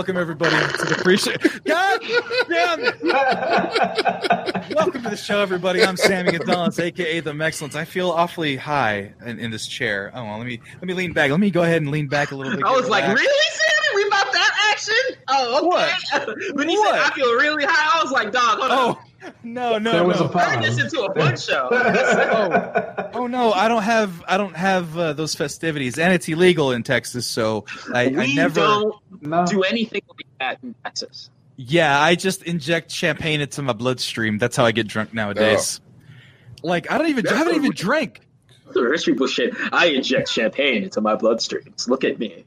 Welcome everybody to the pre-show. God damn it! Welcome to the show, everybody. I'm Sammy Gonzalez, aka the Mexcellence. I feel awfully high in, in this chair. Oh, well, let me let me lean back. Let me go ahead and lean back a little bit. I was like, really, Sammy? We about that action? Oh, okay. What? when you What? said I feel really high, I was like, dog, hold on. Oh. Oh no, no, There was no. a Turn this pause. into a fun show. oh, oh no, I don't have I don't have uh, those festivities, and it's illegal in Texas, so I, we I never. don't No. do anything like that in Texas. Yeah, I just inject champagne into my bloodstream. That's how I get drunk nowadays. Like I don't even I haven't even drank. The rich people shit. I inject champagne into my bloodstreams. Look at me.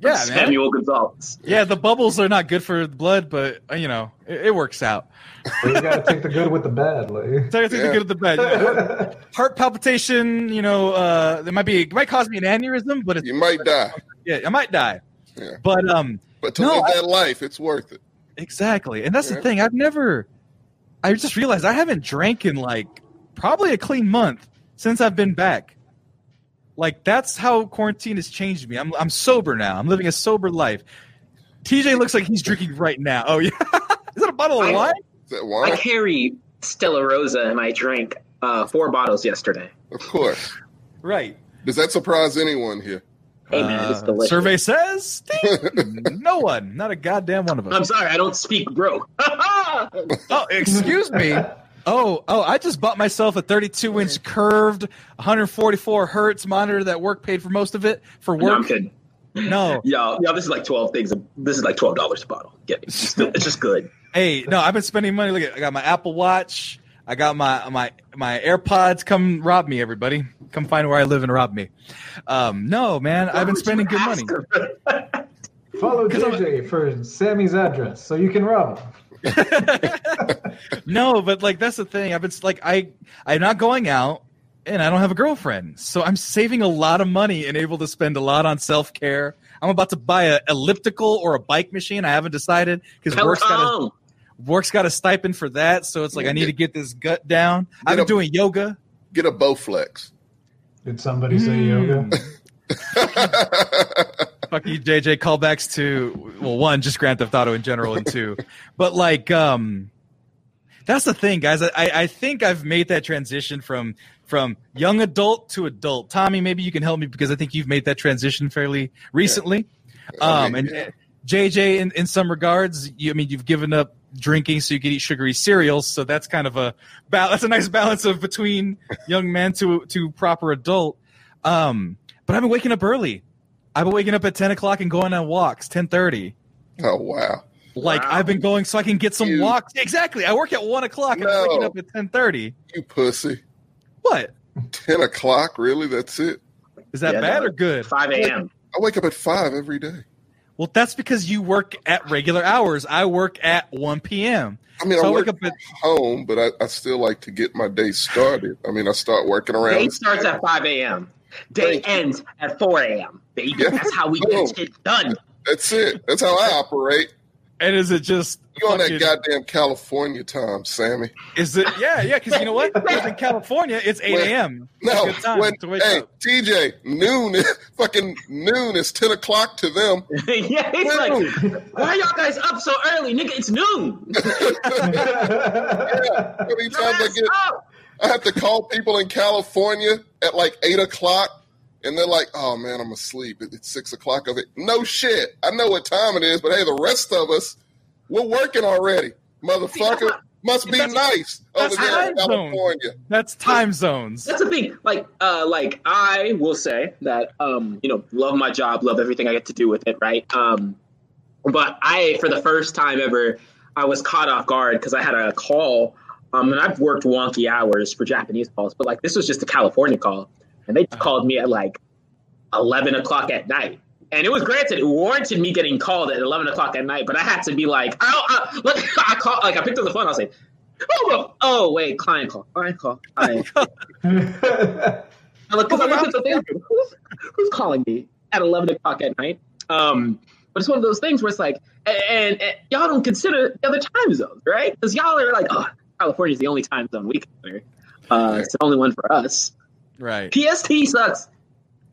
Yeah, man. Samuel Gonzalez. Yeah, the bubbles are not good for the blood, but uh, you know it, it works out. you gotta take the good with the bad, like. So I think the Yeah. good at the bad. You know, heart palpitation. You know, uh, it might be it might cause me an aneurysm, but it's, You might die, yeah, I might die. Yeah. But um, but to No, live I- that life, it's worth it. exactly, and that's the thing. I've never. I just realized I haven't drank in like probably a clean month since I've been back. Like that's how quarantine has changed me. I'm I'm sober now. I'm living a sober life. TJ looks like he's drinking right now. Oh yeah, is that a bottle of I- wine? Is that I carry Stella Rosa and I drank uh, four bottles yesterday. Of course. Right. Does that surprise anyone here? Hey man, it's Uh, delicious. survey says ding, no one, not a goddamn one of us. I'm sorry, I don't speak broke. Oh, excuse me. Oh, oh, I just bought myself a 32 inch curved 144 hertz monitor that work paid for most of it for no, I'm work. kidding. No, Yo, yo, this is like twelve things. This is like twelve dollars a bottle. Get it? It's, just- it's just good. hey, no, I've been spending money. Look at, I got my Apple Watch. I got my my my AirPods. Come rob me, everybody. Come find where I live and rob me. Um, no, man, I've been spending good money. Follow JJ for Sammy's address so you can rob him. no, but like that's the thing. I've been like I I'm not going out and I don't have a girlfriend. So I'm saving a lot of money and able to spend a lot on self-care. I'm about to buy an elliptical or a bike machine. I haven't decided because work's got a work's got a stipend for that. So it's like I need to get this gut down. I've been a- doing yoga. Get a Bowflex. Did somebody say Mm. yoga? Fuck you, JJ. Callbacks to well, one, just Grand Theft Auto in general, and two, but like, um, that's the thing, guys. I, I think I've made that transition from from young adult to adult. Tommy, maybe you can help me because I think you've made that transition fairly recently. I Um, mean, and yeah. JJ, in, in some regards, you, I mean, you've given up drinking so you can eat sugary cereals. So that's kind of a that's a nice balance of between young man to to proper adult. Um, but I've been waking up early. I've been waking up at ten o'clock and going on walks. Ten thirty. oh wow. Like Wow. I've been going so I can get some You- walks. Exactly. I work at one o'clock and I'm waking up at ten thirty. You pussy. What Ten o'clock, really? That's it. is that Yeah, bad no. or good? Five a.m. I wake up at five every day. Well, that's because you work at regular hours. I work at one p.m. I mean, So I I wake work up at home, but I, I still like to get my day started. I mean, I start working around. Day starts at five a.m. Day Thank you. ends at four a.m. Baby, Yeah. that's how we Boom. get shit done. That's it. That's how I operate. and is it just You on that goddamn California time, Sammy? Is it? Yeah, yeah. Because you know what? 'Cause in California, it's eight a.m. No, Good time when, to wake hey up. TJ, noon, is- fucking noon is ten o'clock to them. yeah, it's Noon. like, why are y'all guys up so early, nigga? It's noon. How many times I get? up. I have to call people in California at like eight o'clock, and they're like, "Oh man, I'm asleep. It's six o'clock." Of it, no shit. I know what time it is, but hey, the rest of us, we're working already, motherfucker. Must be That's- nice over that's there in time zone. California. That's time zones. That's the thing. Like, uh, like I will say that, um, you know, love my job, love everything I get to do with it, right? Um, but I, for the first time ever, I was caught off guard because I had a call. Um, and I've worked wonky hours for Japanese calls, but like this was just a California call, and they called me at like eleven o'clock at night. And it was granted, it warranted me getting called at eleven o'clock at night, but I had to be like, oh, uh, look, I call, like I picked up the phone, I was like, oh, oh, wait, client call, client call, client. I'm like, 'cause I'm at the thing, who's, who's calling me at 11 o'clock at night? Um, but it's one of those things where it's like, and, and y'all don't consider the other time zones, right? Because y'all are like, oh, California's the only time zone we consider. Uh, it's the only one for us. Right. PST sucks.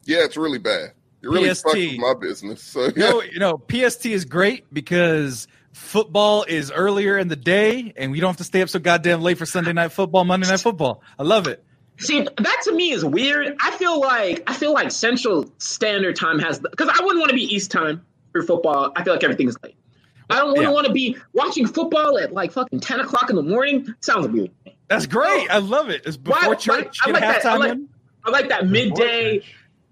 Yeah, it's really bad. You really PST. fucked with my business. So yeah. No, you know, PST is great because football is earlier in the day, and we don't have to stay up so goddamn late for Sunday night football, Monday night football. I love it. See, that to me is weird. I feel like I feel like Central Standard Time has because I wouldn't want to be East Time for football. I feel like everything's late. I don't Yeah. want to be watching football at like fucking ten o'clock in the morning. Sounds weird. That's great. I love it. It's before Why- church. I Get like that. I like- in. I like that midday.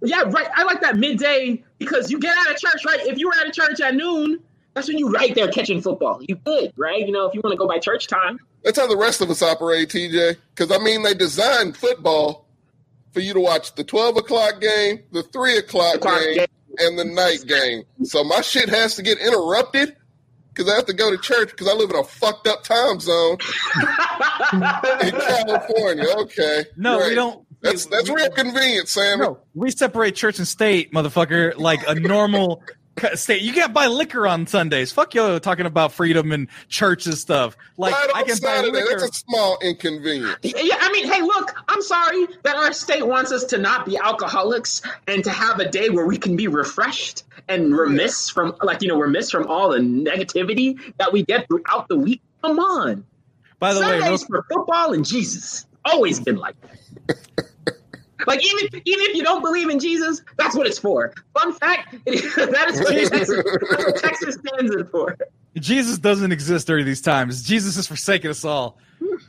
Yeah, right. I like that midday because you get out of church, right? If you were out of church at noon, that's when you right there catching football. You good, right? You know, if you want to go by church time. That's how the rest of us operate, TJ. Because I mean, they designed football for you to watch the twelve o'clock game, the three o'clock O'clock game, game. and the night game. So my shit has to get interrupted because I have to go to church because I live in a fucked up time zone in California. Okay, No, we don't. That's that's we, real convenient, Sam. No, we separate church and state, motherfucker, like a normal state. You can't buy liquor on Sundays. Fuck you talking about freedom and church and stuff. Like Right I on can buy Saturday, liquor. that's a small inconvenience. Yeah, I mean, hey, look, I'm sorry that our state wants us to not be alcoholics and to have a day where we can be refreshed and remiss from, like, you know, remiss from all the negativity that we get throughout the week. Come on. By the way, real, Sundays for football and Jesus. Always been like that. like, even, even if you don't believe in Jesus, that's what it's for. Fun fact, that is what, that's what Texas stands it for. Jesus doesn't exist during these times. Jesus has forsaken us all.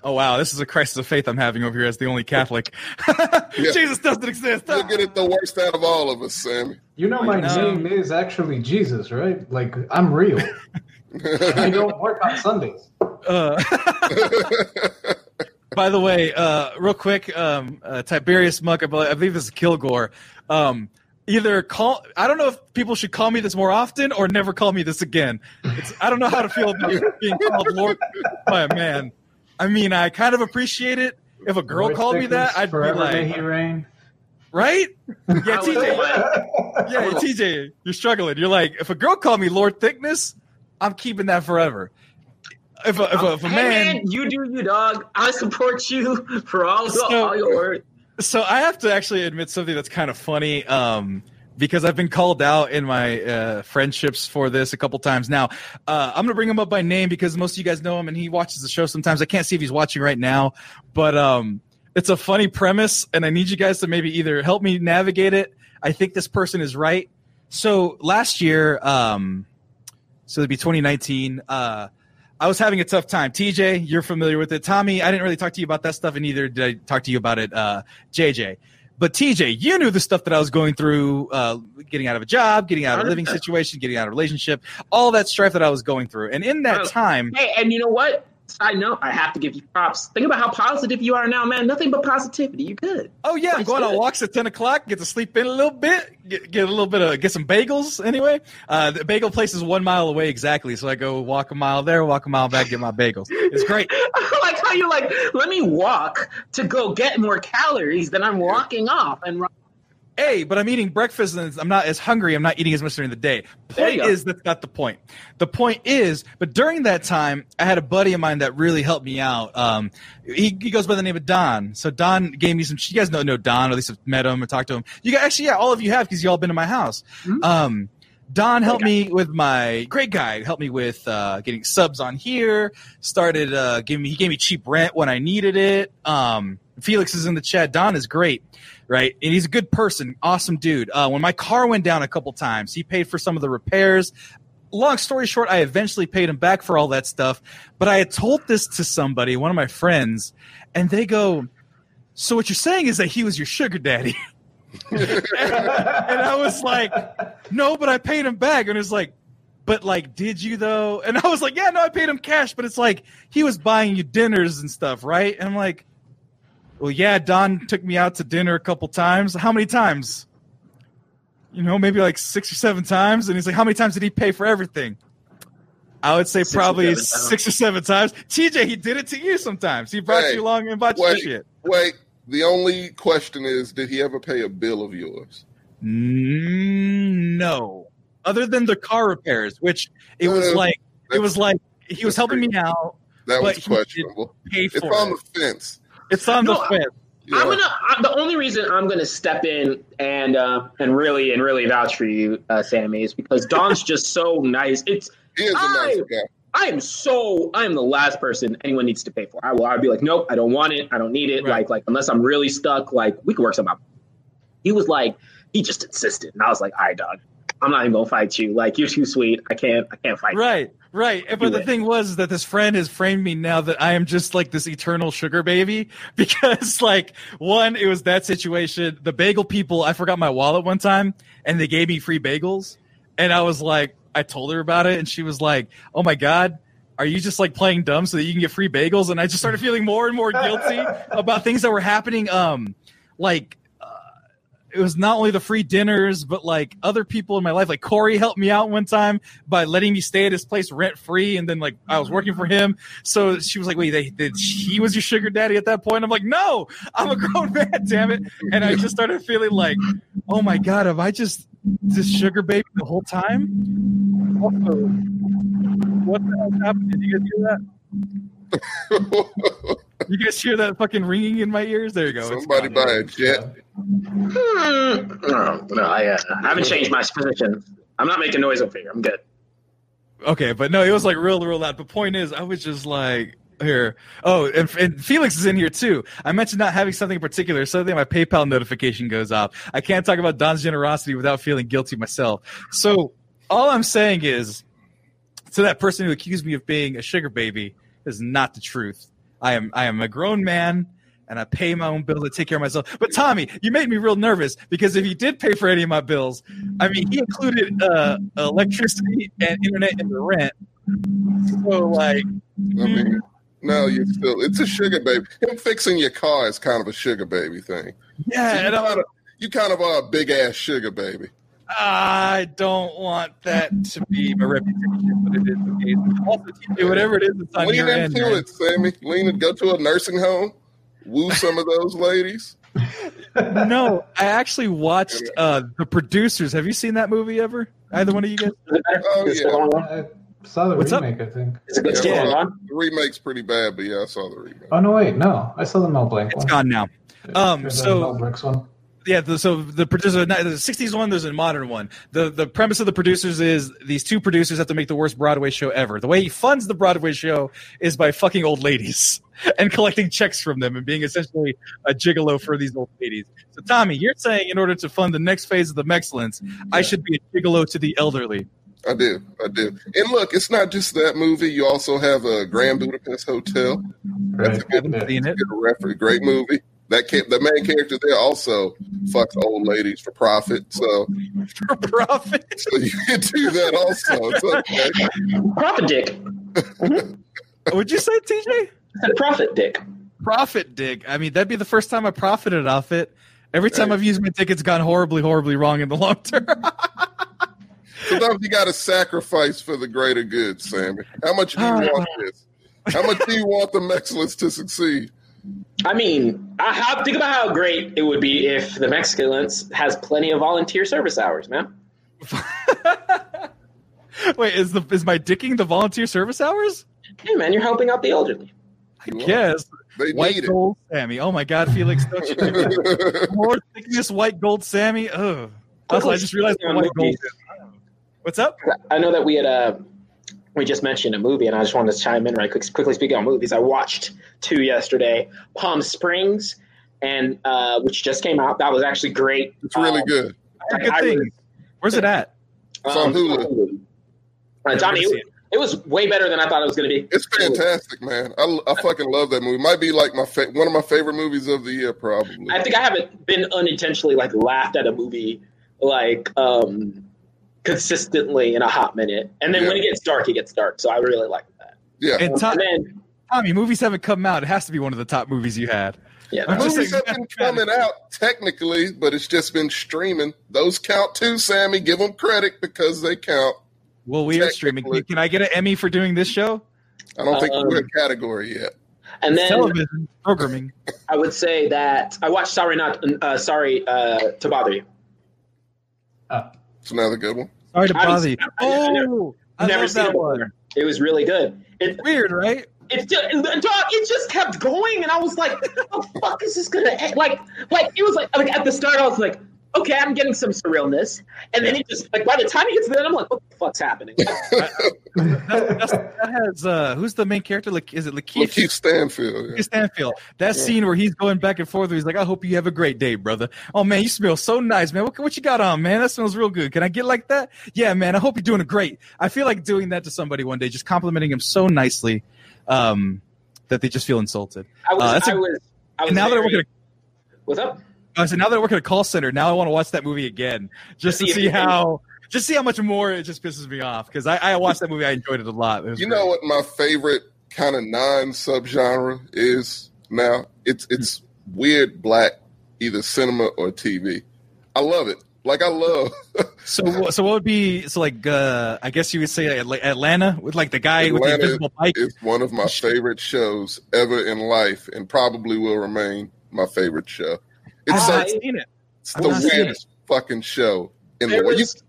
Oh wow, this is a crisis of faith I'm having over here as the only Catholic. Jesus doesn't exist. You'll get it the worst out of all of us, Sammy. You know my know. name is actually Jesus, right? Like I'm real. I don't work on Sundays. Uh, by the way, uh, real quick, um, uh, Tiberius Muck, I believe, I believe this is Kilgore. Um, either call, I don't know if people should call me this more often or never call me this again. It's, I don't know how to feel about being called Lord by a man. I mean, I kind of appreciate it. If a girl Lord called me that, I'd be like, he reign. right? Yeah, TJ, yeah, TJ, you're struggling. You're like, if a girl called me Lord Thickness, I'm keeping that forever. If a, if a, if a hey, man, man, you do you, dog. I support you for all, So- all your words. so I have to actually admit something that's kind of funny. Um, because I've been called out in my uh, friendships for this a couple times now. Uh, I'm gonna bring him up by name because most of you guys know him and he watches the show sometimes. I can't see if he's watching right now, but um, it's a funny premise, and I need you guys to maybe either help me navigate it. I think this person is right. So last year, um, so it'd be 2019. Uh, I was having a tough time. TJ, you're familiar with it. Tommy, I didn't really talk to you about that stuff, and neither did I talk to you about it. Uh, JJ, but TJ, you knew the stuff that I was going through, uh, getting out of a job, getting out of a living situation, getting out of a relationship, all that strife that I was going through. And in that time, Hey, and you know what? Side note, I have to give you props. Think about how positive you are now, man. Nothing but positivity. You good. oh yeah, I'm going on walks at 10 o'clock, get to sleep in a little bit, get, get a little bit of, get some bagels anyway. Uh, the bagel place is one mile away exactly. So I go walk a mile there, walk a mile back, get my bagels. It's great. I like how you like, let me walk to go get more calories than I'm walking off. And run. Hey, but I'm eating breakfast and I'm not as hungry. I'm not eating as much during the day. Point is that's not the point. The point is, but during that time, I had a buddy of mine that really helped me out. Um, he, he goes by the name of Don. So Don gave me some. You guys know know Don, or at least have met him or talked to him. You guys actually, yeah, all of you have because you all been to my house. Mhm. Um, Don helped me with my great guy. Helped me with uh, getting subs on here. Started uh, giving me. He gave me cheap rent when I needed it. Um, Felix is in the chat. Don is great, right? And he's a good person, awesome dude. Uh, when my car went down a couple times, he paid for some of the repairs. Long story short, I eventually paid him back for all that stuff. But I had told this to somebody, one of my friends, and they go, "So what you're saying is that he was your sugar daddy?" and I was like, no, but I paid him back. And it's like, but like, did you though? And I was like, yeah, no, I paid him cash, but it's like he was buying you dinners and stuff, right? And I'm like, well, yeah, Don took me out to dinner a couple times. How many times? You know, maybe like six or seven times. And he's like, how many times did he pay for everything? I would say Six probably seven times. six or seven times. TJ, he did it to you sometimes. He brought Hey, you along and bought you wait. shit. Wait, the only question is, did he ever pay a bill of yours? No, other than the car repairs, which it was Uh, like it was like he was that's helping me out, That But was he did questionable. pay It's on it. the fence. It's on No, the I- fence. Yeah. I'm gonna. I, the only reason I'm gonna step in and uh, and really and really vouch for you, uh, Sammy, is because Don's just so nice. It's he is a nice I- guy. I am so I am the last person anyone needs to pay for. I will. I'd be like, nope, I don't want it. I don't need it. Right. Like like unless I'm really stuck, like we could work something out. He was like, he just insisted, and I was like, all right, dog. I'm not even gonna fight you. Like you're too sweet. I can't. I can't fight. you. Right. But the it. thing was that this friend has framed me now that I am just like this eternal sugar baby because, like, one, it was that situation. The bagel people, I forgot my wallet one time and they gave me free bagels. And I was like, I told her about it and she was like, oh my God. Are you just like playing dumb so that you can get free bagels? And I just started feeling more and more guilty about things that were happening. Um, like it was not only the free dinners, but like other people in my life. Like Corey helped me out one time by letting me stay at his place rent free, and then like I was working for him. So she was like, "Wait, they, they, he was your sugar daddy at that point?" I'm like, "No, I'm a grown man, damn it!" And I just started feeling like, "Oh my god, have I just this sugar baby the whole time?" Also, what the hell happened? Did you guys hear that? You guys hear that fucking ringing in my ears? There you go. Somebody buy a jet. Hmm. No, no, I, uh, I haven't changed my position. I'm not making noise up here. I'm good. Okay, but no, it was like real, real loud. But point is, I was just like, here. Oh, and, and Felix is in here too. I mentioned not having something in particular. Suddenly my PayPal notification goes off. I can't talk about Don's generosity without feeling guilty myself. So all I'm saying is, to that person who accused me of being a sugar baby, is not the truth. I am, I am a grown man. And I pay my own bills to take care of myself. But Tommy, you made me real nervous because if he did pay for any of my bills, I mean, he included uh, electricity and internet in the rent. So, like, I mean, no, you still it's a sugar baby. Him fixing your car is kind of a sugar baby thing. yeah, So you, and kind of, you kind of are a big ass sugar baby. I don't want that to be my reputation, but it is the case. Also, TJ, whatever it is that's on Lean your end, into man. it, Sammy. Lean and go to a nursing home, woo some of those ladies. No, I actually watched uh, the producers. Have you seen that movie ever? Either one of you guys? Is it better? Oh, yeah. I saw the What's up? remake, I think. It's a good Yeah, still well. The remake's pretty bad, but yeah, I saw the remake. Oh no, wait, no, I saw the Mel Blanc It's one. gone now. Um, The so- Mel Brooks one. Yeah, the, so the producer, the '60s one, there's a modern one. the The premise of the producers is these two producers have to make the worst Broadway show ever. The way he funds the Broadway show is by fucking old ladies and collecting checks from them and being essentially a gigolo for these old ladies. So, Tommy, you're saying in order to fund the next phase of the Mexcellence, I should be a gigolo to the elderly. I do, I do. And look, it's not just that movie. You also have a Grand Budapest Hotel. That's a Right. good, Yeah. Seen it? good reference. Great movie. That ca- the main character there also fucks old ladies for profit. So, For profit. so you can do that also. Okay. Profit dick. Would you say, TJ? Profit dick. Profit dig. I mean, that'd be the first time I profited off it. Every time Right. I've used my ticket's gone horribly, horribly wrong in the long term. Sometimes you got to sacrifice for the greater good, Sammy. How much do you want this? How much do you want the Mexcellence to succeed? I mean, I how, think about how great it would be if the Mexcellence has plenty of volunteer service hours, man. Wait, is the is my dicking the volunteer service hours? Hey, man, you're helping out the elderly. I You guess. They White need gold Sammy. Oh my god, Felix, don't you more thickness white gold Sammy? Ugh. Also, I just realized what white gold. What's up? I know that we had uh, we just mentioned a movie, and I just wanted to chime in right quick. Quickly speaking on movies, I watched two yesterday, Palm Springs, and uh, which just came out. That was actually great. it's really Um, good. I heard good I really- things. Where's it at? It's on Hulu. Uh, Johnny, it, it was way better than I thought it was going to be. It's fantastic, man. I, I fucking love that movie. Might be like my fa- one of my favorite movies of the year, probably. I think I haven't been unintentionally like laughed at a movie like um consistently in a hot minute. And then when it gets dark, it gets dark. So I really like that. Yeah, And Tom, And then Tommy, movies haven't come out. It has to be one of the top movies you had. yeah, I'm movies have been coming out technically, but it's just been streaming. Those count too, Sammy. Give them credit because they count. Well, we are streaming. Can I get an Emmy for doing this show? I don't think Um, we're a category yet. and then Television programming. I would say that I watched Sorry Not uh, Sorry uh, to Bother You. It's another good one. Sorry to bother you. seen it. I- I never- Oh, I Never seen that it one. It was really good. It, Weird, right? It's just, dog. It just kept going, and I was like, "The fuck is this gonna end?" Like, like it was like, like at the start, I was like, "Okay, I'm getting some surrealness," and then he just like by the time he gets to the end, I'm like, "What the fuck's happening?" That's, that has uh, who's the main character? Like, is it Lakeith? Lakeith Stanfield. yeah. Lakeith Stanfield. That Yeah. scene where he's going back and forth. He's like, "I hope you have a great day, brother." Oh man, you smell so nice, man. What, what you got on, man? That smells real good. Can I get like that? Yeah, man. I hope you're doing great. I feel like doing that to somebody one day, just complimenting him so nicely, um, that they just feel insulted. I was, Uh, that's a- I was, I was And now that I very- work at what's up? A, I said, now that I work at a call center, now I want to watch that movie again, just to See if see you can- how, just see how much more it just pisses me off. Because I, I watched that movie, I enjoyed it a lot. It was You great. know what my favorite kind of non subgenre is now? It's it's weird black, either cinema or TV. I love it. Like I love So, so what would be so like? uh I guess you would say Atla- Atlanta with like the guy with the invisible bike. It's one of my favorite shows ever in life, and probably will remain my favorite show. It's, I've so, not seen it. it's I've the not seen weirdest fucking show in the There world. You- was,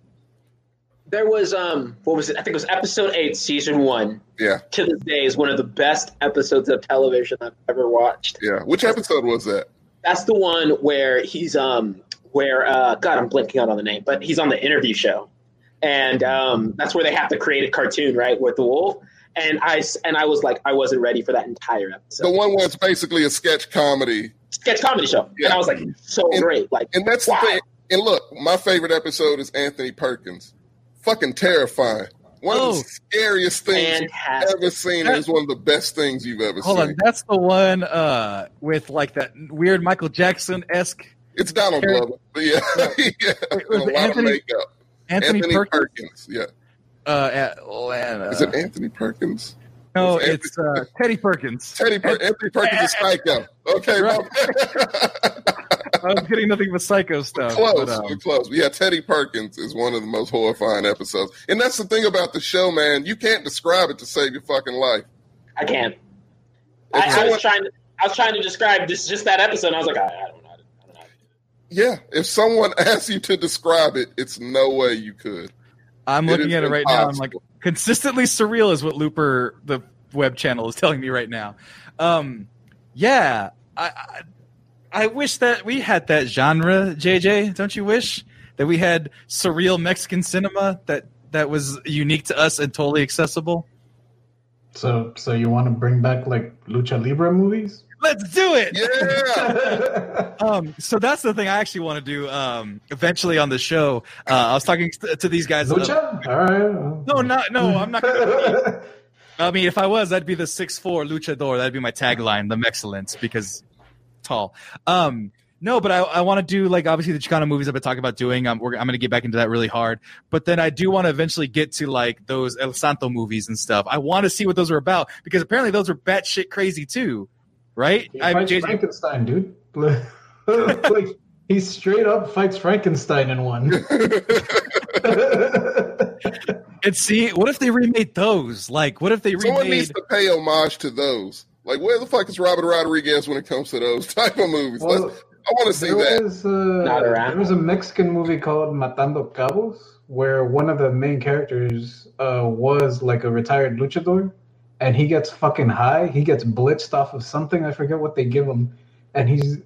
there was um, what was it? I think it was episode eight, season one. yeah, To this day, is one of the best episodes of television I've ever watched. yeah. Which episode was that? That's the one where he's um, where uh, God, I'm blinking out on the name, but he's on the interview show, and um, that's where they have to create a cartoon, right, with the wolf. And I and I was like, I wasn't ready for that entire episode. The one where it's basically a sketch comedy, Sketch comedy show, and I was like, so And- great, like and that's wow. the thing. And look, my favorite episode is Anthony Perkins. Fucking terrifying. One Oh. of the scariest things you've ever seen. and It's one of the best things you've ever Hold seen. on, that's the one uh with like that weird Michael Jackson esque It's Donald Harry- Glover, but yeah, yeah. Wait, and was a it lot Anthony- of makeup. Anthony, Anthony Perkins. Perkins. Yeah, Uh, Atlanta. is it Anthony Perkins? No, it's it's uh, Teddy Perkins. Teddy per- Anthony Perkins is Psycho. Okay, Right. I was getting nothing but psycho stuff. close, but, um, we're close. Yeah, Teddy Perkins is one of the most horrifying episodes, and that's the thing about the show, man. You can't describe it to save your fucking life. I can't. If I, I was trying to. I was trying to describe this just that episode. And I was like, I, I don't know. to- I don't know. how to do Yeah, if someone asks you to describe it, it's no way you could. I'm It looking at it right now. I'm like, consistently surreal is what Looper, the web channel, is telling me right now. Um, yeah, I, I, I wish that we had that genre, JJ. Don't you wish that we had surreal Mexican cinema that that was unique to us and totally accessible? So, so you want to bring back like lucha libre movies? Let's do it. Yeah, Um, so that's the thing I actually want to do um, eventually on the show. Uh, I was talking to, to these guys. right. no, not no. I'm not. Gonna I mean, if I was, that'd be the six four luchador. That'd be my tagline, the Mexcellence, because tall. Um, no, but I, I want to do like obviously the Chicano movies I've been talking about doing. I'm, I'm going to get back into that really hard. But then I do want to eventually get to like those El Santo movies and stuff. I want to see what those are about because apparently those are batshit crazy too, right? He I, fights JJ Frankenstein, dude. like he straight up fights Frankenstein in one. and see, what if they remade those? Like, what if they someone needs to pay homage to those. Like, where the fuck is Robert Rodriguez when it comes to those type of movies? Well, I want to see there that. was uh, Not around. there was a Mexican movie called Matando Cabos where one of the main characters uh, was like a retired luchador, and he gets fucking high. He gets blitzed off of something. I forget what they give him, and he's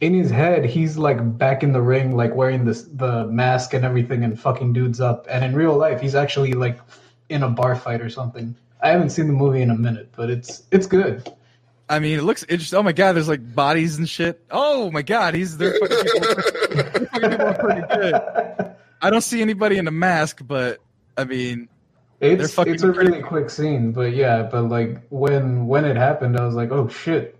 in his head. He's like back in the ring, like wearing this the mask and everything, and fucking dudes up. And in real life, he's actually like in a bar fight or something. I haven't seen the movie in a minute, but it's it's good. I mean, it looks interesting. Oh my god, there's like bodies and shit. Oh my god, he's they're people, they're people up pretty good. I don't see anybody in a mask, but I mean, It's fucking it's a really quick scene, but yeah, but like when when it happened, I was like, oh shit,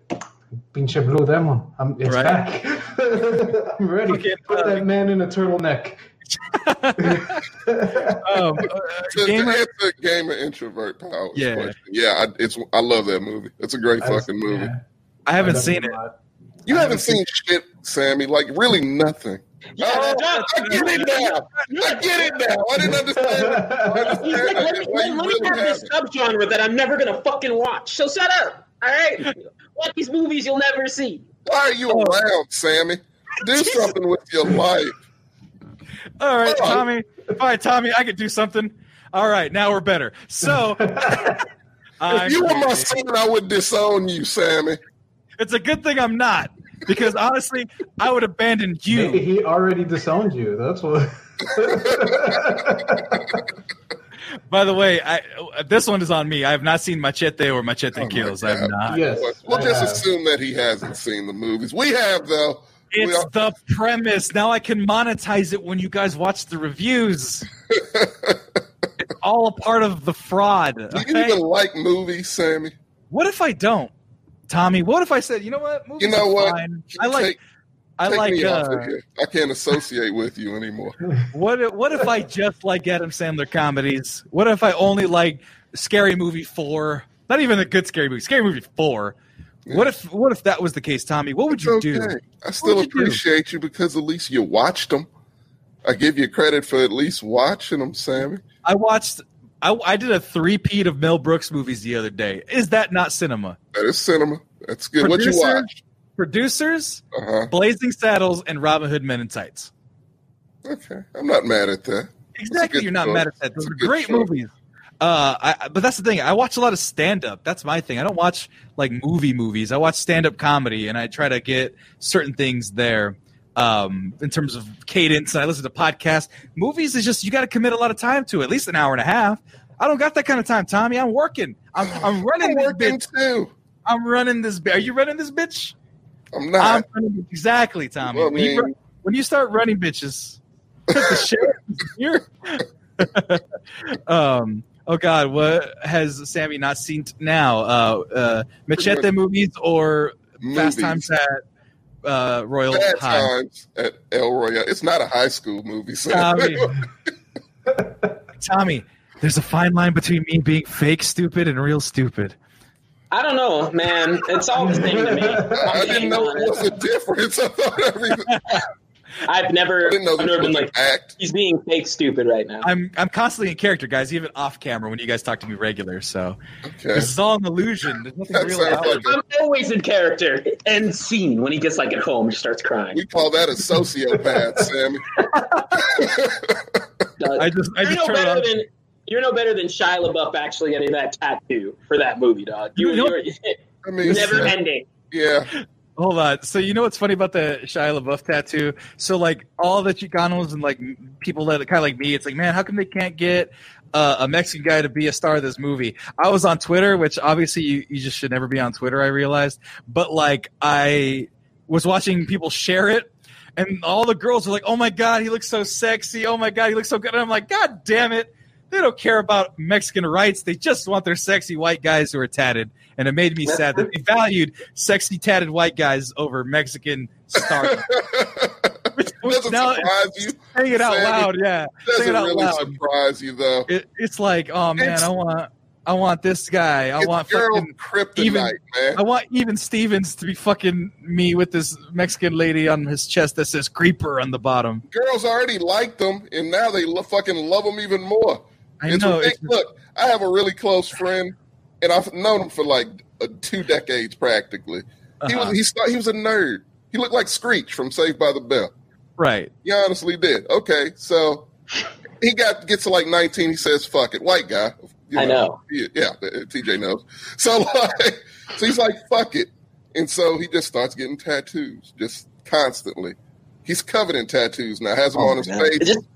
pinche blue demon, I'm it's Right. back. I'm ready. Fucking, Put uh, that man in a turtleneck. um, uh, To, to answer gamer introvert power. Yeah. question, yeah, I, it's I love that movie. It's a great I- fucking movie. yeah, I haven't love seen it. You haven't haven't seen shit, Sammy. Like really nothing. Yeah, Oh, John, I get it now. I get it now. I didn't understand. I He's like, let me, Why let, you let me really have this haven't. subgenre that I'm never gonna fucking watch. So shut up. All right, what these movies you'll never see. Why are you Oh. around, Sammy? Do something with your life. All right, Hold on. Tommy. All right, Tommy, I could do something. All right, now we're better. So, I'm if you were my kidding. son, I would disown you, Sammy. It's a good thing I'm not, because honestly, I would abandon Maybe you. he already disowned you. That's what. By the way, I, this one is on me. I have not seen Machete or Machete Oh Kills. I have not. yes. We'll I just have. assume that he hasn't seen the movies. We have, though. It's are- the premise. Now I can monetize it when you guys watch the reviews. it's all a part of the fraud. Do you okay? even like movies, Sammy? What if I don't, Tommy? What if I said, you know what? Movies You know what? Fine. I like. take, I take like. me off Uh, of here. I can't associate with you anymore. what? if- What if I just like Adam Sandler comedies? What if I only like Scary Movie four? Not even a good Scary Movie. Scary Movie four. What if? What if that was the case, Tommy? What would It's you okay. do? I still would you do? appreciate you because at least you watched them. I give you credit for at least watching them, Sammy. I watched. I, I did a three-peat of Mel Brooks movies the other day. Is that not cinema? That is cinema. That's good. What you watch? Producers, Uh huh. Blazing Saddles, and Robin Hood Men in Tights. Okay, I'm not mad at that. Exactly, you're not choice. mad at that. Those That's are great choice. movies. Uh, I, but that's the thing. I watch a lot of stand up. That's my thing. I don't watch like movie movies. I watch stand up comedy, and I try to get certain things there um, in terms of cadence. I listen to podcasts. Movies is just you got to commit a lot of time to it, at least an hour and a half. I don't got that kind of time, Tommy. I'm working. I'm, I'm running I'm this working bitch. too. I'm running this. Are you running this bitch? I'm not. I'm exactly, Tommy. I when, you, run- when you start running bitches, the shit um. Oh God, what has Sammy not seen t- now? Uh, uh, Machete movies or Fast Movies. Times at uh, Royal Bad High? times at El Royale. It's not a high school movie, Tommy, Tommy, there's a fine line between me being fake stupid and real stupid. I don't know, man. It's all the same to me. I, I didn't know there was a difference. I thought everything. I've never, I didn't know I've never been like, act. he's being fake stupid right now. I'm I'm constantly in character, guys, even off camera when you guys talk to me regular. So Okay. this is all an illusion. There's nothing That real sounds about like it. a- I'm always in character. End scene when he gets like at home, just starts crying. We call that a sociopath, Sammy. I just I you're just no turn it better than you're no better than Shia LaBeouf actually getting that tattoo for that movie, dog. You, You know- you're I mean, never ending. yeah. Hold on. So you know what's funny about the Shia LaBeouf tattoo? So like all the Chicanos and like people that kind of like me, it's like, man, how come they can't get uh, a Mexican guy to be a star of this movie? I was on Twitter, which obviously you, you just should never be on Twitter. I realized, but like I was watching people share it. And all the girls were like, "Oh my god, he looks so sexy! Oh my god, he looks so good!" And I'm like, "God damn it! They don't care about Mexican rights. They just want their sexy white guys who are tatted." And it made me sad that they valued sexy tatted white guys over Mexican stars. Which- which Doesn't now, surprise you. saying it out loud, yeah. Doesn't it out really loud. surprise you though. It, it's like, oh man, It's- I want, I want this guy. I want fucking, even- man. I want even Stevens to be fucking me with this Mexican lady on his chest that says "creeper" on the bottom. Girls already liked them, and now they lo- fucking love them even more. I it's know. It's, Look, I have a really close friend, and I've known him for like uh, two decades practically. He uh-huh, was he, sta- he was a nerd. He looked like Screech from Saved by the Bell. right. He honestly did. Okay, so he got gets to like 19. He says, "Fuck it, white guy." You I know. Yeah, yeah, uh, TJ knows. So like, so he's like, "Fuck it," and so he just starts getting tattoos just constantly. He's covered in tattoos now. Has them Oh on his my God. face. It's just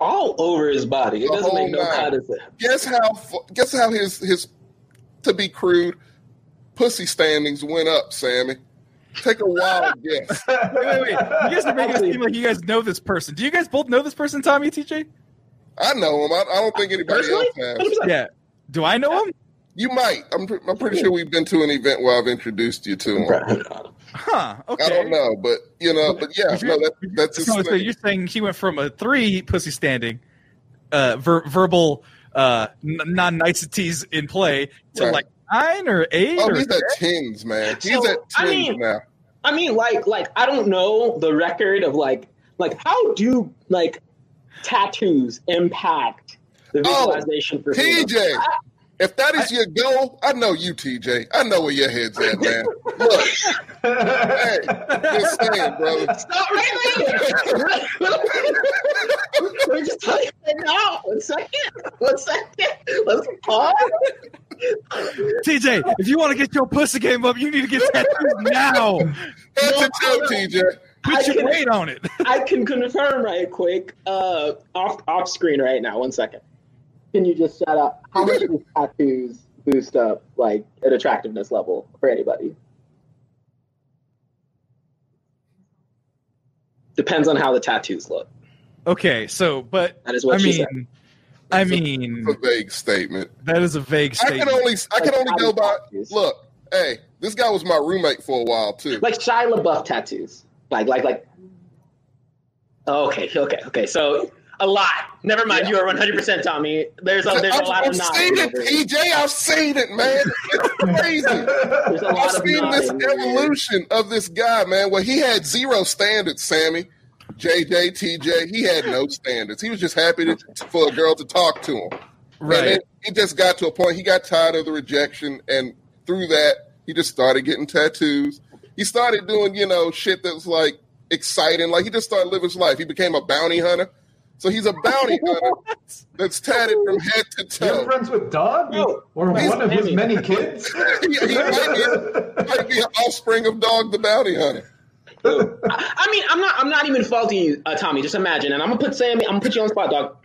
all over his body. It The doesn't make no kind of sense. Guess how? Guess how his his to be crude pussy standings went up, Sammy. Take a wild guess. Wait, wait, wait. You guys are making it seem like you guys know this person. Do you guys both know this person, Tommy TJ? I know him. I, I don't think anybody Personally? else has. Yeah. Do I know him? You might. I'm, I'm pretty sure we've been to an event where I've introduced you to him. Huh. Okay. I don't know, but you know, but yeah, no, you're- that, that's his So, so thing. you're saying he went from a three pussy standing, uh, ver- verbal uh, n- non niceties in play to Right. like nine or eight Oh, or he's at tens, man. He's So, at I tens mean- now. I mean, like, like I don't know the record of like, like how do like tattoos impact the Oh, visualization for females? TJ, if that is your goal, I know you, TJ. I know where your head's at, man. Look, hey, just saying, brother. Stop right there. We're just telling you right now. One second. One second. Let's pause. TJ, if you want to get your pussy game up, you need to get tattoos now. Head to toe, TJ. I Put your can- weight on it. I can confirm right quick, uh, off off screen right now. One second. Can you just shout out how much do tattoos boost up like an attractiveness level for anybody? Depends on how the tattoos look. Okay, so but That is what I she said. mean, I mean It's a vague statement. that is a vague I statement. can only I can only go by. Tattoos. Look, hey, this guy was my roommate for a while too. Like Shia LaBeouf tattoos. Like like like. Okay, okay, okay. So a lot. Never mind. You are one hundred percent Tommy. There's a there's a I've, lot I've of nods. seen it, over here. TJ. I've seen it, man. It's crazy. There's a I've of seen this nodding over evolution of this guy, man. Where he had zero standards, Sammy, JJ, TJ. He had no standards. He was just happy to, for a girl to talk to him. And right. then he just got to a point. He got tired of the rejection, and through that, he just started getting tattoos. He started doing, you know, shit that was like exciting. Like he just started living his life. He became a bounty hunter. So he's a bounty hunter that's tatted from head to toe. You're toe. friends with Dog? No. Or He's one of his many kids? he, he might, be, might be an offspring of Dog the Bounty Hunter. I I mean, I'm not. I'm not even faulting you, uh, Tommy. Just imagine, and I'm gonna put Sammy. I'm gonna put you on the spot, dog.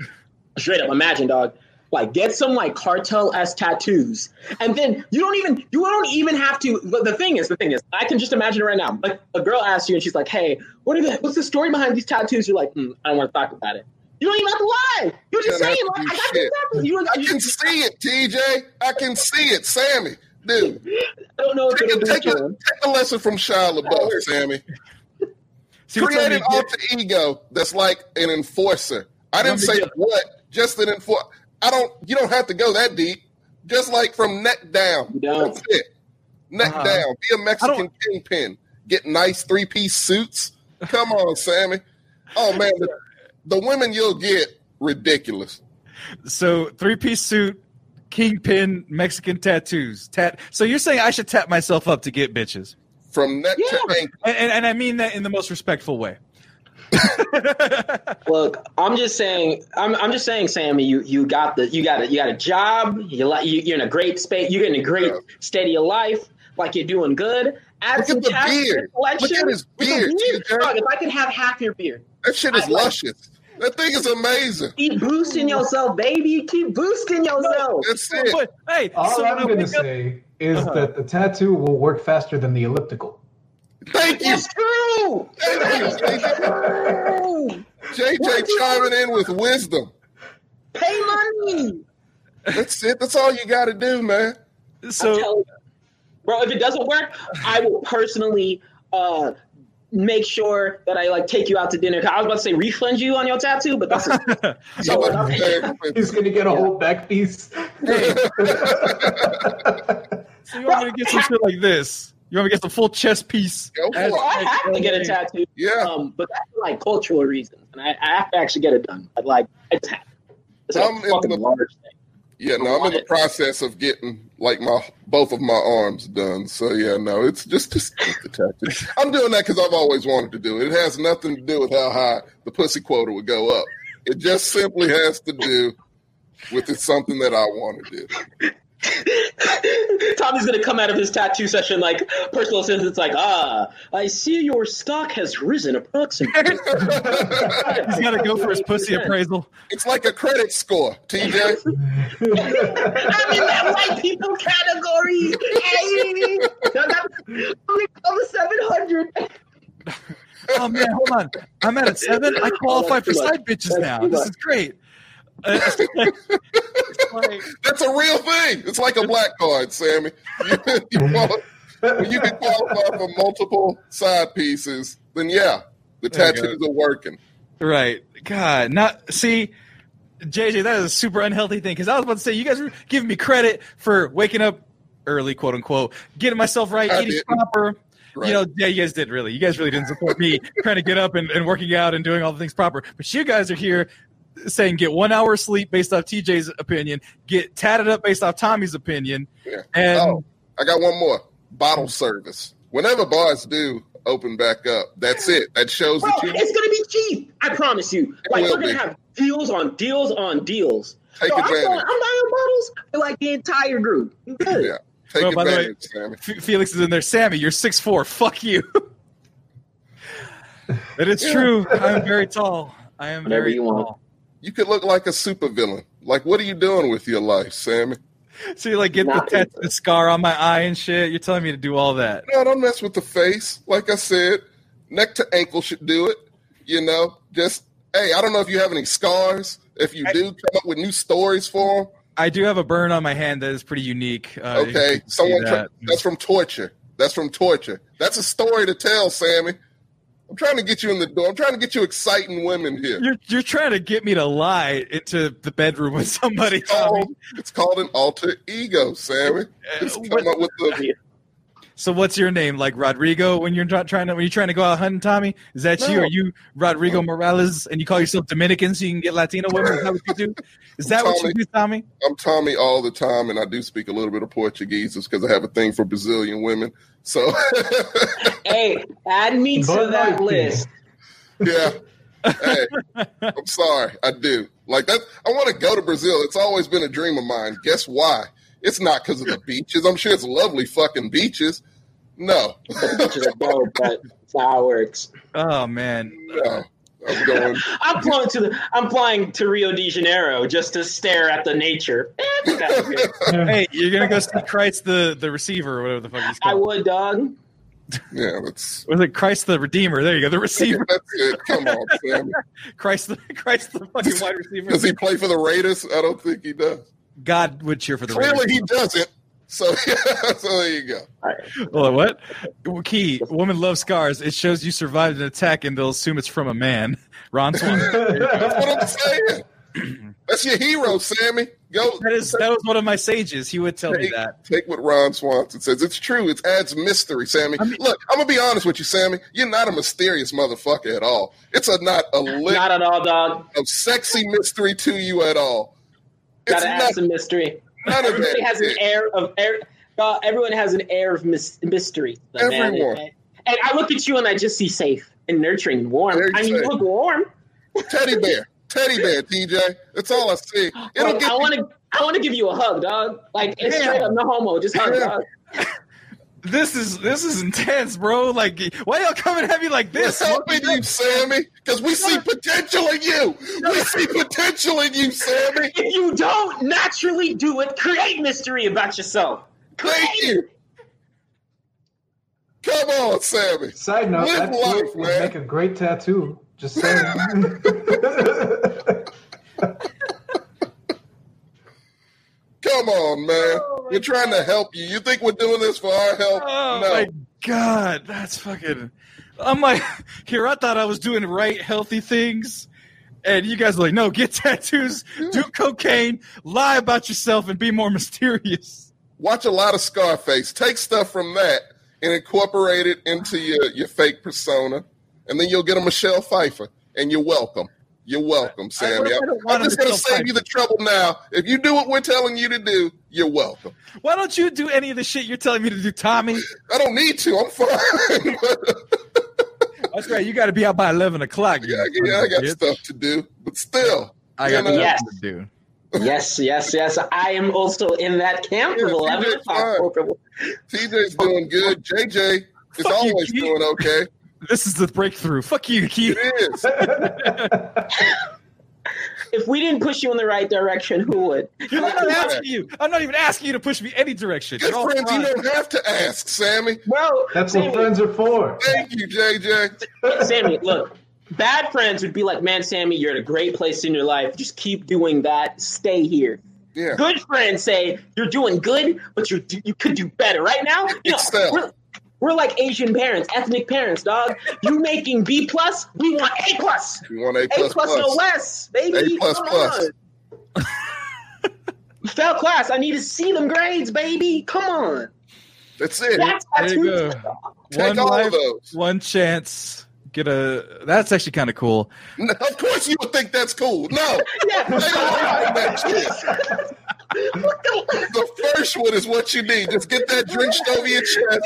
Straight up, imagine, dog. Like, get some like cartel s tattoos, and then you don't even you don't even have to. But the thing is, the thing is, I can just imagine it right now. Like, a girl asks you, and she's like, "Hey, what are the what's the story behind these tattoos?" You're like, hmm, "I don't want to talk about it." You don't even have to lie. You're just Don't saying, like, "I got shit. these tattoos." You, I you, can see it, TJ. I can see it, Sammy. Dude, I don't know if take it'll a, take a, take a lesson from Shia LaBeouf, Sammy. See what's Create on an alter ego that's like an enforcer. I didn't say get- what, just an enforcer. I don't. You don't have to go that deep. Just like from neck down. That's it. Neck Uh-huh. down. Be a Mexican kingpin. Get nice three piece suits. Come on, Sammy. Oh man, the, the women you'll get ridiculous. So three piece suit, kingpin, Mexican tattoos. Tat. So you're saying I should tap myself up to get bitches, From neck to Yeah. ankle. and, and, and I mean that in the most respectful way. Look, I'm just saying. I'm, I'm just saying, Sammy. You you got the you got a, you got a job. You like you, you're in a great space. You're in a great Yeah. state of life. Like you're doing good. Add Look some at the tax beard. collection Look at his with the beard, TJ. Dog, if I can have half your beard, That shit is I like- luscious. That thing is amazing. keep boosting yourself, baby. Keep boosting yourself. That's it. But hey, All so I'm when I going to say is Uh-huh. that the tattoo will work faster than the elliptical. Thank you. That's true. Thank you, JJ. JJ chiming in with wisdom. Pay money. That's it. That's all you got to do, man. I'm so you. Bro, if it doesn't work, I will personally uh, make sure that I like take you out to dinner. I was about to say refund you on your tattoo, but that's So So, much better. He's going to get a whole back piece. So you want me to get some shit like this? You want me to get the full chest piece? Go for I have to get a tattoo, Yeah. um, but that's for like cultural reasons, and I, I have to actually get it done. But like, I just have. to. It's like I'm a in fucking the- large thing. Yeah, no, I'm in the process of getting like my both of my arms done. So yeah, no, it's just just the. I'm doing that because I've always wanted to do it. It has nothing to do with how high the pussy quota would go up. It just simply has to do with it's something that I want to do. Tommy's gonna come out of his tattoo session like personal assistant's like, ah, I see your stock has risen approximately. He's got to go for his pussy appraisal. It's like a credit score, TJ. I'm in that white people category. Hey, I'm over seven hundred. Oh man, hold on. I'm at a seven. I qualify for much. side bitches That's now. too This is great. It's like- That's a real thing. It's like a black card, Sammy. You, you, when you can qualify for multiple side pieces, then yeah, the There you go. tattoos are working. Right. God, not see, JJ, that is a super unhealthy thing. Because I was about to say, you guys were giving me credit for waking up early, quote unquote, getting myself right, I eating didn't. proper. Right. You know, yeah, you guys did really. You guys really didn't support me trying to get up and, and working out and doing all the things proper. But you guys are here saying get one hour sleep based off TJ's opinion, get tatted up based off Tommy's opinion, Yeah. and Oh, I got one more. Bottle service. Whenever bars do open back up, that's it. That shows Bro, that you it's gonna be cheap. I promise you. Like will we're gonna be. have deals on deals on deals. Take So I'm, advantage. I'm buying bottles for like the entire group. Good. Yeah. Take Well, by the way- Sammy. F- Felix is in there. Sammy, you're six four. Fuck you. That is true. I am very tall. I am Whatever very you want. Tall. You could look like a supervillain. Like, what are you doing with your life, Sammy? So you like get the, Nothing. tat- the scar on my eye and shit. You're telling me to do all that. No, don't mess with the face. Like I said, neck to ankle should do it. You know, just hey, I don't know if you have any scars. If you do, come up with new stories for them. I do have a burn on my hand that is pretty unique. Uh, Okay, someone that. tra- that's from torture. That's from torture. That's a story to tell, Sammy. I'm trying to get you in the door. I'm trying to get you exciting women here. You're you're trying to get me to lie into the bedroom with somebody. It's called, it's called an alter ego, Sammy. Just Uh, come what- up with the So what's your name? Like Rodrigo when you're not trying to when you're trying to go out hunting, Tommy? Is that you? No. Are you Rodrigo Morales and you call yourself Dominican so you can get Latino women? Is that what you do? Is that what you Tommy. do, Tommy? I'm Tommy all the time, and I do speak a little bit of Portuguese just because I have a thing for Brazilian women. So, Hey, add me to that list. yeah. Hey, I'm sorry, I do. Like that, I want to go to Brazil. It's always been a dream of mine. Guess why? It's not because of the beaches. I'm sure it's lovely fucking beaches. No, Which is a dope, but that's how it works. Oh man. no. I'm going. I'm flying to the. I'm flying to Rio de Janeiro just to stare at the nature. Eh, fuck that shit. Hey, you're gonna go see Christ the the receiver or whatever the fuck he's called. I would, dog. Yeah, that's Was it Christ the Redeemer? There you go, the receiver. that's it. Come on, Sammy. Christ the Christ the fucking wide receiver. Does he play for the Raiders? I don't think he does. God would cheer for the Clearly, Raiders. he doesn't. So, so there you go. Well, what? Key, woman loves scars. It shows you survived an attack and they'll assume it's from a man. Ron Swan. That's what I'm saying. That's your hero, Sammy. Go. That is that was one of my sages. He would tell me that. take what Ron Swanson says. It's true. It adds mystery, Sammy. I mean- Look, I'm gonna be honest with you, Sammy. You're not a mysterious motherfucker at all. It's a not a lick Not at all, dog. of sexy mystery to you at all. It's Gotta add not, some mystery. None of Everybody that. has an air of air. Uh, everyone has an air of mys- mystery. man. Everyone. And, and I look at you and I just see safe and nurturing and warm. I mean, you look warm. Teddy bear, teddy bear, TJ. That's all I see. It'll Like, I want to. I want to give you a hug, dog. Like it's straight up no homo. Just hug, Yeah. dog. This is this is intense, bro. Like, why y'all coming at me like We're this? helping you, Sammy, because we see potential in you. We see potential in you, Sammy. If you don't naturally do it, create mystery about yourself. Thank Create you. Come on, Sammy. Side note, Live that life, would man. make a great tattoo. Just saying. Come on, man. Oh we're trying to help you. You think we're doing this for our help? Oh no. my god, that's fucking. I'm like, here. I thought I was doing right, healthy things, and you guys are like, no, get tattoos, do cocaine, lie about yourself, and be more mysterious. Watch a lot of Scarface. Take stuff from that and incorporate it into your, your fake persona, and then you'll get a Michelle Pfeiffer, and you're welcome. You're welcome, Sammy. I I'm, I'm just going to save you the trouble now. If you do what we're telling you to do, you're welcome. Why don't you do any of the shit you're telling me to do, Tommy? I don't need to. I'm fine. That's right. You got to be out by eleven o'clock. you yeah, yeah, I got bitch. stuff to do, but still. I got you know, Yes. stuff to do. Yes, yes, yes. I am also in that camp Yeah, of you eleven did o'clock. TJ's doing good. JJ is Fuck you, always Keith. doing okay. This is the breakthrough. Fuck you, Keith. It is. If we didn't push you in the right direction, who would? I'm not asking you. I'm not even asking you to push me any direction. Good You're all friends, you don't have to ask, Sammy. Bro, That's Sammy, what friends are for. Thank you, JJ. Sammy, look. Bad friends would be like, man, Sammy, you're at a great place in your life. Just keep doing that. Stay here. Yeah. Good friends say you're doing good, but you you could do better. Right now, you know, Excel. We're, we're like Asian parents, ethnic parents, dog. You making B plus, we want A plus. You want A plus. A plus plus, no less, baby. A plus Come plus. on. You Fail class. I need to see them grades, baby. Come on. That's it. That's There you go. Take One all life, of those. one chance. Get a. That's actually kind of cool. No, of course you would think that's cool. No. Yeah. They don't like that shit. The first one is what you need. Just get that drenched over your chest.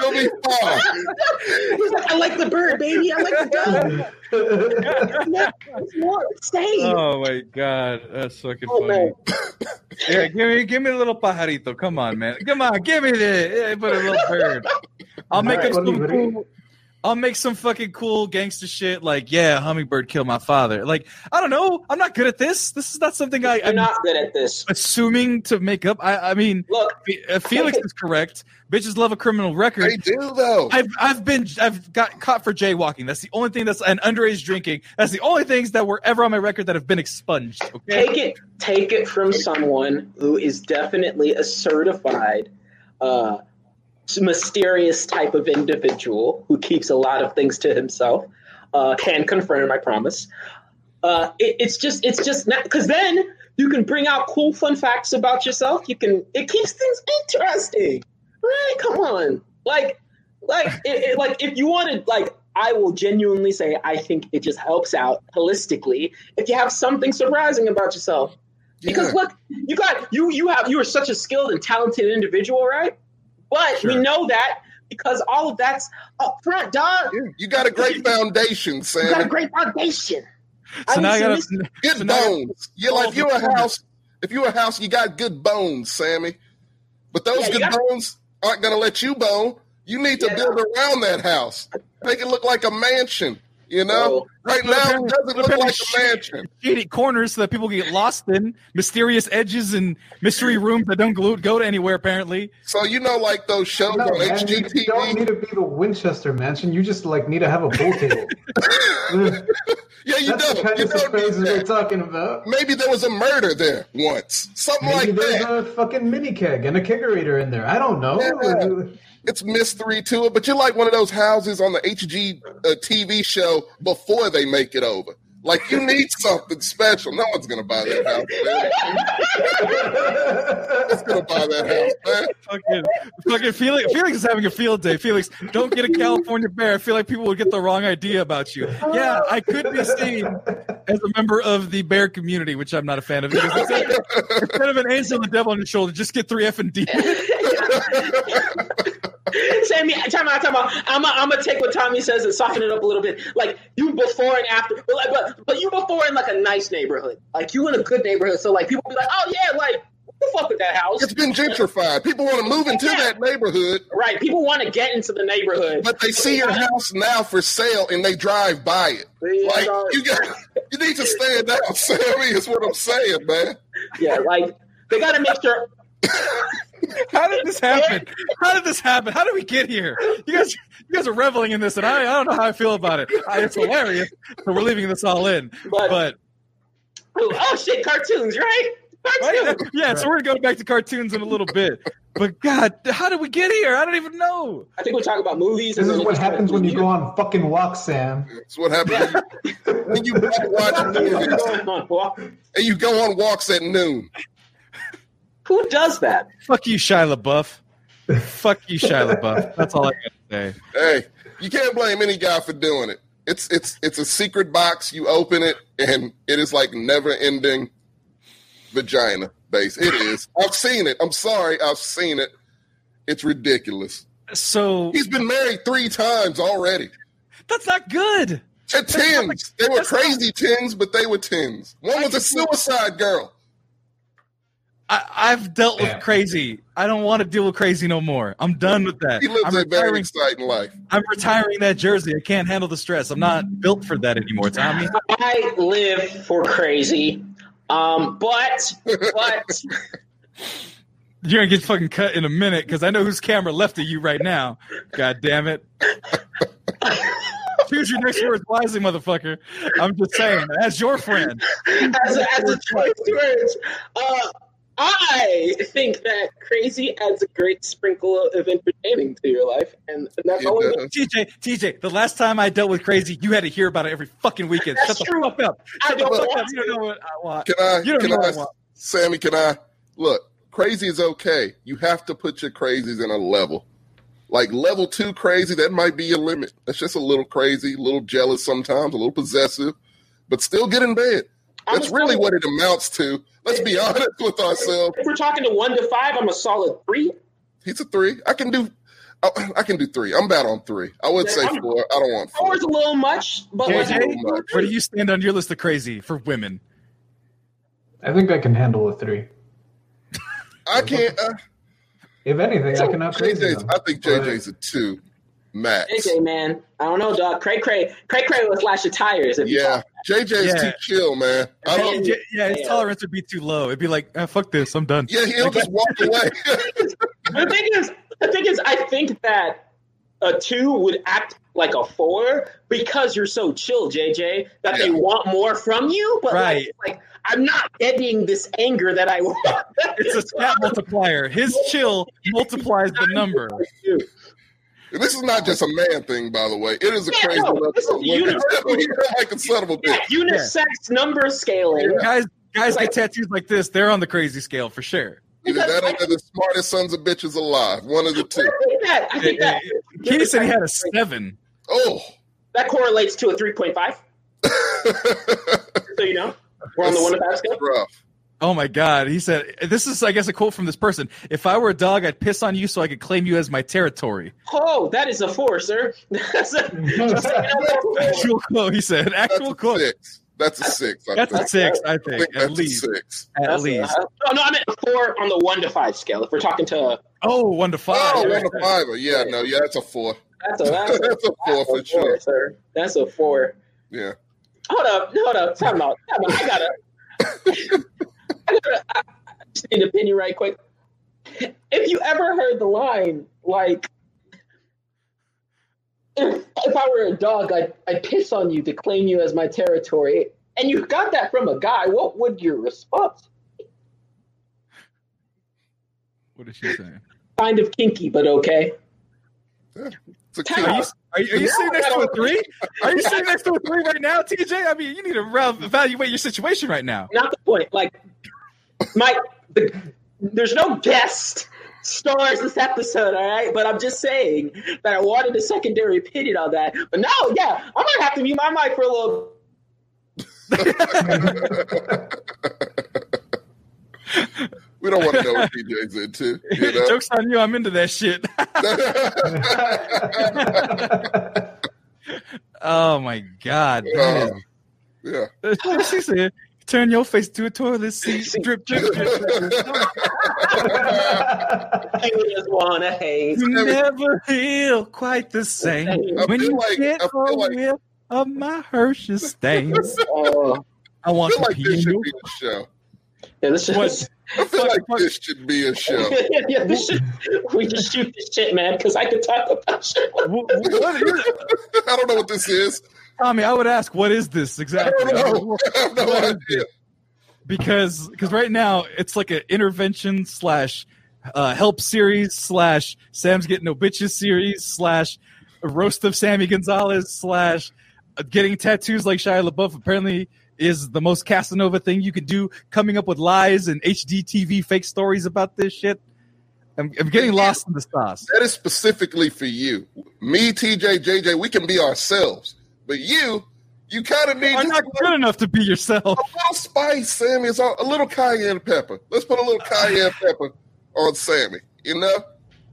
You'll be fine. He's like, I like the bird, baby. I like the dove. It's more same. Oh my god, that's fucking Oh, funny. man. Yeah, give me give me a little pajarito. Come on, man. Come on, give me the yeah, put a little bird. I'll make Alright, up some Oliveria. cool. I'll make some fucking cool gangster shit like, yeah, hummingbird killed my father. Like, I don't know. I'm not good at this. This is not something I, You're I'm not good at this. assuming to make up. I, I mean, Look, uh, Felix is correct. Bitches love a criminal record. They do though. I've I've been I've got caught for jaywalking. That's the only thing that's and underage drinking. That's the only things that were ever on my record that have been expunged. Okay. take it take it from someone who is definitely a certified uh mysterious type of individual who keeps a lot of things to himself uh can confirm i promise. Uh it, it's just it's just not because then you can bring out cool fun facts about yourself. You can it keeps things interesting right? Come on. Like like it, it- like if you wanted like i will genuinely say i think it just helps out holistically if you have something surprising about yourself. Because Yeah. look you got you you have you are such a skilled and talented individual right but we know that because all of that's up front dog Yeah, You got a great foundation, Sam. you got a great foundation So now I need gotta. some Good so now bones. You're like oh, if you're a house. If you're a house, you got good bones, Sammy. But those Yeah, good got- bones aren't going to let you bone. You need to Yeah. build around that house. Make it look like a mansion. You know, Oh. Right now it doesn't look like a mansion. shady corners so that people can get lost in mysterious edges and mystery rooms that don't go, go to anywhere. Apparently, So you know, like those shows No, on man, you don't need to be the Winchester mansion. You just like need to have a pool table. Yeah, you That's don't. kind You of don't surprises need we're talking about. Maybe there was a murder there once. Something Maybe like there's that. a fucking mini keg and a kegerator in there. I don't know. Yeah. It's mystery to it, but you're like one of those houses on the HG uh, TV show before they make it over. Like you need something special. No one's gonna buy that house. Man. Who's gonna buy that house, man? fucking, fucking Felix, Felix is having a field day. Felix, don't get a California bear. I feel like people would get the wrong idea about you. Yeah, I could be seen as a member of the bear community, which I'm not a fan of. Instead, instead of an angel and the devil on your shoulder, just get three F and D. Sammy, time out, time out. I'm gonna take what Tommy says and soften it up a little bit. Like you before and after, but like, but, but you before in like a nice neighborhood, like you in a good neighborhood. So like people be like, oh yeah, like what the fuck with that house, It's been gentrified. People want to move into that neighborhood, right? People want to get into the neighborhood, but they see your house now for sale and they drive by it. Yeah, Like you got, you need to stand out, Sammy. Is what I'm saying, man. yeah, like they got to make sure. How did this happen? How did this happen? How did we get here? You guys, you guys are reveling in this, and I, I don't know how I feel about it. I, it's hilarious. So we're leaving this all in, But, but oh shit, cartoons, right? Cartoons. Right? Yeah, so we're gonna go back to cartoons in a little bit. But God, how did we get here? I don't even know. I think we're talking about movies. This and is what happens when you music. go on fucking walks, Sam. That's what happens when you, when you watch movies and you go on walks at noon. Who does that? Fuck you, Shia LaBeouf. Fuck you, Shia LaBeouf. That's all I gotta say. Hey, you can't blame any guy for doing it. It's it's it's a secret box. You open it, and it is like never ending vagina base. It is. I've seen it. I'm sorry, I've seen it. It's ridiculous. So He's been married three times already. that's not good. To tens. They were that's not- crazy tens, but they were tens. One was a suicide girl. I, I've dealt with crazy. I don't want to deal with crazy no more. I'm done with that. He lives I'm a very retiring, exciting life. I'm retiring that jersey. I can't handle the stress. I'm not built for that anymore, Tommy. I live for crazy. Um, but but You're gonna get fucking cut in a minute because I know whose camera left of you right now. God damn it. Choose your next words wisely, motherfucker. I'm just saying, as your friend. as a, as a choice words, uh, I think that crazy adds a great sprinkle of entertaining to your life, and, and that's It all. it does. is. TJ, TJ, the last time I dealt with crazy, you had to hear about it every fucking weekend. That's Shut the true. fuck up. I the don't fuck want up. You don't know what I want. Can I? You don't can know what I, I want. Sammy? Can I? Look, crazy is okay. You have to put your crazies in a level. Like level two crazy, that might be your limit. That's just a little crazy, a little jealous sometimes, a little possessive, but still get in bed. I'm That's really what it amounts to. Let's be honest with ourselves. If we're talking to one to five, I'm a solid three. He's a three. I can do. I, I can do three. I'm bad on three. I would say I'm- four. I don't want four. Four is a little much, but JJ? like, a much. Where do you stand on your list of crazy for women? I think I can handle a three. I can't. Uh, If anything, I can out crazy JJ's. I think JJ's a two, max. JJ, man, I don't know, dog. Cray Cray, Cray Cray will slash your tires. If you Yeah, talk. JJ's Yeah. too chill, man. I don't. Yeah, yeah, his Yeah. tolerance would be too low. It'd be like, ah, fuck this, I'm done. Yeah, he'll just walk away. the thing is, the thing is, I think that a two would act like a four because you're so chill, JJ, that they want more from you. But Right. like, like, I'm not getting this anger that I want. It's a stat multiplier. His chill multiplies the number. This is not just a man thing, by the way. It is a Yeah, crazy no, this is for women. universal. You're like a son of a Yeah, bitch. unisex number scaling. Guys, guys Like- get tattoos like this. They're on the crazy scale for sure. Either that or they're the smartest sons of bitches alive. One of the two. I think that. I think that. He said he had a seven. Oh. That correlates to a 3.5. So you know, we're on the one to five scale. rough. Oh my god. He said this is I guess a quote from this person. If I were a dog, I'd piss on you so I could claim you as my territory. Oh, that is a four, sir. That's a, just you know, that's. Actual quote, he said. That's Actual a quote. six. That's a six. I That's a six, I I think. think At least. six. At That's a- least. oh no, I meant four on the one to five scale. If we're talking to Oh, one to five. Oh, one to five. Yeah, no, yeah, that's a four. that's a that's a, That's a four that's for a sure. sir. That's a four. Yeah. Hold up, hold up, time out, time out. I gotta, I I just need an opinion right quick. If you ever heard the line like, if, if I were a dog, I'd, I'd piss on you to claim you as my territory, and you got that from a guy, what would your response? What is she saying? Kind of kinky, but okay. It's a Time kid. Are you, out. Are, you- are you sitting next to a three? Are you sitting next to a three right now, TJ? I mean, you need to re- evaluate your situation right now. Not the point. Like, my the, there's no guest stars this episode, all right. But I'm just saying that I wanted a secondary opinion on that. But no, yeah, I might have to mute my mic for a little. we don't want to know what DJ's into. You know? Joke's on you. I'm into that shit. oh my god. that Uh, yeah. is- she said, "Turn your face to a toilet seat. Drip, drip, drip. I just wanna hate. You never feel quite the same I when you like- get I a like- whiff of my Hershey stains. Oh, I I want feel to like pee this in should your be a show. yeah, this What? Is. I feel Fuck, like fuck. this should be a show. yeah, yeah, this should, we just shoot this shit, man, because I could talk about shit. Wh- wh- what is- I don't know what this is. Tommy, I would ask, what is this I exactly? don't know. I have no idea. because because right now it's like an intervention slash uh, help series slash Sam's getting no bitches series slash a roast of Sammy Gonzalez slash uh, getting tattoos like Shia LaBeouf apparently is the most Casanova thing you could do. Coming up with lies and HGTV fake stories about this shit. I'm, I'm getting lost in the sauce. That is specifically for you. Me, TJ, JJ, we can be ourselves. But you, you kind of need I'm not good enough to be yourself. A little spice, Sammy. It's all, a little cayenne pepper. Let's put a little cayenne pepper on Sammy. You know?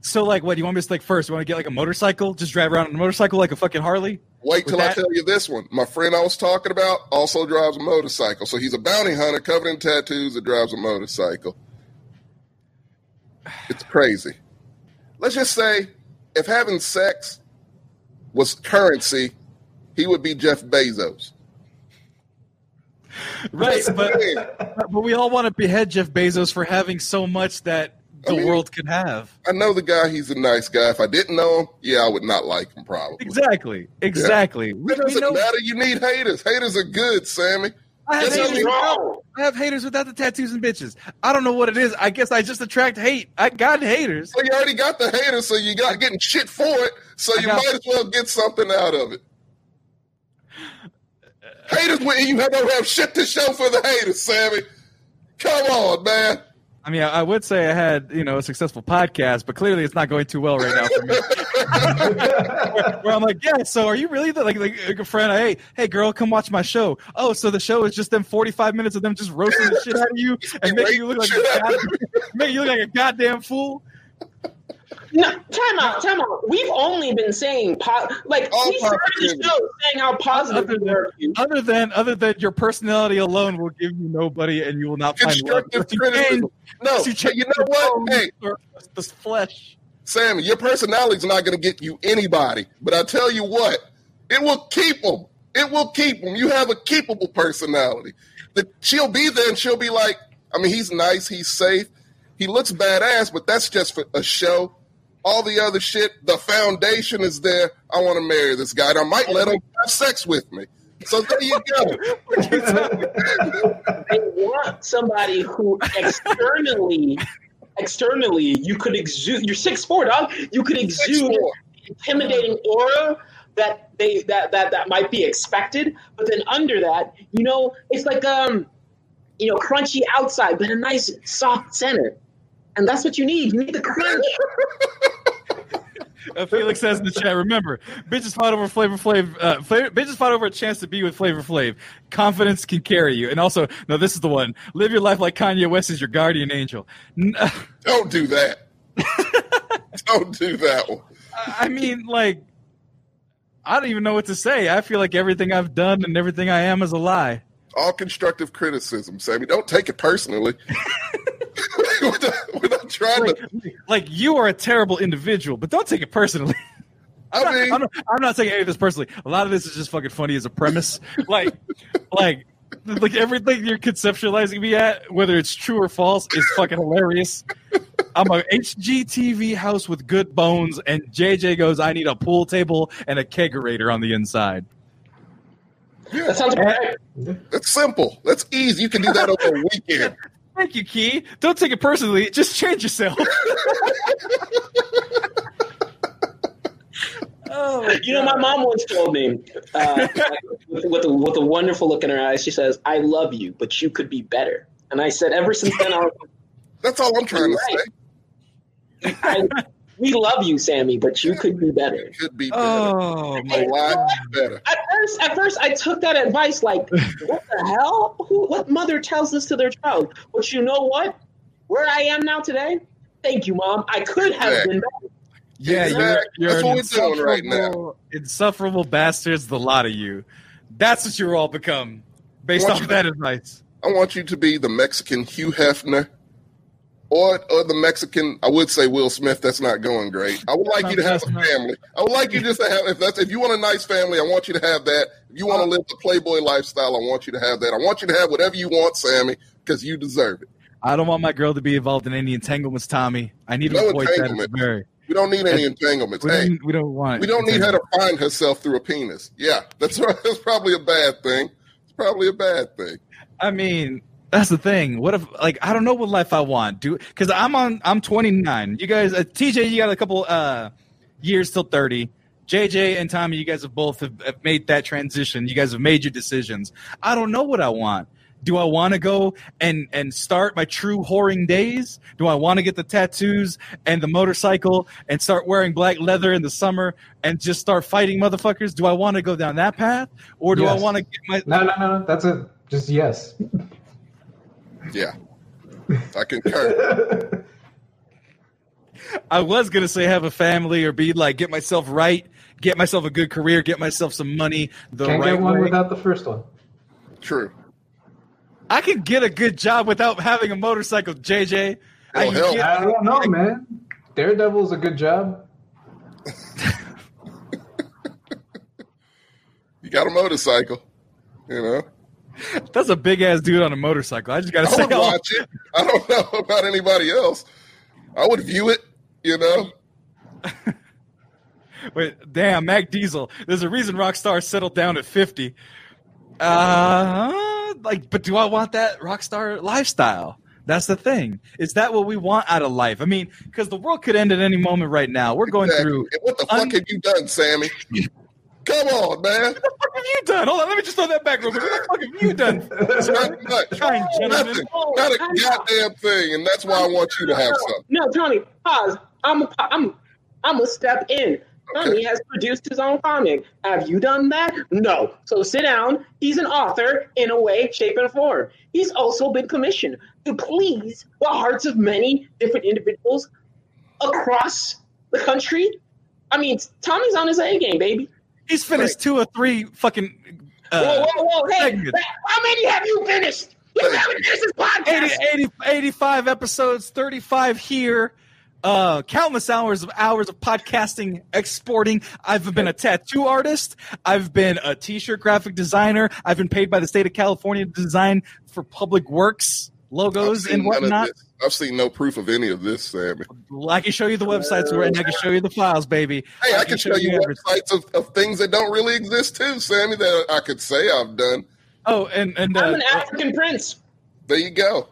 So like, what do you want me to like first? You want to get like a motorcycle? Just drive around on a motorcycle like a fucking Harley? Wait till I tell you this one. My friend I was talking about also drives a motorcycle. So he's a bounty hunter covered in tattoos that drives a motorcycle. It's crazy. Let's just say if having sex was currency, he would be Jeff Bezos. Right, but but we all want to behead Jeff Bezos for having so much that the I mean- world can have. I know the guy. He's a nice guy. If I didn't know him, yeah, I would not like him probably. Exactly, exactly. We, It doesn't know matter. You need haters. Haters are good, Sammy. I have, That's haters without. I have haters without the tattoos and bitches. I don't know what it is. I guess I just attract hate. I got haters. So you already got the haters, so you got getting shit for it. So I you might as well get something out of it. Uh, haters when you don't have shit to show for the haters, Sammy. Come on, man. I mean, I, would say I had you know a successful podcast, but clearly it's not going too well right now for me. where, where I'm like, yeah. So are you really the, like, like a friend? Hey, hey, girl, come watch my show. Oh, so the show is just them 45 minutes of them just roasting the shit out of you and making you look like a god, making you look like a goddamn fool. No, time out, time out. We've only been saying po- like All we started the show saying how positive Other than, were. you. other than other than your personality alone will give you nobody, and you will not find love. Constructive you change- No, you change you know what? Hey, or this flesh. Sammy, your personality's not going to get you anybody. But I tell you what, it will keep them. It will keep them. You have a keepable personality. That she'll be there and she'll be like, I mean, he's nice, he's safe, he looks badass, but that's just for a show. All the other shit, the foundation is there. I want to marry this guy. And I might let him have sex with me. So there you go. I want somebody who externally, externally, you could exude. You're six four, dog. You could exude intimidating aura that they that that that might be expected, but then under that, you know, it's like um, you know, crunchy outside, but a nice soft center, and that's what you need. You need the crunch. Uh, Felix says in the chat, remember, bitches fought over Flavor Flav. Uh, Flavor, bitches fought over a chance to be with Flavor Flav. Confidence can carry you. And also, no, this is the one. Live your life like Kanye West is your guardian angel. N- Don't do that. Don't do that one. I mean, like, I don't even know what to say. I feel like everything I've done and everything I am is a lie. all constructive criticism, Sammy. Don't take it personally. we're, not, we're not trying Like, to. like, you are a terrible individual, but don't take it personally. I mean, I'm not, I'm not taking any of this personally. A lot of this is just fucking funny as a premise. Like, like, like everything you're conceptualizing me at, whether it's true or false, is fucking hilarious. I'm a HGTV house with good bones, and JJ goes, I need a pool table and a kegerator on the inside. That sounds right. that's simple. That's easy. You can do that over a weekend. Thank you, Key. Don't take it personally. Just change yourself. oh, You know, my mom once told me, uh, with, with, a, with a wonderful look in her eyes, she says, "I love you, but you could be better." And I said, ever since then, I was That's all I'm trying to say. I, we love you, Sammy, but you could be better. Could be better. oh a my lot better. At first, at first, I took that advice like, "What the hell? Who, what mother tells this to their child?" But you know what? Where I am now today, thank you, mom. I could have been better. Yeah, you're, you're That's an what we're doing right now. insufferable- Insufferable bastards, the lot of you. That's what you're all become based I off want you to- that advice. I want you to be the Mexican Hugh Hefner, or or the Mexican. I would say Will Smith. That's not going great. I would like you to have a family. I would like you just to have. If that's if you want a nice family, I want you to have that. If you want to uh, live the Playboy lifestyle, I want you to have that. I want you to have whatever you want, Sammy, because you deserve it. I don't want my girl to be involved in any entanglements, Tommy. I need to No avoid that. very. We don't need any entanglements. We Hey, don't, we don't want. we don't need her to find herself through a penis. Yeah, that's that's probably a bad thing. It's probably a bad thing. I mean, that's the thing. What if, like, I don't know what life I want, dude? Because I'm on. I'm 29. You guys, uh, TJ, you got a couple uh years till 30. JJ and Tommy, you guys have both have, have made that transition. You guys have made your decisions. I don't know what I want. Do I want to go and and start my true whoring days? Do I want to get the tattoos and the motorcycle and start wearing black leather in the summer and just start fighting motherfuckers? Do I want to go down that path, or do I want to get my? No, no, no. That's it. Just yes. Yeah, I concur. I was gonna say have a family or be like get myself right, get myself a good career, get myself some money the Can't right get one way. without the first one. True. I can get a good job without having a motorcycle, JJ. I Oh, can hell. get- I don't know, man. Daredevil's a good job. You got a motorcycle, you know. That's a big ass dude on a motorcycle. I just gotta I say, would watch it. I don't know about anybody else. I would view it, you know. wait, damn, Mac Diesel. There's a reason Rockstar settled down at 50. Uh, like, but do I want that Rockstar lifestyle? That's the thing. Is that what we want out of life? I mean, because the world could end at any moment right now. We're going Exactly. through And what the un- fuck have you done, Sammy? Come on, man. What have you done? Hold on, let me just throw that back real quick. What the fuck have you done? Not much. Kind gentlemen. Nothing. Oh, Not a time out. goddamn thing, and that's why I want you to have some. No, Tony, pause. I'm I'm I'm a step in. Tony Okay. has produced his own comic. Have you done that? No. So sit down. He's an author in a way, shape, and form. He's also been commissioned to please the hearts of many different individuals across the country. I mean, Tommy's on his A game, baby. He's finished two or three fucking. Uh, whoa, whoa! Hey, how many have you finished? You haven't finished this podcast. 80, 80, 85 episodes, 35 here. Uh, countless hours of hours of podcasting, exporting. I've been a tattoo artist. I've been a t-shirt graphic designer. I've been paid by the state of California to design for public works logos and whatnot. This. I've seen no proof of any of this, Sammy. I can show you the websites and I can show you the files, baby. Hey, I, can show you everything. websites of, of things that don't really exist too, Sammy. That I could say I've done. Oh, and and uh, I'm an African prince. There you go.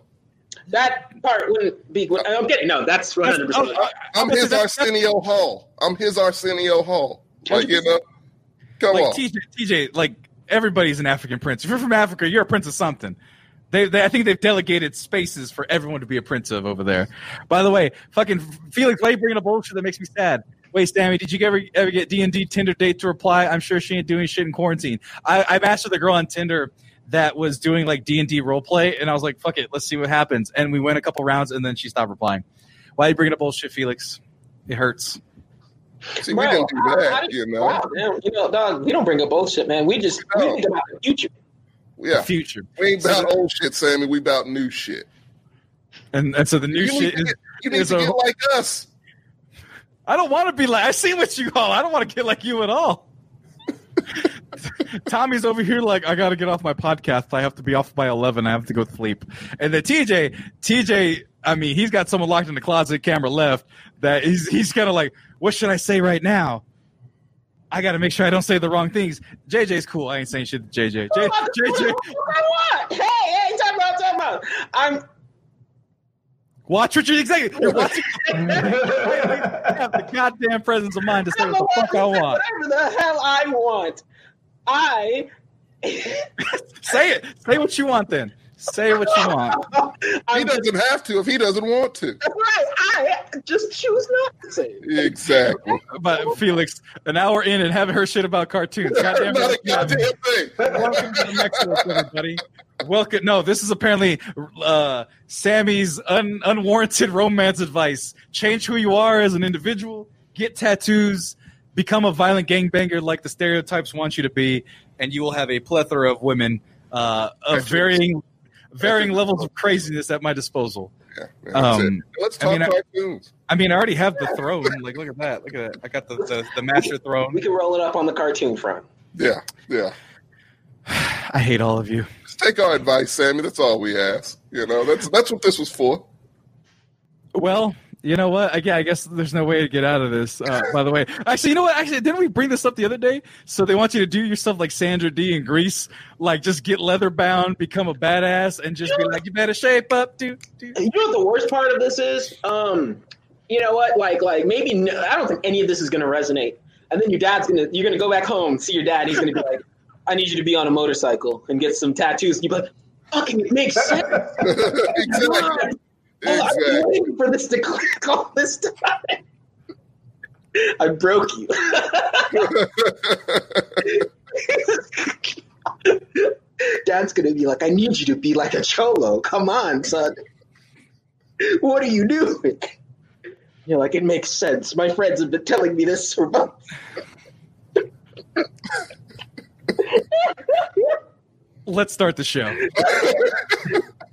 That part wouldn't be. I'm getting no. That's 100. oh, percent uh, I'm his that's- Arsenio Hall. I'm his Arsenio Hall. Like you know, come like on. TJ, TJ, like everybody's an African prince. If you're from Africa, you're a prince of something. They, they, I think they've delegated spaces for everyone to be a prince of over there. By the way, fucking Felix, why are you bringing up bullshit that makes me sad? Wait, Sammy, did you ever ever get D and D Tinder date to reply? I'm sure she ain't doing shit in quarantine. I, I matched with a girl on Tinder that was doing like D and D role play, and I was like, "Fuck it, let's see what happens." And we went a couple rounds, and then she stopped replying. Why are you bringing up bullshit, Felix? It hurts. See, we Bro, didn't do that. how did- You know, Wow, man, you know, dog. We don't bring up bullshit, man. We just we think about the future. Yeah. Future, We ain't about old shit, Sammy. We about new shit. and and so the new you shit is. get, you need is to a- get like us. I don't want to be like I see what you all. I don't want to get like you at all. Tommy's over here like I got to get off my podcast. I have to be off by eleven. I have to go sleep. And then TJ, TJ, I mean, he's got someone locked in the closet. Camera left. That he's he's kind of like, what should I say right now? I got to make sure I don't say the wrong things. JJ's cool. I ain't saying shit to JJ. J, What JJ, I want? Hey, hey, time out, time out. I'm watch what you exactly. You're watching. I have the goddamn presence of mind to say I'm what the fuck I want. Whatever the hell I want. I. Say it. Say what you want then. Say what you want. He I'm doesn't have to if he doesn't want to. that's right. I just choose not to say. it. Exactly. But Felix, an hour in and haven't heard shit about cartoons. Goddamn Not a goddamn thing. Welcome to the next one, everybody. Welcome. No, this is apparently uh, Sammy's un- unwarranted romance advice. Change who you are as an individual. Get tattoos. Become a violent gangbanger like the stereotypes want you to be, and you will have a plethora of women uh, of varying varying levels of craziness at my disposal. Yeah, man, that's Um, it. Let's I talk mean, I- cartoons. I mean, I already have the throne. Like, look at that. Look at that. I got the, the, the master throne. We can roll it up on the cartoon front. Yeah, yeah. I hate all of you. Just take our advice, Sammy. That's all we ask. You know, that's that's what this was for. Well, you know what? I, yeah, I guess there's no way to get out of this. Uh, by the way, actually, you know what? Actually, didn't we bring this up the other day? So they want you to do yourself like Sandra Dee in Grease, like just get leather bound, become a badass, and just be like, you better shape up, dude. dude. You know what the worst part of this is? Um, you know what? Like, like maybe no, I don't think any of this is gonna resonate. And then your dad's gonna, you're gonna go back home, see your dad. He's gonna be like, "I need you to be on a motorcycle and get some tattoos." And you be like, "Fucking, it makes sense." exactly. Oh, I've been waiting for this to click all this time. I broke you. Dad's gonna be like, I need you to be like a cholo. Come on, son. What are you doing? You're like, it makes sense. My friends have been telling me this for months. Let's start the show.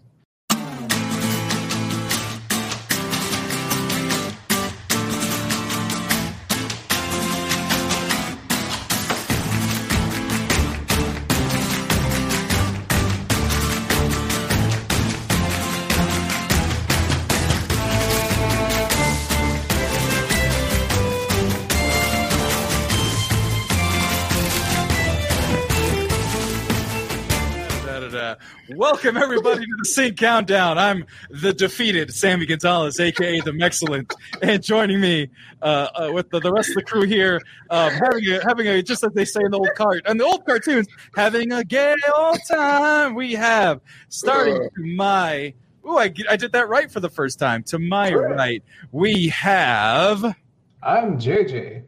welcome everybody to the CincountDown. I'm the defeated Sammy Gonzalez, aka the Excellent, and joining me uh, uh, with the, the rest of the crew here, um, having a having a just as they say in the old cart and the old cartoons, having a gay old time. We have starting to my. Oh, I, I did that right for the first time. To my right, we have. I'm JJ.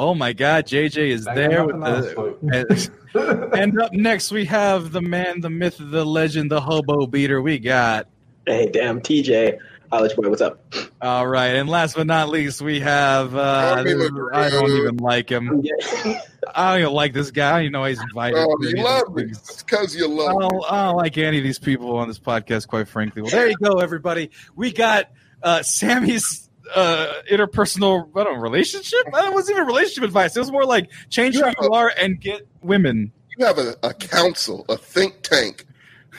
Oh my God, JJ is I got there with nothing the. for and up next, we have the man, the myth, the legend, the hobo beater. We got. Hey, damn, TJ. College boy, what's up? All right, and last but not least, we have. Uh, I don't even like him. I'm getting- I don't even like this guy. I don't even know why he's invited. Oh, to you love me. It's because you I love me. don't, I don't like any of these people on this podcast, quite frankly. Well, there you go, everybody. We got uh, Sammy's uh, interpersonal, I don't know, relationship. That wasn't even relationship advice. It was more like change who Yeah. you are and get women. You have a, a council, a think tank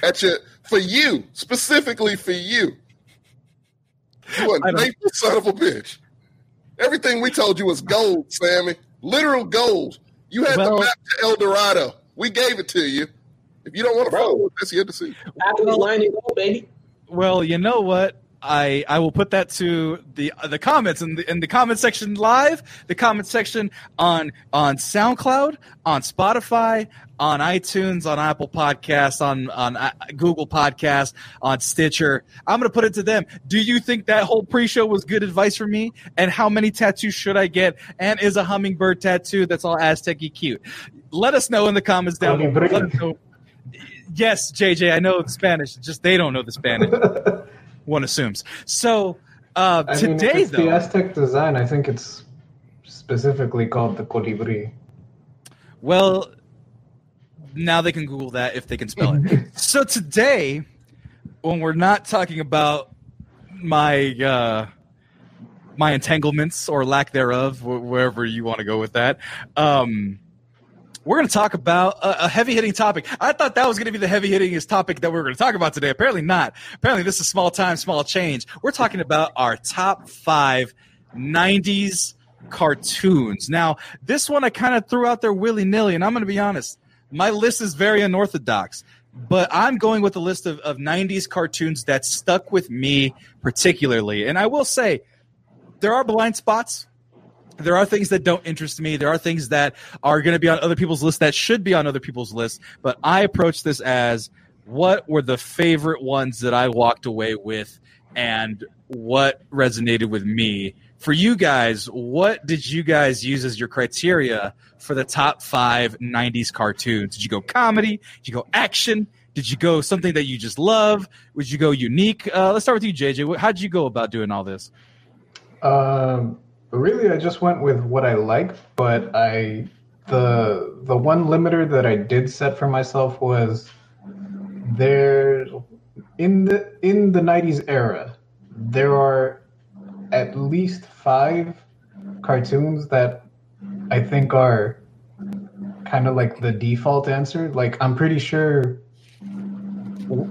at your for you, specifically for you. You I a don't- son of a bitch. Everything we told you was gold, Sammy. Literal gold. You had Well- the map to El Dorado. We gave it to you. If you don't want to Bro. follow it, that's your decision. After the line, you go, baby. Well, you know what? I I will put that to the the comments in the in the comment section live, the comment section on on SoundCloud, on Spotify, on iTunes, on Apple Podcasts, on on uh, Google Podcasts, on Stitcher. I'm going to put it to them. Do you think that whole pre-show was good advice for me? And how many tattoos should I get? And is a hummingbird tattoo that's all Aztec-y cute? Let us know in the comments down below. Colibri. Let us know. Yes, JJ, I know the Spanish. Just they don't know the Spanish one assumes. So uh, I mean, today, it's the Aztec design, I think it's specifically called the colibri. well, now they can Google that if they can spell it. so today, when we're not talking about my uh, my entanglements or lack thereof, wh- wherever you want to go with that. Um, we're going to talk about a, a heavy hitting topic. I thought that was going to be the heavy hittingest topic that we were going to talk about today. Apparently not. Apparently this is small time, small change. We're talking about our top five 90s cartoons. Now, this one I kind of threw out there willy nilly, and I'm going to be honest. My list is very unorthodox, but I'm going with a list of, of 90s cartoons that stuck with me particularly. And I will say, there are blind spots there are things that don't interest me. There are things that are going to be on other people's lists that should be on other people's lists. But I approach this as what were the favorite ones that I walked away with and what resonated with me. For you guys, what did you guys use as your criteria for the top five 90s cartoons? Did you go comedy? Did you go action? Did you go something that you just love? Would you go unique? Uh, let's start with you, JJ. How did you go about doing all this? Um, really, I just went with what I like, but I the the one limiter that I did set for myself was there in the in the '90s era. There are at least five cartoons that I think are kind of like the default answer. Like I'm pretty sure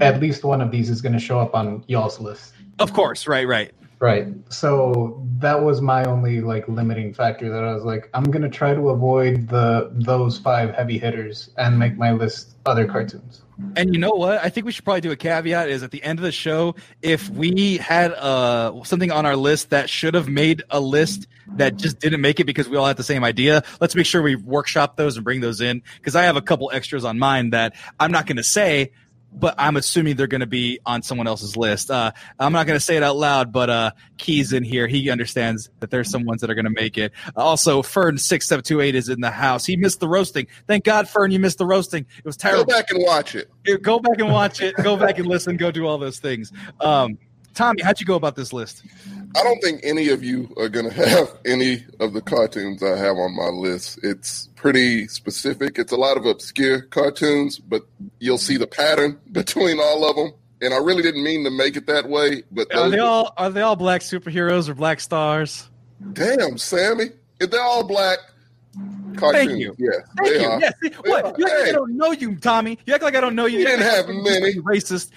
at least one of these is going to show up on y'all's list. Of course, right, right. Right. So that was my only like limiting factor that I was like, I'm gonna try to avoid the those five heavy hitters and make my list other cartoons. And you know what? I think we should probably do a caveat is at the end of the show, if we had uh, something on our list that should have made a list that just didn't make it because we all had the same idea, let's make sure we workshop those and bring those in. Because I have a couple extras on mine that I'm not going to say, but I'm assuming they're going to be on someone else's list. Uh, I'm not going to say it out loud, but uh, Key's in here. He understands that there's some ones that are going to make it. Also, Fern six seven two eight is in the house. He missed the roasting. Thank God, Fern, you missed the roasting. It was terrible. Go back and watch it. go back and watch it. Go back and listen. Go do all those things. Um, Tommy, how'd you go about this list? I don't think any of you are going to have any of the cartoons I have on my list. It's pretty specific. It's a lot of obscure cartoons, but you'll see the pattern between all of them. And I really didn't mean to make it that way, but Are they all are they all black superheroes or black stars? damn, Sammy, if they're all black cartoons. Thank you. Yes, Thank they you. are. Yes. what? are. You act like I don't know you, Tommy. You act like I don't know you. You didn't have many. racist.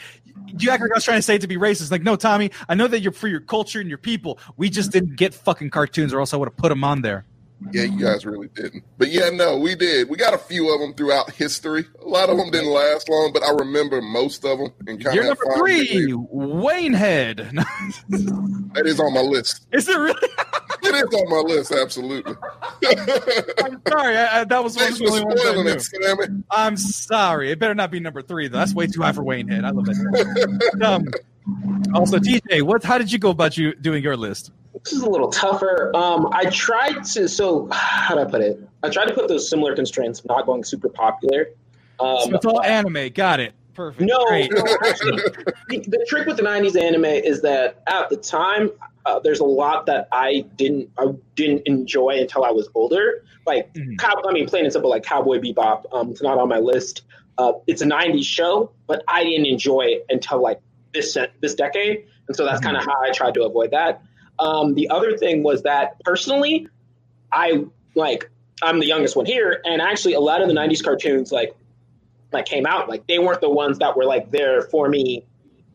You act like I was trying to say it to be racist. Like, no, Tommy. I know that you're for your culture and your people. We just didn't get fucking cartoons, or else I would have put them on there. Yeah, you guys really didn't. But yeah, no, we did. We got a few of them throughout history. A lot of them didn't last long, but I remember most of them. And kind You're of number three, Waynehead. That is on my list. Is it really? It is on my list, absolutely. I'm sorry. I, I, that was one of the for only ones I spoiling knew. it, Sammy. I'm sorry. It better not be number three, though. That's way too high for Waynehead. I love that. um, also, TJ, what? How did you go about you doing your list? This is a little tougher. Um, I tried to. So how do I put it? I tried to put those similar constraints not going super popular. Um, So it's all anime. Got it. Perfect. No, no, actually, the, the trick with the '90s anime is that at the time, uh, there's a lot that I didn't, I didn't enjoy until I was older. Like, Mhm. cow, I mean, plain and simple, like Cowboy Bebop. Um, it's not on my list. Uh, it's a '90s show, but I didn't enjoy it until like this this decade, and so that's Mhm. kind of how I tried to avoid that. Um, the other thing was that personally, I like I'm the youngest one here, and actually a lot of the '90s cartoons like like came out, like they weren't the ones that were like there for me,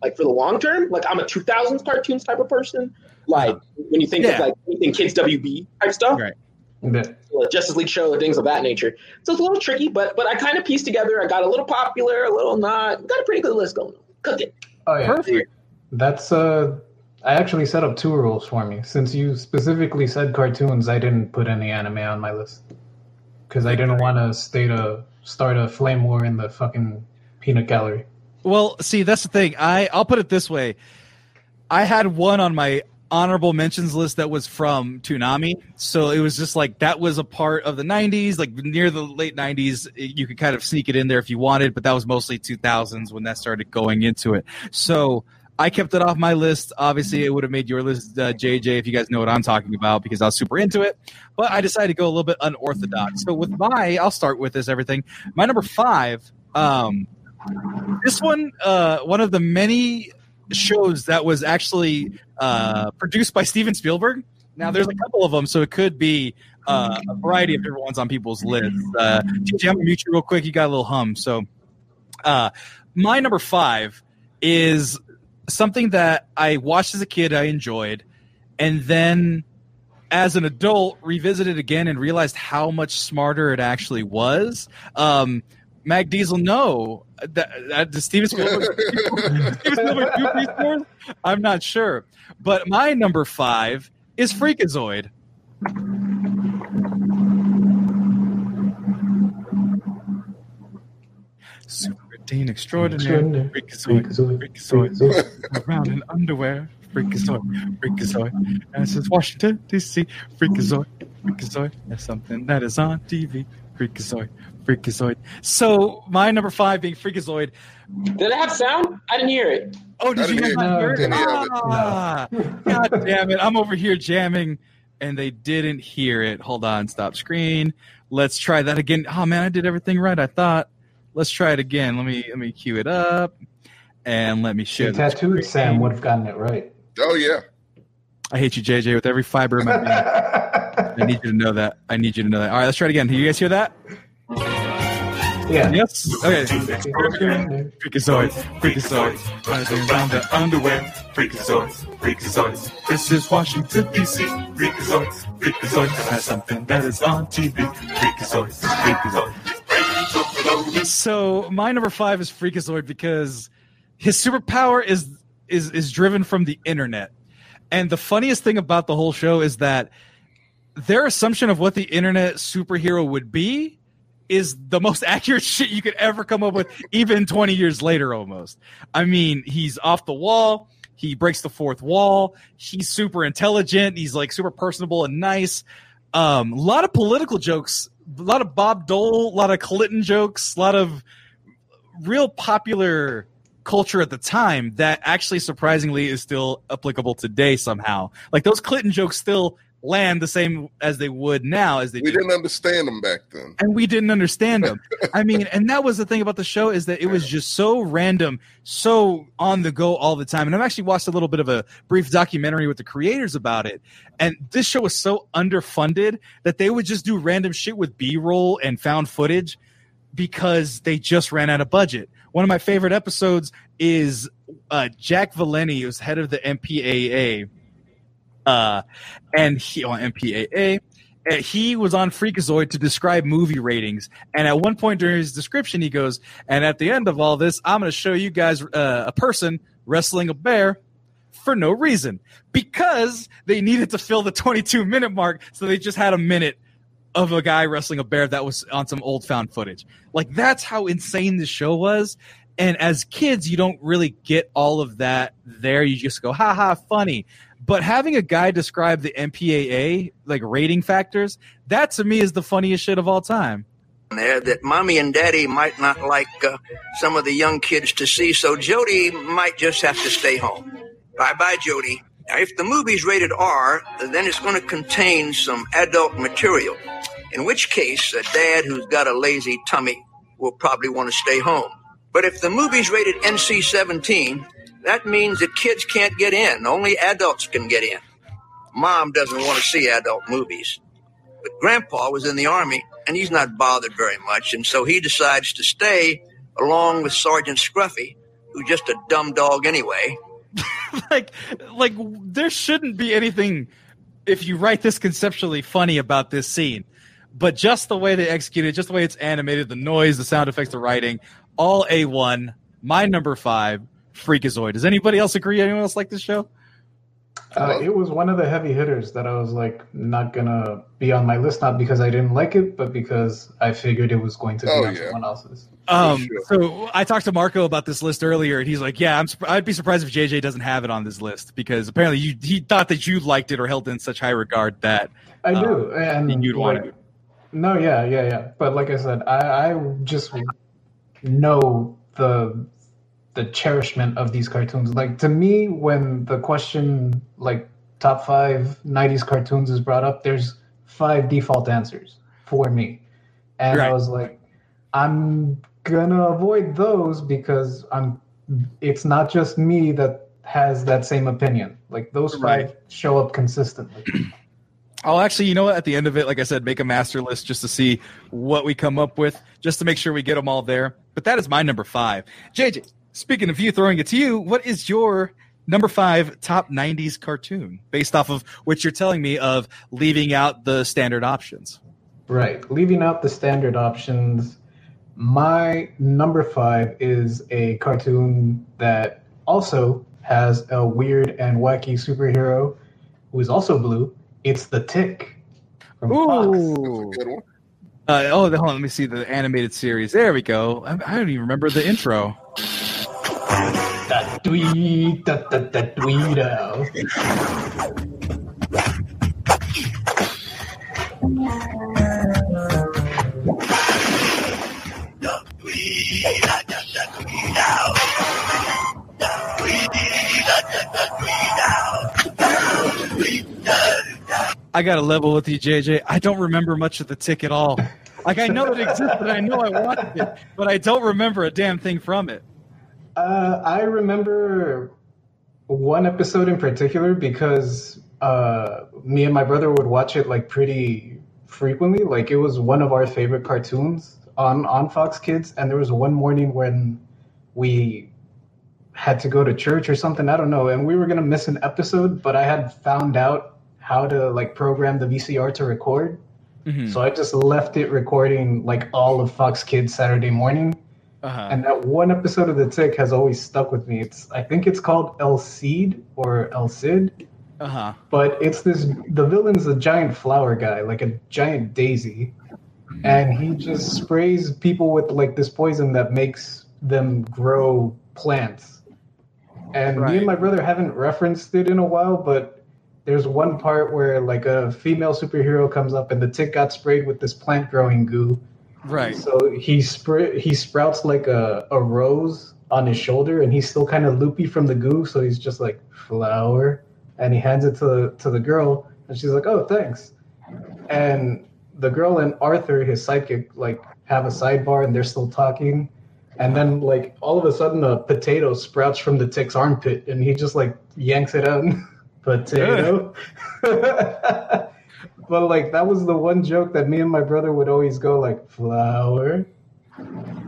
like for the long term. Like I'm a 2000s cartoons type of person. Like when you think Yeah. of like anything kids WB type stuff, Right. The- uh, Justice League show, things of that nature. So it's a little tricky, but but I kind of pieced together. I got a little popular, a little not. Got a pretty good list going. Cook it. Oh yeah, Perfect. that's uh. I actually set up two rules for me. Since you specifically said cartoons, I didn't put any anime on my list because I didn't want to state a start a flame war in the fucking peanut gallery. Well, see, that's the thing. I I'll put it this way. I had one on my honorable mentions list that was from Toonami. So it was just like that was a part of the 90s, like near the late 90s. You could kind of sneak it in there if you wanted, but that was mostly 2000s when that started going into it. So I kept it off my list. Obviously, it would have made your list, uh, JJ, if you guys know what I'm talking about, because I was super into it. But I decided to go a little bit unorthodox. So with my, I'll start with this everything. My number five, um, this one, uh, one of the many shows that was actually uh, produced by Steven Spielberg. Now, there's a couple of them, so it could be uh, a variety of different ones on people's lists. Uh, I'm gonna mute you real quick. You got a little hum. So, uh, my number five is something that I watched as a kid, I enjoyed, and then as an adult revisited again and realized how much smarter it actually was. Um, Mag Diesel, no, that, that does Steven Spielberg, Steven Spielberg do Beast Wars? I'm not sure, but my number five is Freakazoid. Super Dean Extraordinary, Freakazoid, Freakazoid, around in underwear, Freakazoid, Freakazoid. And it says Washington, D.C., Freakazoid, Freakazoid. There's something that is on TV, Freakazoid, Freakazoid. So my number five being Freakazoid. Did it have sound? I didn't hear it. Oh, did you guys didn't not hear- hear it? didn't hear it. Ah, God damn it. I'm over here jamming and they didn't hear it. Hold on, stop screen. Let's try that again. Oh man, I did everything right. I thought. Let's try it again. Let me let me cue it up and let me share. The the tattooed Sam would have gotten it right. Oh yeah. I hate you, JJ, with every fiber in my being. I need you to know that. I need you to know that. All right, let's try it again. Do you guys hear that? yeah. Yes. Okay. Freakazoid, Freakazoid, running around the underwear. Freakazoid, Freakazoid. This is Washington, D.C. Freakazoid, Freakazoid has something that is on TV. Freakazoid, Freakazoid. So my number five is Freakazoid because his superpower is is is driven from the internet. And the funniest thing about the whole show is that their assumption of what the internet superhero would be is the most accurate shit you could ever come up with, even 20 years later almost. I mean, he's off the wall. He breaks the fourth wall. He's super intelligent. He's like super personable and nice. Um, a lot of political jokes, a lot of Bob Dole, a lot of Clinton jokes, a lot of real popular culture at the time that actually surprisingly is still applicable today somehow. Like those Clinton jokes still land the same as they would now as they We do didn't understand them back then. and we didn't understand them. I mean, and that was the thing about the show is that it was just so random, so on the go all the time. And I've actually watched a little bit of a brief documentary with the creators about it. And this show was so underfunded that they would just do random shit with B roll and found footage because they just ran out of budget. One of my favorite episodes is uh, Jack Valenti, who's head of the MPAA, uh, and he on MPAA, uh, he was on Freakazoid to describe movie ratings, and at one point during his description, he goes, "And at the end of all this, I'm going to show you guys uh, a person wrestling a bear." For no reason, because they needed to fill the 22 minute mark, so they just had a minute of a guy wrestling a bear that was on some old found footage. Like that's how insane this show was. And as kids, you don't really get all of that there. You just go, ha ha, funny. But having a guy describe the MPAA, like rating factors, that to me is the funniest shit of all time. there that mommy and daddy might not like uh, some of the young kids to see, so Jody might just have to stay home. Bye bye, Jody. Now, if the movie's rated R, then it's going to contain some adult material, in which case a dad who's got a lazy tummy will probably want to stay home. But if the movie's rated NC 17, that means that kids can't get in, only adults can get in. Mom doesn't want to see adult movies. But Grandpa was in the Army, and he's not bothered very much, and so he decides to stay along with Sergeant Scruffy, who's just a dumb dog anyway. like, like there shouldn't be anything if you write this conceptually funny about this scene. But just the way they execute it, just the way it's animated, the noise, the sound effects, the writing, all A1. My number five, Freakazoid. Does anybody else agree? Anyone else like this show? Uh, it was one of the heavy hitters that I was like not gonna be on my list, not because I didn't like it, but because I figured it was going to be Oh, on yeah. someone else's. Um, sure. so I talked to Marco about this list earlier, and he's like, "Yeah, I'm. I'd be surprised if JJ doesn't have it on this list because apparently you, he thought that you liked it or held it in such high regard that I Uh, do, and you'd want like, it. No, yeah, yeah, yeah. But like I said, I, I just know the the cherishment of these cartoons. Like to me, when the question like top five '90s cartoons is brought up, there's five default answers for me, and I was like, I'm gonna avoid those because I'm. It's not just me that has that same opinion. Like those five Right. show up consistently. I'll actually, you know what? At the end of it, like I said, make a master list just to see what we come up with, just to make sure we get them all there. But that is my number five. JJ, speaking of you, throwing it to you, what is your number five top 90s cartoon based off of what you're telling me of leaving out the standard options? Right. Leaving out the standard options, my number five is a cartoon that also has a weird and wacky superhero who is also blue. It's the Tick from Fox. That's a good one. Uh, oh, hold on. Let me see the animated series. There we go. I, I don't even remember the intro. Dwee, da da da dweedo. I got to level with you, JJ. I don't remember much of the tick at all. Like I know it existed, I know I watched it, but I don't remember a damn thing from it. Uh, I remember one episode in particular because uh, me and my brother would watch it like pretty frequently. Like it was one of our favorite cartoons on on Fox Kids. And there was one morning when we had to go to church or something. I don't know, and we were gonna miss an episode, but I had found out how to like program the VCR to record. Mhm. So I just left it recording like all of Fox Kids Saturday morning. Uh-huh. And that one episode of The Tick has always stuck with me. It's I think it's called El Cid or El Cid, Uh-huh. but it's this the villain's a giant flower guy, like a giant daisy. And he just sprays people with like this poison that makes them grow plants. And me and my brother haven't referenced it in a while, but there's one part where like a female superhero comes up and the tick got sprayed with this plant growing goo. Right. So he spr- he sprouts like a, a rose on his shoulder, and he's still kind of loopy from the goo. So he's just like flower, and he hands it to the, to the girl, and she's like, "Oh, thanks." And the girl and Arthur, his sidekick, like have a sidebar, and they're still talking. And then, like all of a sudden, a potato sprouts from the tick's armpit, and he just like yanks it out. potato. but like that was the one joke that me and my brother would always go like flour,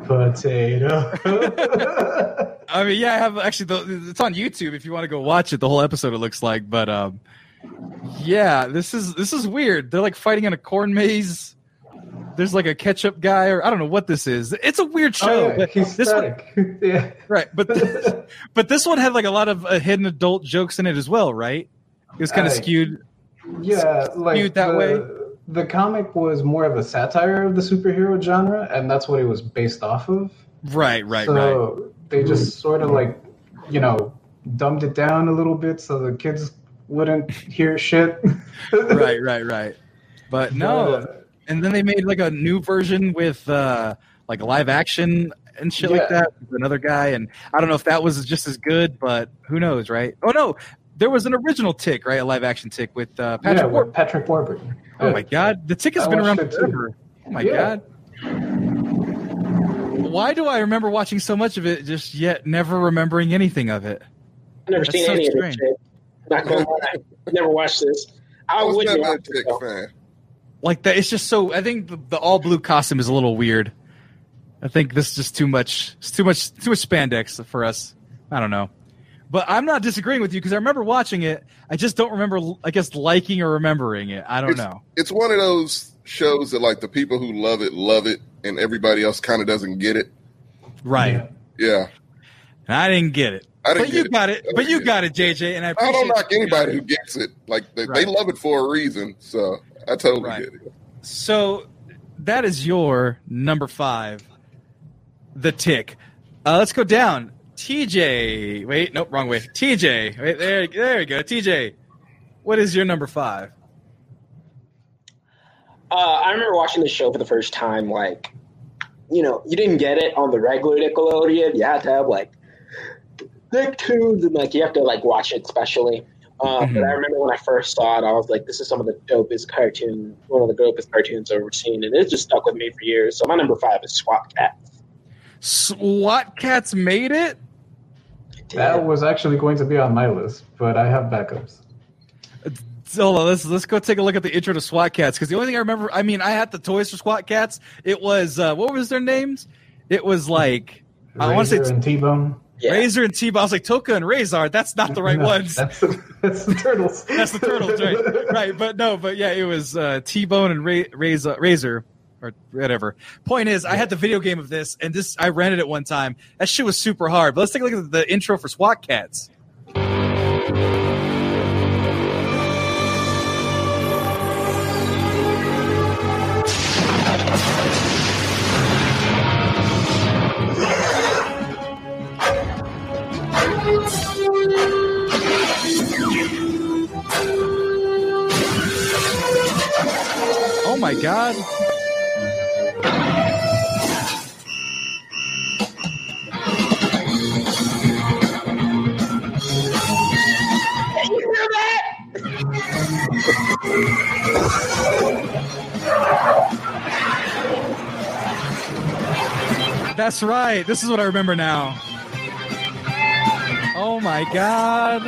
potato. I mean, yeah, I have actually the, it's on YouTube if you want to go watch it. The whole episode it looks like, but um Yeah, this is this is weird. They're like fighting in a corn maze. There's like a ketchup guy, or I don't know what this is. It's a weird show. Oh, yeah, this one, yeah. right? But this, but this one had like a lot of uh, hidden adult jokes in it as well, right? It was kind of skewed. Yeah, like skewed that the, way? The comic was more of a satire of the superhero genre, and that's what it was based off of. Right, right, so right. they just sort of like, you know, dumbed it down a little bit so the kids wouldn't hear shit. right, right, right. But no, But, uh, and then they made like a new version with uh like live action and shit like that another guy and i don't know if that was just as good but who knows right oh no there was an original tick right a live action tick with uh patrick yeah, War- with Patrick Warburton. oh my god the tick has I been around watched it too. forever oh my Yeah. god why do i remember watching so much of it just yet never remembering anything of it I've never That's seen so any strange. of this. Not gonna lie. Never watched this. I I was wouldn't never a Tick though. fan. like that it's just so i think the, the all blue costume is a little weird i think this is just too much it's too much too much spandex for us i don't know but i'm not disagreeing with you because i remember watching it i just don't remember i guess liking or remembering it i don't It's- know It's one of those shows that like the people who love it love it, and everybody else kind of doesn't get it. right Yeah. And i didn't get it I didn't but get you it. got it but you got it jj and i I don't knock anybody who gets it. Like they, Right. they love it for a reason. So I totally Right. get it. so that is your number five the tick uh, let's go down tj wait nope wrong way tj wait there there you go tj what is your number five Uh, I remember watching the show for the first time. Like, you know, you didn't get it on the regular Nickelodeon. You had to have like Nicktoons, and like you have to like watch it specially. Uh, But I remember when I first saw it, I was like, "This is some of the dopest cartoon, one of the dopest cartoons I've ever seen," and it just stuck with me for years. So my number five is SWAT Kats. SWAT Kats made it. That was actually going to be on my list, but I have backups. So let's let's go take a look at the intro to SWAT Kats because the only thing I remember, I mean, I had the toys for SWAT Kats. It was uh, what was their names? It was like I want to Razor say and T-Bone. Yeah. Razor and T. I was like Toka and Razor. That's not the right No, ones. That's the, that's the turtles. That's the turtles, right? Right, but no, but yeah, it was uh, T Bone and Ra- Razor, Razor, or whatever. Point is, I had the video game of this, and this I rented it one time. That shit was super hard. But let's take a look at the intro for SWAT Kats. Oh my god! That's right. This is what I remember now. Oh my god!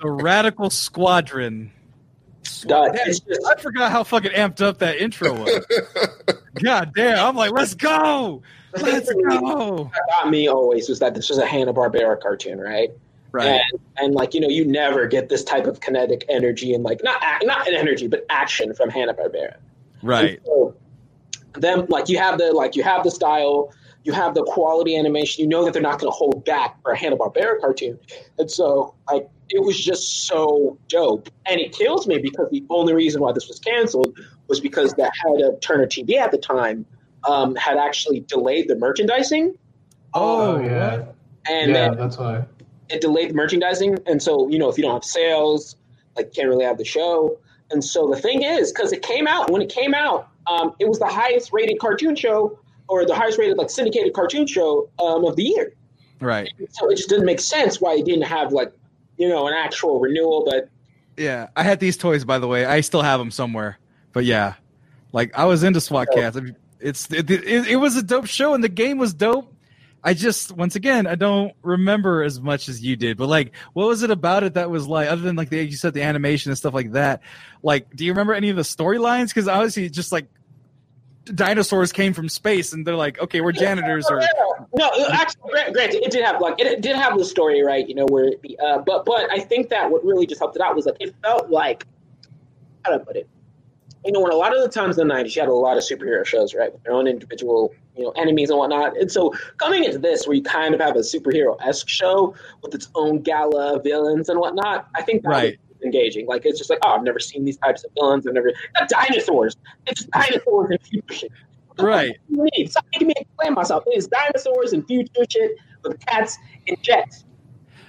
The Radical Squadron. Dog, Damn, just- I forgot how fucking amped up that intro was. God damn! I'm like, let's go, let's go. what got me always was that this was a Hanna Barbera cartoon, right? Right, And, and like you know, you never get this type of kinetic energy and like not not energy, but action from Hanna Barbera. right, So, them like you have the like you have the style, you have the quality animation. You know that they're not going to hold back for a Hanna Barbera cartoon, and so like it was just so dope. And it kills me because the only reason why this was canceled was because the head of Turner TV at the time um, had actually delayed the merchandising. Oh, Oh yeah, And yeah, then that's why. it delayed the merchandising, and so you know if you don't have sales, like can't really have the show. And so the thing is, because it came out when it came out, um, it was the highest rated cartoon show or the highest rated like syndicated cartoon show um, of the year. right. So it just didn't make sense why it didn't have like you know an actual renewal. But Yeah, I had these toys by the way. I still have them somewhere. But yeah, like I was into SWAT Oh. Cats. I mean, it's it, it, it was a dope show, and the game was dope. I just once again I don't remember as much as you did. But like, what was it about it that was like other than like the you said the animation and stuff like that? Like, do you remember any of the storylines? Because obviously, just like dinosaurs came from space and they're like, okay, we're janitors or no, actually, gra- granted, it did have like it did have the story, right? You know, where uh, but but I think that what really just helped it out was like it felt like how do I put it? You know, when a lot of the times in the '90s, you had a lot of superhero shows, right, with their own individual, you know, enemies and whatnot. And so coming into this, where you kind of have a superhero esque show with its own gala villains and whatnot, I think that Right. Engaging. Like it's just like, oh, I've never seen these types of villains. I've never not dinosaurs. It's dinosaurs and future shit. right. What do you mean? Stop making me explain myself. It's dinosaurs and future shit with cats and jets.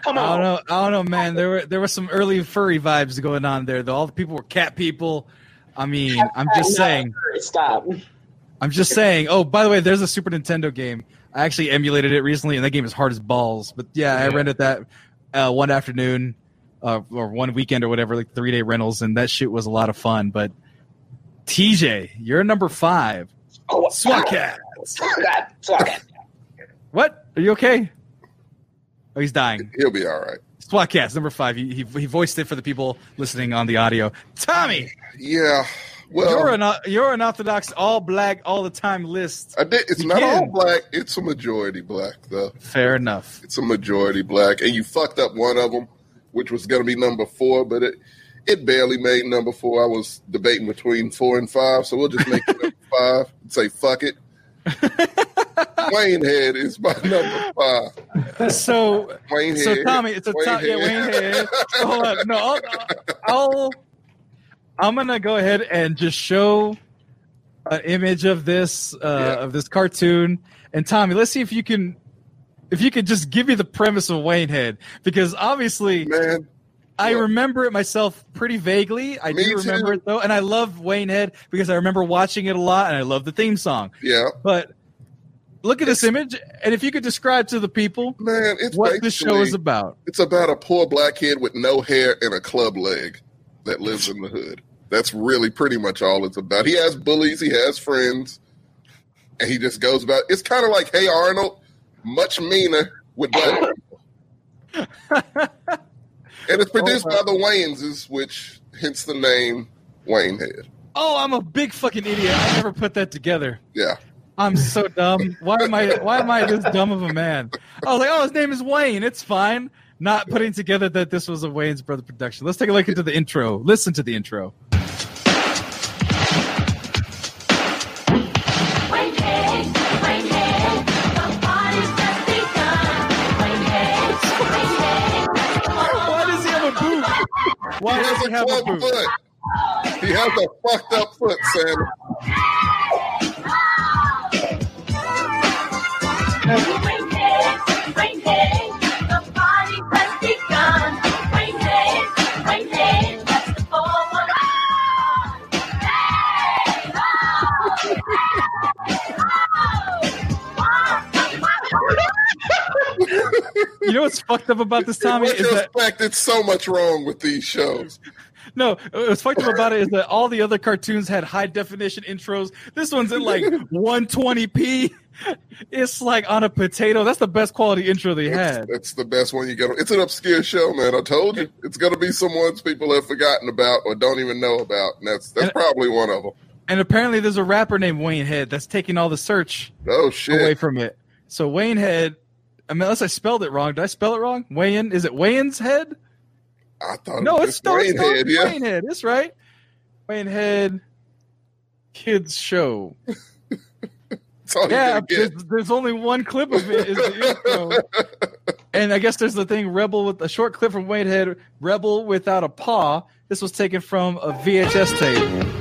Come I on. don't know. I don't know, man. There were there were some early furry vibes going on there. Though all the people were cat people. I mean, I'm just No, saying. Stop. I'm just saying. Oh, by the way, there's a Super Nintendo game. I actually emulated it recently, and that game is hard as balls. But yeah, I rented that uh, one afternoon uh, or one weekend or whatever, like three day rentals, and that shit was a lot of fun. But TJ, you're number five. Oh, SWAT Kat. SWAT. SWAT Kat. What? Are you okay? Oh, he's dying. He'll be all right. SWAT Kats number five. He, he he voiced it for the people listening on the audio. Tommy, Yeah. Well, you're an you're an orthodox all black all the time list. I did. It's You not all black. It's a majority black, though. Fair enough. It's a majority black, and you fucked up one of them, which was going to be number four, but it it barely made number four. I was debating between four and five, so we'll just make it number five and say fuck it. Wayne Head is my number five. So Wayne So Head. Tommy, it's a Wayne top. Yeah, Head. Wayne Head. So, hold on. No, I'll, I'll. I'm gonna go ahead and just show an image of this uh, Yeah. of this cartoon. And Tommy, let's see if you can, if you could just give me the premise of Wayne Head, because obviously oh, Man, I remember it myself pretty vaguely. I Me do remember too. it though, and I love Wayne Head because I remember watching it a lot, and I love the theme song. yeah, But look at this image, and if you could describe to the people man, it's what the show is about. It's about a poor black kid with no hair and a club leg that lives in the hood. That's really pretty much all it's about. He has bullies, he has friends, and he just goes about. It's kind of like Hey Arnold, much meaner with black people. and it's produced oh, by the Wayneses, which hence the name Wayne Head. Oh, I'm a big fucking idiot. I never put that together. Yeah, I'm so dumb. Why am I why am I this dumb of a man? I was like, oh, his name is Wayne. It's fine. Not putting together that this was a Wayans brother production. Let's take a look into the intro. Listen to the intro. Why he has he a club foot. He has a fucked up foot, Sam. You know what's fucked up about this, In Tommy? That retrospect, it's so much wrong with these shows. No, what's fucked up about it is that all the other cartoons had high definition intros. This one's in like 120p. It's like on a potato. That's the best quality intro they had. that's the best one you get. It's an obscure show, man. I told you, it's going to be some ones people have forgotten about or don't even know about, and that's that's And- probably one of them. And apparently, there's a rapper named Wayne Head that's taking all the search Oh shit! away from it. So Wayne Head, I mean, unless I spelled it wrong. Did I spell it wrong? Wayne? Is it Wayne's Head? I thought No, it was it's just no, Wayne it's not Head. Yeah, Wayne Head. It's right. Wayne Head Kids Show. Yeah, there's, there's only one clip of it. Is the intro. And I guess there's the thing Rebel with a short clip from Wayne Head, Rebel without a paw. This was taken from a VHS tape.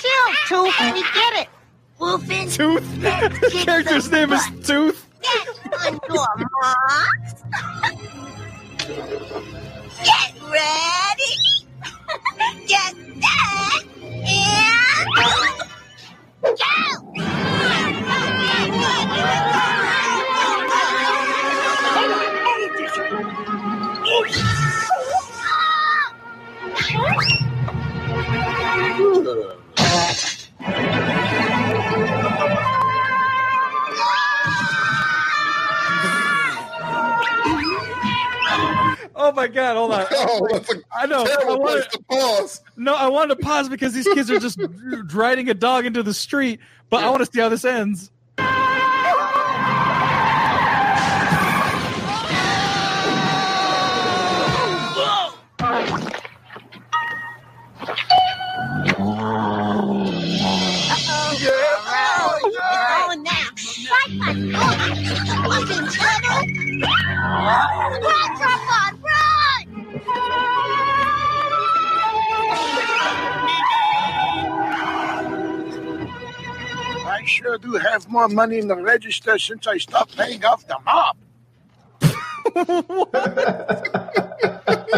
Chill, Tooth. We get it. Wolfing. Tooth. The character's name is Tooth. Get on your marks. Get ready. Get set. And go. My god! Hold on. Oh, that's a I know. I wanted, place to pause. no, I wanted to pause because these kids are just riding a dog into the street. But I want to see how this ends. Oh, you're going I sure do have more money in the register since I stopped paying off the mob.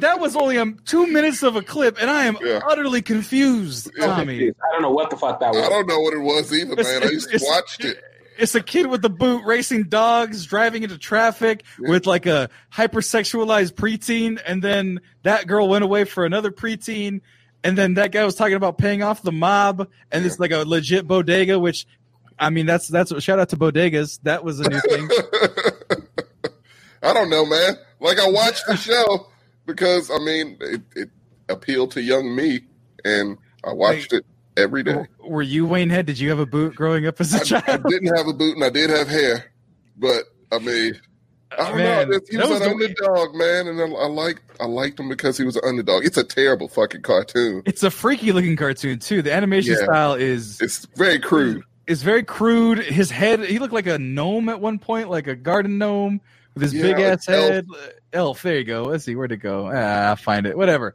That was only um, two minutes of a clip, and I am Yeah. utterly confused, Tommy. I don't know what the fuck that was. I don't know what it was either, It's- man. I it's- used to it's- watched it. It's a kid with the boot racing dogs, driving into traffic with like a hypersexualized preteen, and then that girl went away for another preteen, and then that guy was talking about paying off the mob, and it's like a legit bodega, which I mean that's that's what, shout out to bodegas. That was a new thing. I don't know, man. Like I watched the show because I mean it, it appealed to young me, and I watched it every day. Were you Wayne Head? Did you have a boot growing up as a I, I child? I didn't have a boot and I did have hair, but I mean, I don't Man, know. He was, was an underdog, man, and I, I liked I liked him because he was an underdog. It's a terrible fucking cartoon. It's a freaky looking cartoon too. The animation Yeah. style is It's very crude. It's very crude. His head, he looked like a gnome at one point, like a garden gnome with his Yeah, big ass elf. head. Elf. There you go. Let's see where'd it go. Ah, I'll find it. Whatever.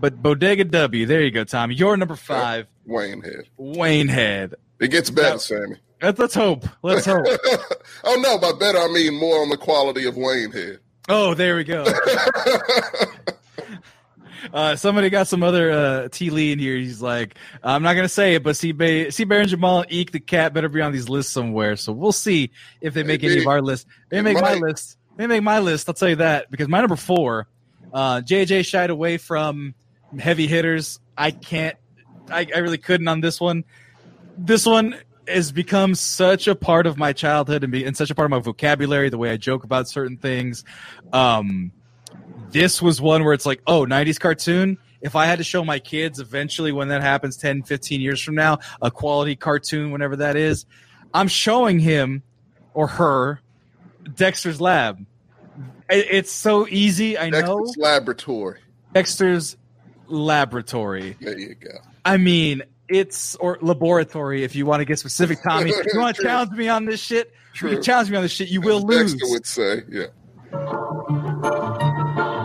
But Bodega W. There you go, Tom. You're number five. Wayne head. Wayne Head. It gets better, Now- Sammy. Let's, let's hope. Let's hope. oh no, by better I mean more on the quality of Wayne here. Oh, there we go. Uh, somebody got some other uh, T Lee in here. He's like, I'm not gonna say it, but C Bay, C Bear and Jamal, Eek the cat better be on these lists somewhere. So we'll see if they make any of our lists. They make my list. They make my list. I'll tell you that because my number four, uh, JJ shied away from heavy hitters. I can't. I, I really couldn't on this one. This one has become such a part of my childhood and, be, and such a part of my vocabulary. The way I joke about certain things. Um, this was one where it's like, oh, 90s cartoon. If I had to show my kids eventually when that happens 10, 15 years from now, a quality cartoon, whenever that is, I'm showing him or her Dexter's Lab. It- It's so easy. I know. Dexter's Laboratory. Dexter's Laboratory. There you go. I mean, it's or laboratory if you want to get specific, Tommy. If you want to challenge me on this shit, you True. can challenge me on this shit, you will lose. Dexter would say, yeah.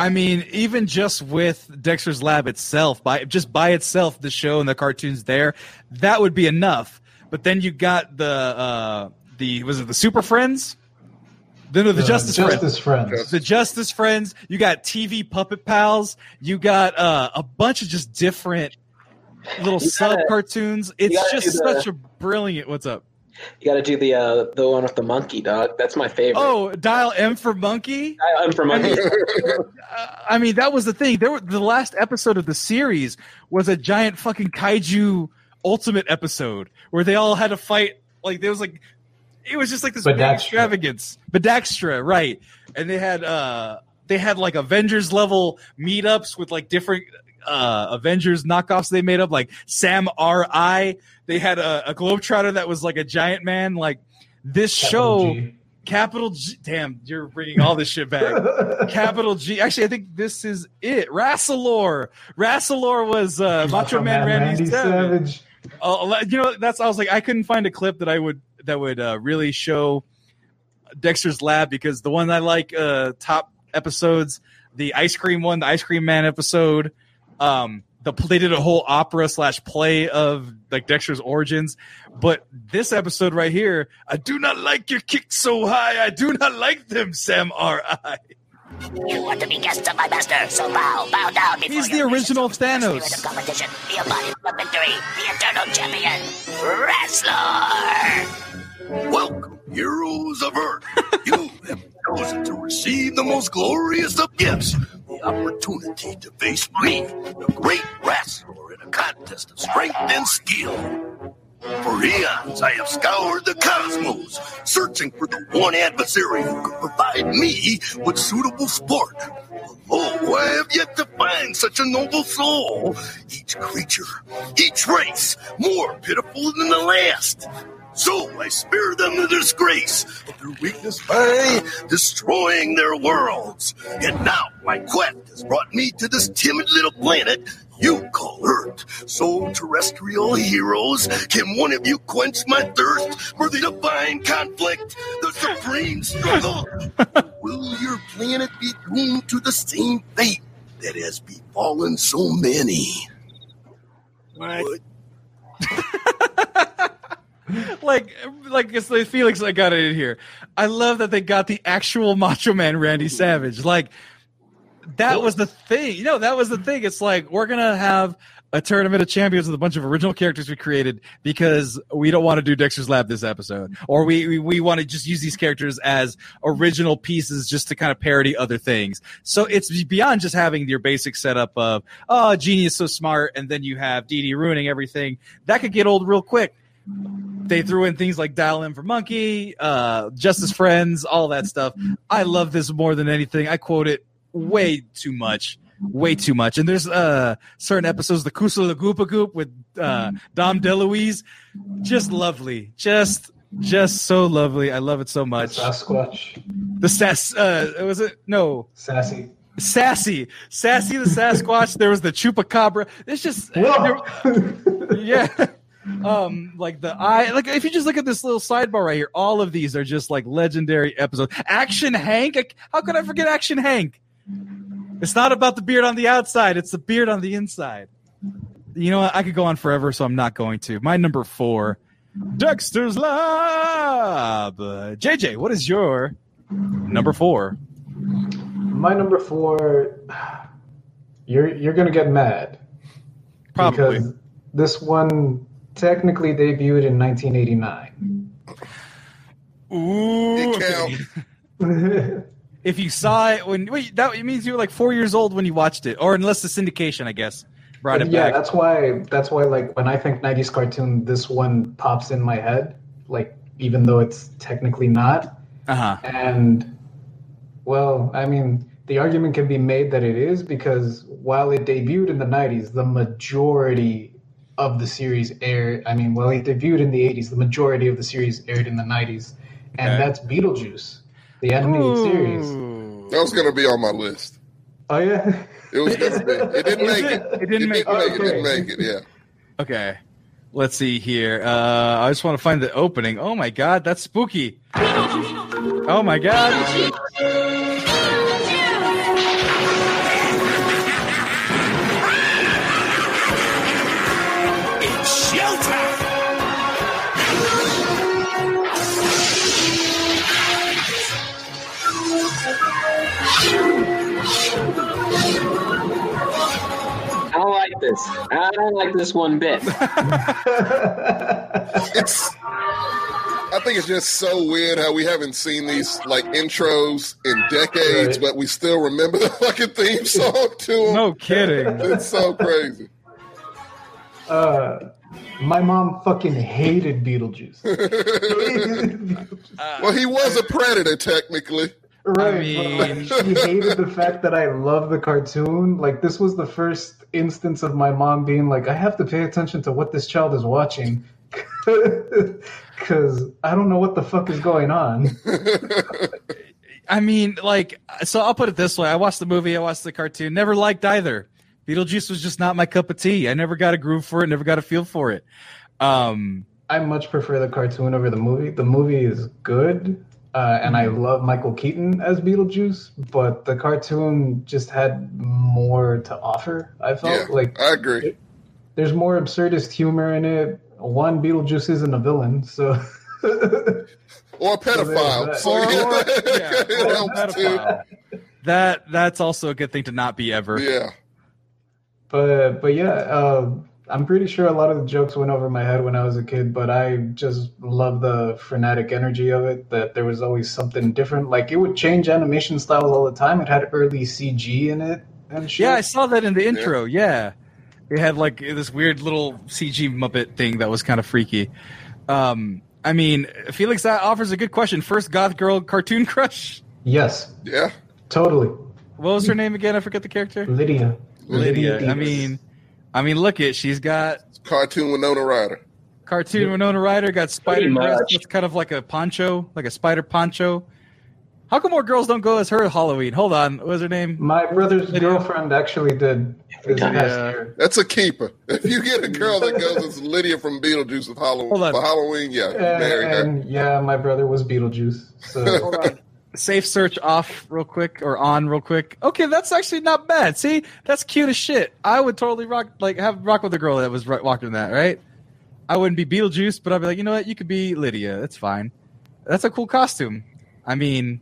I mean, even just with Dexter's Lab itself, by just by itself, the show and the cartoons there, that would be enough. But then you got the uh the was it the Super Friends? Then the, The Justice, Friends. Justice Friends. The Justice Friends. You got TV Puppet Pals. You got uh, a bunch of just different little sub gotta- cartoons. It's just the- such a brilliant. What's up? You got to do the uh, the one with the monkey dog. That's my favorite. Oh, dial M for monkey. I'm for monkey. Uh, I mean, that was the thing. There were the last episode of the series was a giant fucking kaiju ultimate episode where they all had to fight. Like there was like, it was just like this big extravagance. Badaxtra, right? And they had uh they had like Avengers level meetups with like different uh Avengers knockoffs they made up, like Sam R I. They had a, a Globetrotter that was like a giant man. Like this show. Capital G. Capital G. Damn, you're bringing all this shit back. Capital G. Actually, I think this is it. Rasslor. Rasslor was uh, Macho Man Randy, Savage. Oh, you know, that's I was like, I couldn't find a clip that I would that would uh, really show Dexter's Lab because the one I like uh, top episodes, the ice cream one, the ice cream man episode. Um, the they did a whole opera slash play of like Dexter's origins, but this episode right here, I do not like your kicks so high. I do not like them, Sam R I. You want to be guests of my master, so bow, bow down before He's the your original spirit Thanos. of competition. Be a body for victory, the eternal champion, Rasslor. Welcome, heroes of Earth. You have chosen to receive the most glorious of gifts the opportunity to face me, the great Rasslor, in a contest of strength and skill. For eons, I have scoured the cosmos, searching for the one adversary who could provide me with suitable sport. Oh, I have yet to find such a noble soul. Each creature, each race, more pitiful than the last. So I spare them the disgrace of their weakness by destroying their worlds. And now my quest has brought me to this timid little planet you call Earth. So, terrestrial heroes, can one of you quench my thirst for the divine conflict, the supreme struggle? Will your planet be doomed to the same fate that has befallen so many? What? like like it's like Felix I got it in here. I love that they got the actual Macho Man Randy Savage. Like that was the thing. You know, that was the thing. It's like we're gonna have a tournament of champions with a bunch of original characters we created because we don't want to do Dexter's Lab this episode, or we we, we want to just use these characters as original pieces just to kind of parody other things. So it's beyond just having your basic setup of oh, genius so smart, and then you have Dee Dee ruining everything. That could get old real quick they threw in things like Dial M for Monkey, uh, Justice Friends, all that stuff. I love this more than anything. I quote it way too much, way too much. And there's uh, certain episodes, the Kusala Goopa Goop with uh, Dom DeLuise, just lovely, just just so lovely. I love it so much. Sasquatch. The sass, uh, was it no Sassy. sassy, sassy the Sasquatch. There was the Chupacabra. It's just there- yeah um like the eye like if you just look at this little sidebar right here all of these are just like legendary episodes action hank how could i forget action hank it's not about the beard on the outside it's the beard on the inside you know what i could go on forever so i'm not going to my number four dexter's lab uh, jj what is your number four My number four. You're you're gonna get mad. Probably. Because this one technically debuted in 1989. Ooh, It okay. if you saw it when wait that it means you were like four years old when you watched it or unless the syndication i guess brought it yeah, back that's why. That's why. Like when I think '90s cartoon, this one pops in my head. Like even though it's technically not. uh-huh And well, I mean, the argument can be made that it is because while it debuted in the '90s, the majority of the series aired. I mean, well, it debuted in the '80s. The majority of the series aired in the '90s, and Okay. that's Beetlejuice, the animated series. That was gonna be on my list. Oh yeah. It was gonna be. It didn't make it? it. It didn't make- It didn't make it. Didn't make it. Yeah. okay let's see here uh i just want to find the opening oh my god that's spooky oh my god this. I don't like this one bit. It's. I think it's just so weird how we haven't seen these like intros in decades, Right. but we still remember the fucking theme song to them. no kidding It's so crazy. Uh, my mom fucking hated Beetlejuice. Well, he was a predator technically. Right. I mean- she hated the fact that I love the cartoon. Like this was the first instance of my mom being like, I have to pay attention to what this child is watching. Cause I don't know what the fuck is going on. i mean like so i'll put it this way i watched the movie i watched the cartoon never liked either beetlejuice was just not my cup of tea i never got a groove for it never got a feel for it um I much prefer the cartoon over the movie. The movie is good, uh, and I love Michael Keaton as Beetlejuice, but the cartoon just had more to offer. I felt Yeah, like I agree. there's more absurdist humor in it. One, Beetlejuice isn't a villain, so Or a pedophile. So Or- or- yeah, or a helps too. pedophile. that that's also a good thing to not be ever Yeah. but but yeah, uh, I'm pretty sure a lot of the jokes went over my head when I was a kid. But I just love the frenetic energy of it. That there was always something different. Like it would change animation styles all the time. It had early CG in it and shit. Yeah, I saw that in the intro. Yeah. It had like this weird little CG Muppet thing that was kind of freaky. Um, I mean, Felix, that offers a good question. First goth girl cartoon crush. Yes, Yeah. totally. What was her name again? I forget the character. Lydia. Lydia. I Davis. mean, I mean, look at She's got Cartoon Winona Ryder. cartoon Winona Ryder. Got spider dress. It's kind of like a poncho, like a spider poncho. How come more girls don't go as her at Halloween? Hold on. What was her name? my brother's girlfriend actually did this Yeah. past year. That's a keeper. If you get a girl that goes as Lydia from Beetlejuice with Halloween, Hold on. for Halloween, yeah, marry her. And yeah, my brother was Beetlejuice. So Hold on. Safe search off real quick or on real quick. Okay, that's actually not bad. See, that's cute as shit. I would totally rock like have rock with a girl that was ro- walking that, right? I wouldn't be Beetlejuice, but I'd be like, you know what? You could be Lydia. That's fine. That's a cool costume. I mean,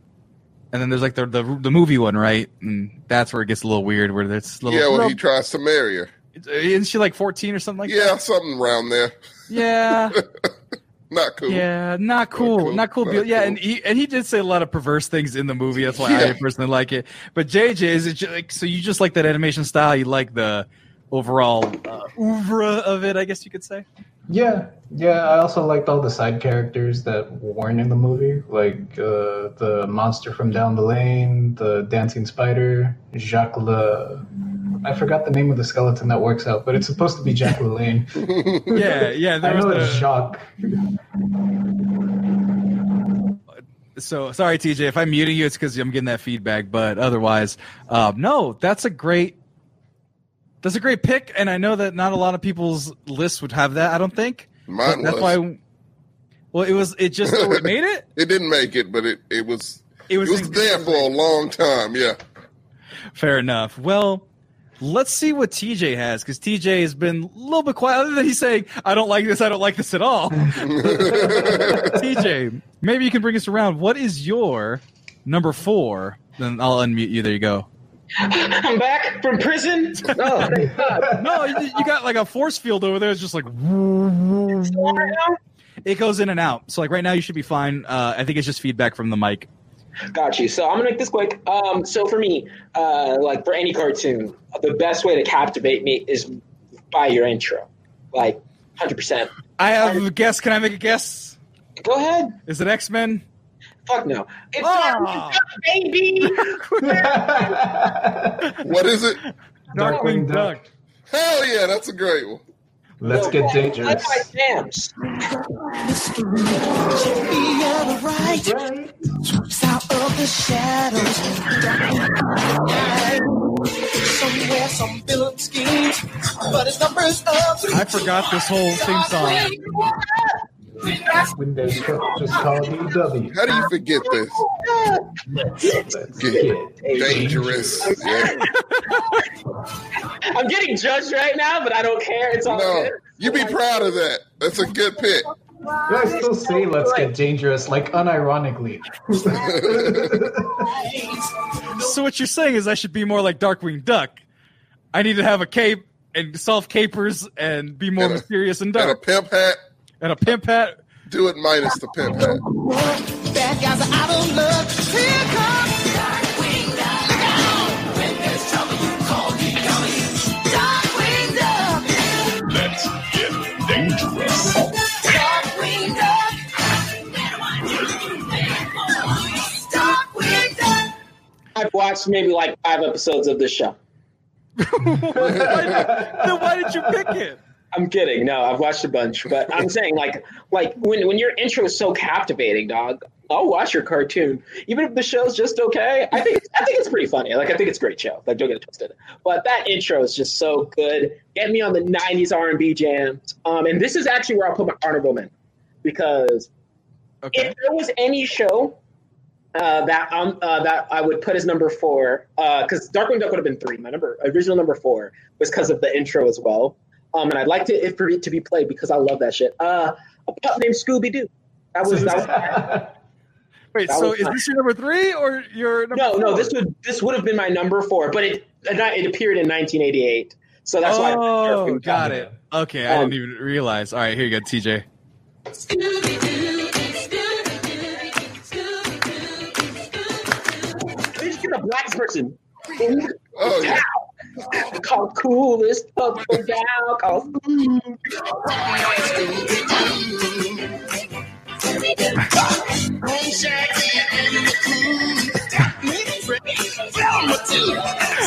and then there's like the the, the movie one, right? And that's where it gets a little weird. Where there's little. Yeah, when little- he tries to marry her. isn't she like 14 or something like Yeah, something around there. Yeah. Not cool. Yeah, not cool, cool, not cool. not yeah, cool. and he and he did say a lot of perverse things in the movie. That's why I personally like it. But JJ, is it just, like so? You just like that animation style? You like the overall uh, oeuvre of it? I guess you could say. yeah, yeah. I also liked all the side characters that weren't in the movie, like uh, the monster from down the lane, the dancing spider, Jacques Le. I forgot the name of the skeleton that works out, but it's supposed to be Jacques LaLanne. Yeah, yeah. I There was know it's the, Jacques. so sorry, TJ. If I'm muting you, it's because I'm getting that feedback. But otherwise, um, no, that's a great. That's a great pick, and I know that not a lot of people's lists would have that. I don't think. Mine that's was. why. Well, it was. It just oh, it made it. It didn't make it, but it, it was It it was, was there for a long time. Yeah. Fair enough. Well, let's see what TJ has because TJ has been a little bit quiet. Other than he's saying, "I don't like this. I don't like this at all." TJ, maybe you can bring us around. What is your number four? Then I'll unmute you. There you go. I'm back from prison. Oh, thank God. No, you, you got like a force field over there. It's just like Right it goes in and out. So like right now, you should be fine. Uh, I think it's just feedback from the mic. Got you. So I'm gonna make this quick. Um, so for me, uh, like for any cartoon, the best way to captivate me is by your intro, like hundred percent. I have a guess. Can I make a guess? Go ahead. Is it X Men? Fuck no. It's not baby. What is it? Darkwing Duck. Hell yeah, that's a great one. Let's get Like dangerous. my jams. I forgot this whole theme song. When just call DW. How do you forget this? Get get dangerous. Yeah. I'm getting judged right now, but I don't care. It's all No, good. you be proud of that. That's a good pick. Yeah, I still say let's get dangerous, like unironically. So what you're saying is I should be more like Darkwing Duck. I need to have a cape and solve capers and be more And a- mysterious and dark. And a pimp hat. And a pimp hat. Do it minus the pimp hat. Let's I've watched maybe like five episodes of this show. Then why did you pick it? I'm kidding. No, I've watched a bunch, but I'm saying like like when when your intro is so captivating, dog. I'll watch your cartoon, even if the show's just okay. I think I think it's pretty funny. Like I think it's a great show. Like don't get it twisted. But that intro is just so good. Get me on the '90s R&B jams. Um, and this is actually where I'll put my honorable men because Okay. if there was any show uh, that um uh, that I would put as number four, because Darkwing Duck would have been three. My number original number four was because of the intro as well. Um, and I'd like to it for it to be played because I love that shit. Uh, a pup named Scooby Doo. That was that was Wait, That so was is fine. this your number three or your number no no this would this would have been my number four, but it it appeared in 1988, so that's why. I Oh, got it. Okay, I Um, didn't even realize. All right, here you go, TJ. They black person. Oh yeah. Oh, called coolest pub for gal called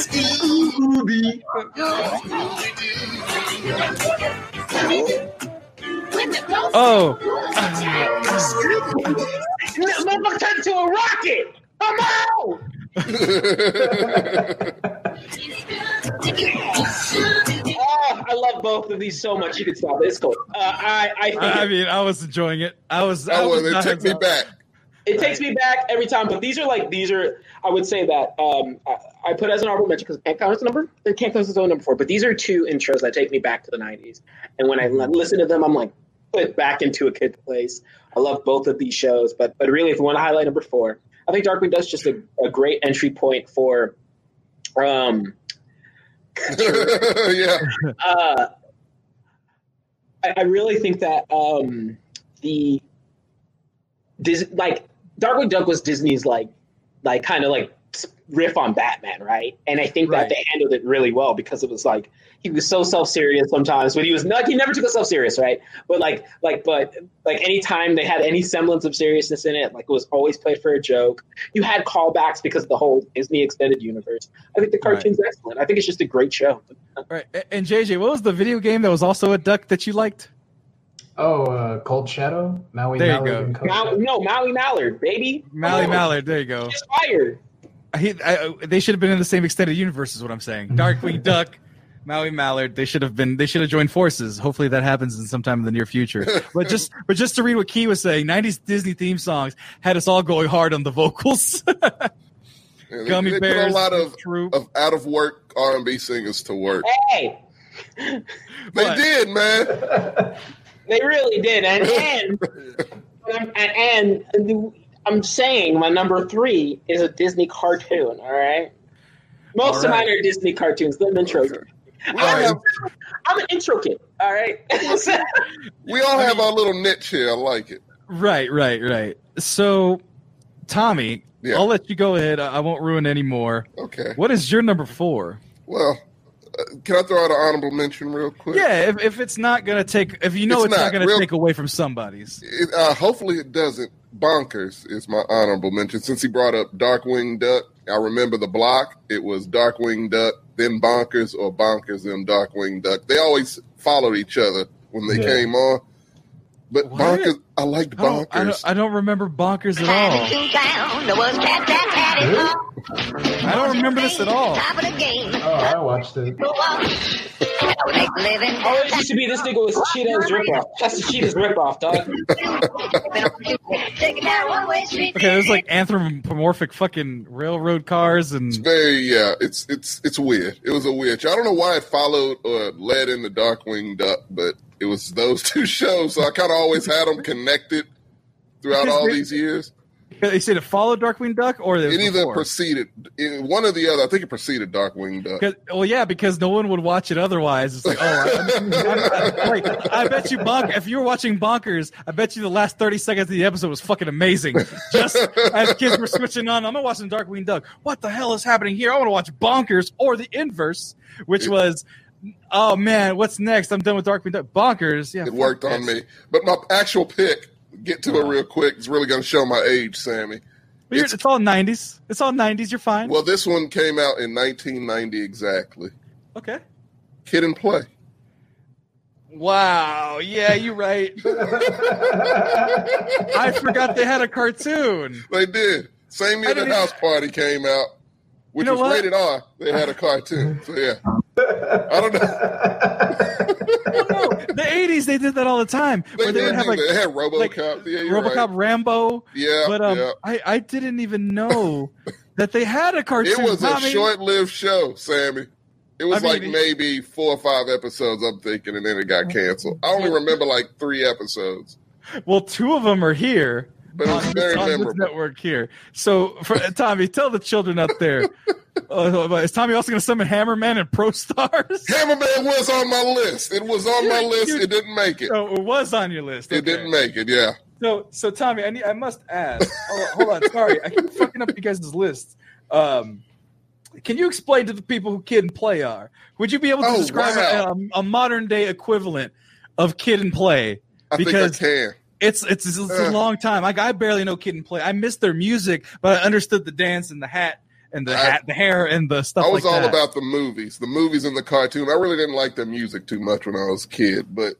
Scooby. Oh, Motherfucker turned into a rocket. Come on. Oh, I love both of these so much. You can stop it. It's cool. Uh, I, I think I mean, I was enjoying it. I was. I Oh, was well, it not took me back. It takes me back every time, but these are like these are. I would say that um, I, I put as an honorable mention because it can't count as a number. It can't count as its own number four. But these are two intros that take me back to the '90s, and when I listen to them, I'm like put back into a kid place. I love both of these shows, but but really, if you want to highlight number four, I think Darkwing Duck's just a, a great entry point for. Um, yeah. uh, I, I really think that um, the Dis- like Darkwing Duck was Disney's like like kind of like riff on Batman, right? And I think Right. that they handled it really well because it was like he was so self serious sometimes, but he was not. He never took himself serious, right? But like like but like anytime they had any semblance of seriousness in it, like it was always played for a joke. You had callbacks because of the whole Disney extended universe. I think the Right. cartoon's excellent. I think it's just a great show. Right. And JJ, what was the video game that was also a duck that you liked? Oh, uh, Cold Shadow. Maui There you go. and Mal- no, Maui Mallard, baby. Mally Come on. Mallard. There you go. He's fired. He, I, they should have been in the same extended universe, is what I'm saying. Darkwing Duck, Maui Mallard. They should have been. They should have joined forces. Hopefully, that happens in sometime in the near future. But just, but just to read what Key was saying, '90s Disney theme songs had us all going hard on the vocals. Yeah, they, Gummy they bears, put a lot of, troop. of out of work R and B singers to work. Hey, They What? did, man. they really did, and and and, and I'm saying my number three is a Disney cartoon. All right, most All of right. mine are Disney cartoons. The intros. I'm, Right. I'm an intro kid. All right. We all have our little niche here. I like it. right, right, right. So, Tommy, Yeah. I'll let you go ahead. I I won't ruin any more. Okay. What is your number four? Well, uh, can I throw out an honorable mention real quick? Yeah, if, if it's not gonna take, if you know It's it's, not, not. gonna take away from somebody's. It, uh, hopefully it doesn't. Bonkers is my honorable mention. Since he brought up Darkwing Duck, I remember the block. It was Darkwing Duck, then Bonkers, or Bonkers, then Darkwing Duck. They always followed each other when they Yeah. came on. But What? Bonkers, I liked I don't, I Bonkers. don't, I don't remember bonkers at all. Having down, there was cat that had it all. I don't remember this at all. Top of the game. Oh, I watched it. Go on. Make a living. Oh, it used to be this nigga was Cheetah's ripoff. That's the Cheetah's ripoff, dog. Take it down one way street. Okay, there's like anthropomorphic fucking railroad cars and It's very yeah. It's it's it's weird. It was a weird. I don't know why it followed or led into Darkwing Duck, but it was those two shows. So I kind of always had them connected throughout all these years. they said it followed Darkwing Duck or it, either before? preceded it, one or the other. I think it preceded Darkwing Duck. well, yeah, because no one would watch it otherwise. It's like, oh, I, I, I, wait, I bet you bonk. If you were watching Bonkers, I bet you the last thirty seconds of the episode was fucking amazing. Just as kids were switching on, I'm gonna watch some Darkwing Duck. What the hell is happening here? I want to watch Bonkers or the inverse, which was, oh man, what's next? I'm done with Duck. Bonkers, yeah, It worked on me. But my actual pick, get to it real quick. It's really going to show my age, Sammy. It's- It's all '90s. It's all '90s. You're fine. Well, this one came out in 1990 exactly. okay. Kid and Play. Wow. Yeah, you're right. I forgot they had a cartoon. They did. Same year the House Party came out, which You know was what? rated R. They had a cartoon. So yeah, I don't know. Well, no, the '80s they did that all the time. They where they would have like. They had RoboCop. like, yeah, RoboCop, right. Rambo. Yeah, But um, yeah. I I didn't even know that they had a cartoon. It was a I mean, short-lived show, Sammy. It was I mean, like maybe four or five episodes. I'm thinking, and then it got canceled. I only remember like three episodes, Well, two of them are here. But it was on, very memorable. network here. So, for, Tommy, tell the children out there. Uh, is Tommy also going to summon Hammerman and Pro Stars? Hammerman was on my list. It was on my list. It didn't make it. Oh, it was on your list. It didn't make it. Yeah. So, so Tommy, I need, I must ask. Oh, hold on, sorry, I keep fucking up you guys' list. Um, can you explain to the people who Kid and Play are? Would you be able to Oh, describe wow. a, a modern day equivalent of Kid and Play? I Because think I can. It's it's, it's, a long time. Like I barely know Kid and Play. I missed their music, but I understood the dance and the hat and the I- hat, the hair, and the stuff I was like all that. about the movies, the movies and the cartoon. I really didn't like the music too much when I was a kid, but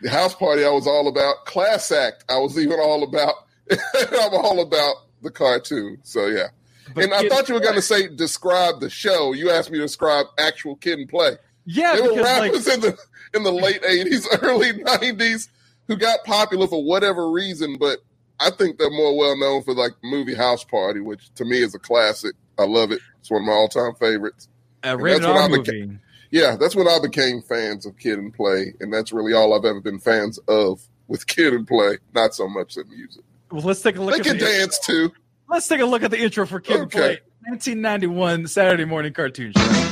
the house party I was all about. Class act I was even all about. I'm all about the cartoon. So yeah. But and I thought you were going to say describe the show. You asked me to describe actual kid and play. yeah, There were because like rappers in the in the late '80s, early '90s who got popular for whatever reason, but I think they're more well known for like movie House Party, which to me is a classic. I love it. It's one of my all time favorites. a rated that's what R movie. Yeah, that's when I became fans of Kid and Play, and that's really all I've ever been fans of with Kid and Play. Not so much the music. Well, let's take a look They at can the, dance too. let's take a look at the intro for Kid and Play, 1991 Saturday morning cartoon show.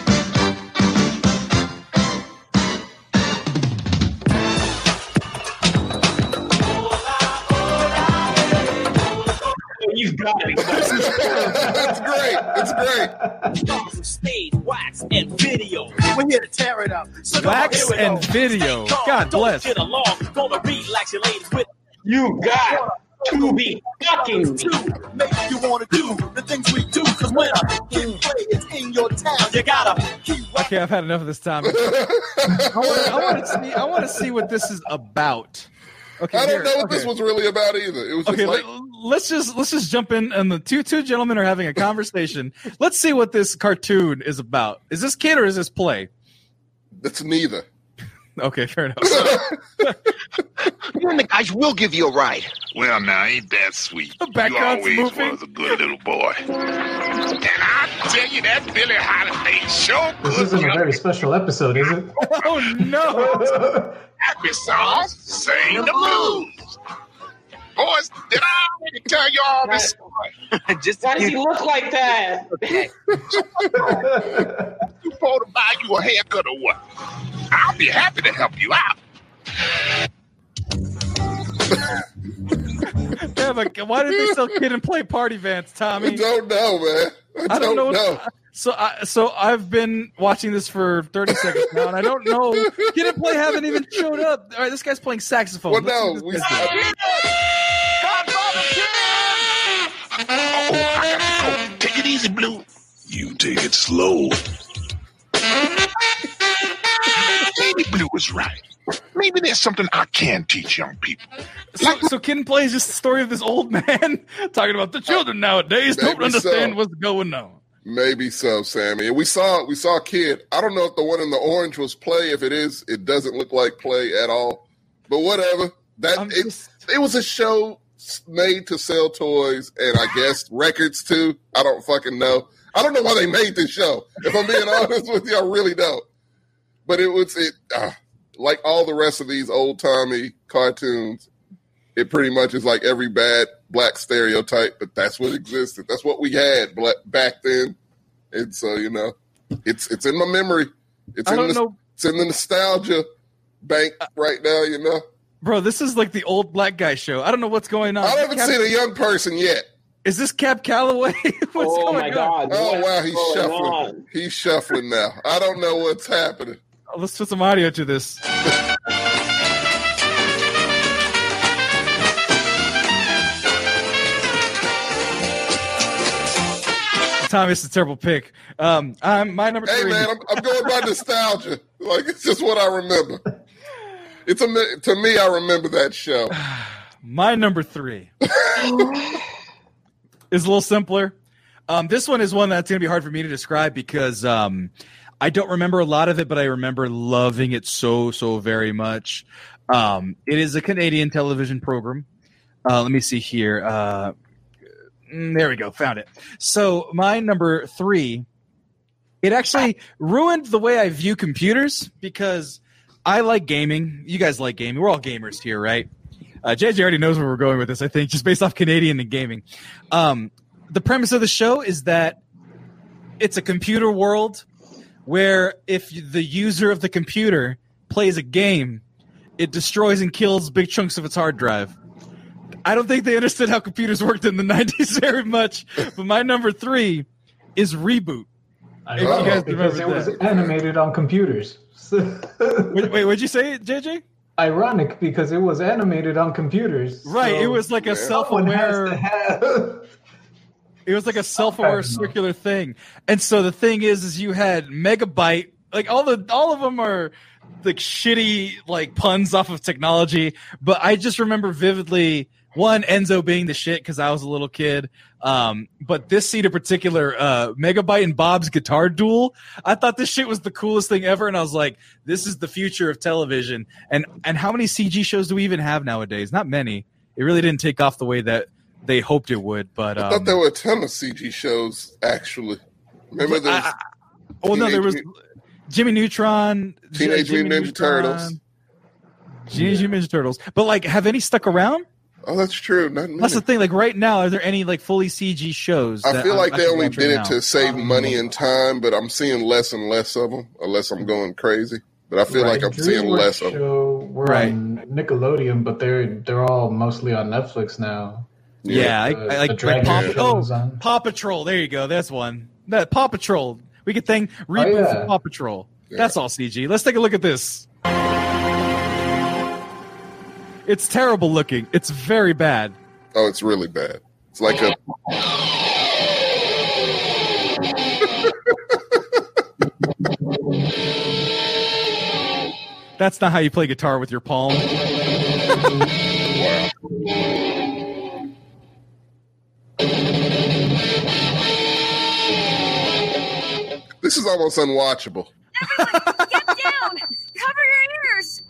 You've got to be. it's great. It's great. Songs of stage, wax, and video. We're here to tear it up. So come on, Wax here and go. video. Stay calm, God don't bless. Get along. Gonna relax your ladies with You got to be fucking. two. Maybe you wanna do the things we do. Cause when a kid mm. play is in your town, you gotta keep Okay, I've had enough of this time. I want to see. I want to see what this is about. Okay, I don't know what okay. this was really about either. It was just Okay, like let, us just let's just jump in, and the two two gentlemen are having a conversation. let's see what this cartoon is about. Is this kid or is this play? it's neither. Okay, fair enough. You and the guys will give you a ride. Well, now ain't that sweet? The you always moving. was a good little boy. And I tell you, that Billie Holiday sure This isn't a very special episode, is it? oh no! Happy songs, sing the blues. Boys, did I already tell you all this story? Just Why does he look like that? You supposed to buy you a haircut or what? I'll be happy to help you out. Yeah, but why did they sell kid and play party vans, Tommy? I don't know, man. I, I don't know. know. So, I, so I've been watching this for thirty seconds now, and I don't know. Kid and play haven't even showed up. All right, this guy's playing saxophone. Well, Let's no, we. this guy's doing. Oh, I. Take it easy, Blue. You take it slow. Maybe Blue was right. Maybe there's something I can teach young people. So, so Kid and Play is just the story of this old man talking about the children nowadays don't understand so. what's going on. Maybe so, Sammy. And we saw we saw a kid. I don't know if the one in the orange was play. If it is, it doesn't look like play at all. But whatever. That I'm it, just- it was a show made to sell toys and I guess records too. I don't fucking know. I don't know why they made this show. If I'm being honest with you, I really don't. But it was it uh, like all the rest of these old timey cartoons. It pretty much is like every bad black stereotype, but that's what existed. That's what we had black, back then, and so you know, it's it's in my memory. It's I in don't the, know, it's in the nostalgia bank right now. You know, bro. This is like the old black guy show. I don't know what's going on. I haven't Cap- seen a young person yet. Is this Cab Calloway? what's oh going my on? god. Oh wow, he's shuffling. on? He's shuffling now. I don't know what's happening. Let's put some audio to this. Tommy, it's a terrible pick. Um, I'm my number Hey three. man, I'm, I'm going by nostalgia. Like it's just what I remember. It's a to me. I remember that show. My number three is a little simpler. Um, this one is one that's going to be hard for me to describe because um, I don't remember a lot of it, but I remember loving it so, so very much. Um, it is a Canadian television program. Uh, let me see here. Uh, mm, there we go. Found it. So, my number three, it actually ruined the way I view computers because I like gaming. You guys like gaming. We're all gamers here, right? Uh, JJ already knows where we're going with this, I think, just based off Canadian and gaming. Um, the premise of the show is that it's a computer world where if the user of the computer plays a game, it destroys and kills big chunks of its hard drive. I don't think they understood how computers worked in the 90s very much, but my number three is ReBoot. I If you know, guys because it remember was animated on computers. Wait, wait, what'd you say, JJ? Ironic because it was animated on computers. Right, it was like a someone has self-aware. It was like a self-aware circular thing. And so the thing is, is you had megabyte, like all the all of them are like shitty like puns off of technology. But I just remember vividly one Enzo being the shit because I was a little kid. Um, but this scene in particular, uh, Megabyte and Bob's guitar duel, I thought this shit was the coolest thing ever, and I was like, this is the future of television. And and how many CG shows do we even have nowadays? Not many. It really didn't take off the way that they hoped it would. But I um, thought there were a ton of CG shows actually. Remember the I- I- Oh no, there was Jimmy Neutron, Teenage Mutant Ninja Turtles. Teenage Mutant Ninja Turtles. But like, have any stuck around? Oh, that's true. Not. That's the thing. Like right now, are there any like fully CG shows? I feel like I they should only did right it now? to save money and time, but I'm seeing less and less of them, unless I'm going crazy. But I feel Right, like I'm seeing DreamWorks less of them. show were Right. on Nickelodeon, but they're they're all mostly on Netflix now. Yeah, I, The- I the like, like Paw, Show oh. Paw Patrol. There you go. That's one. That Paw Patrol. We could thank reboot yeah. Paw Patrol. Yeah. That's all CG. Let's take a look at this. It's terrible looking. It's very bad. Oh, it's really bad. It's like a That's not how you play guitar with your palm. wow. This is almost unwatchable. Everyone, Get down! Cover your ears!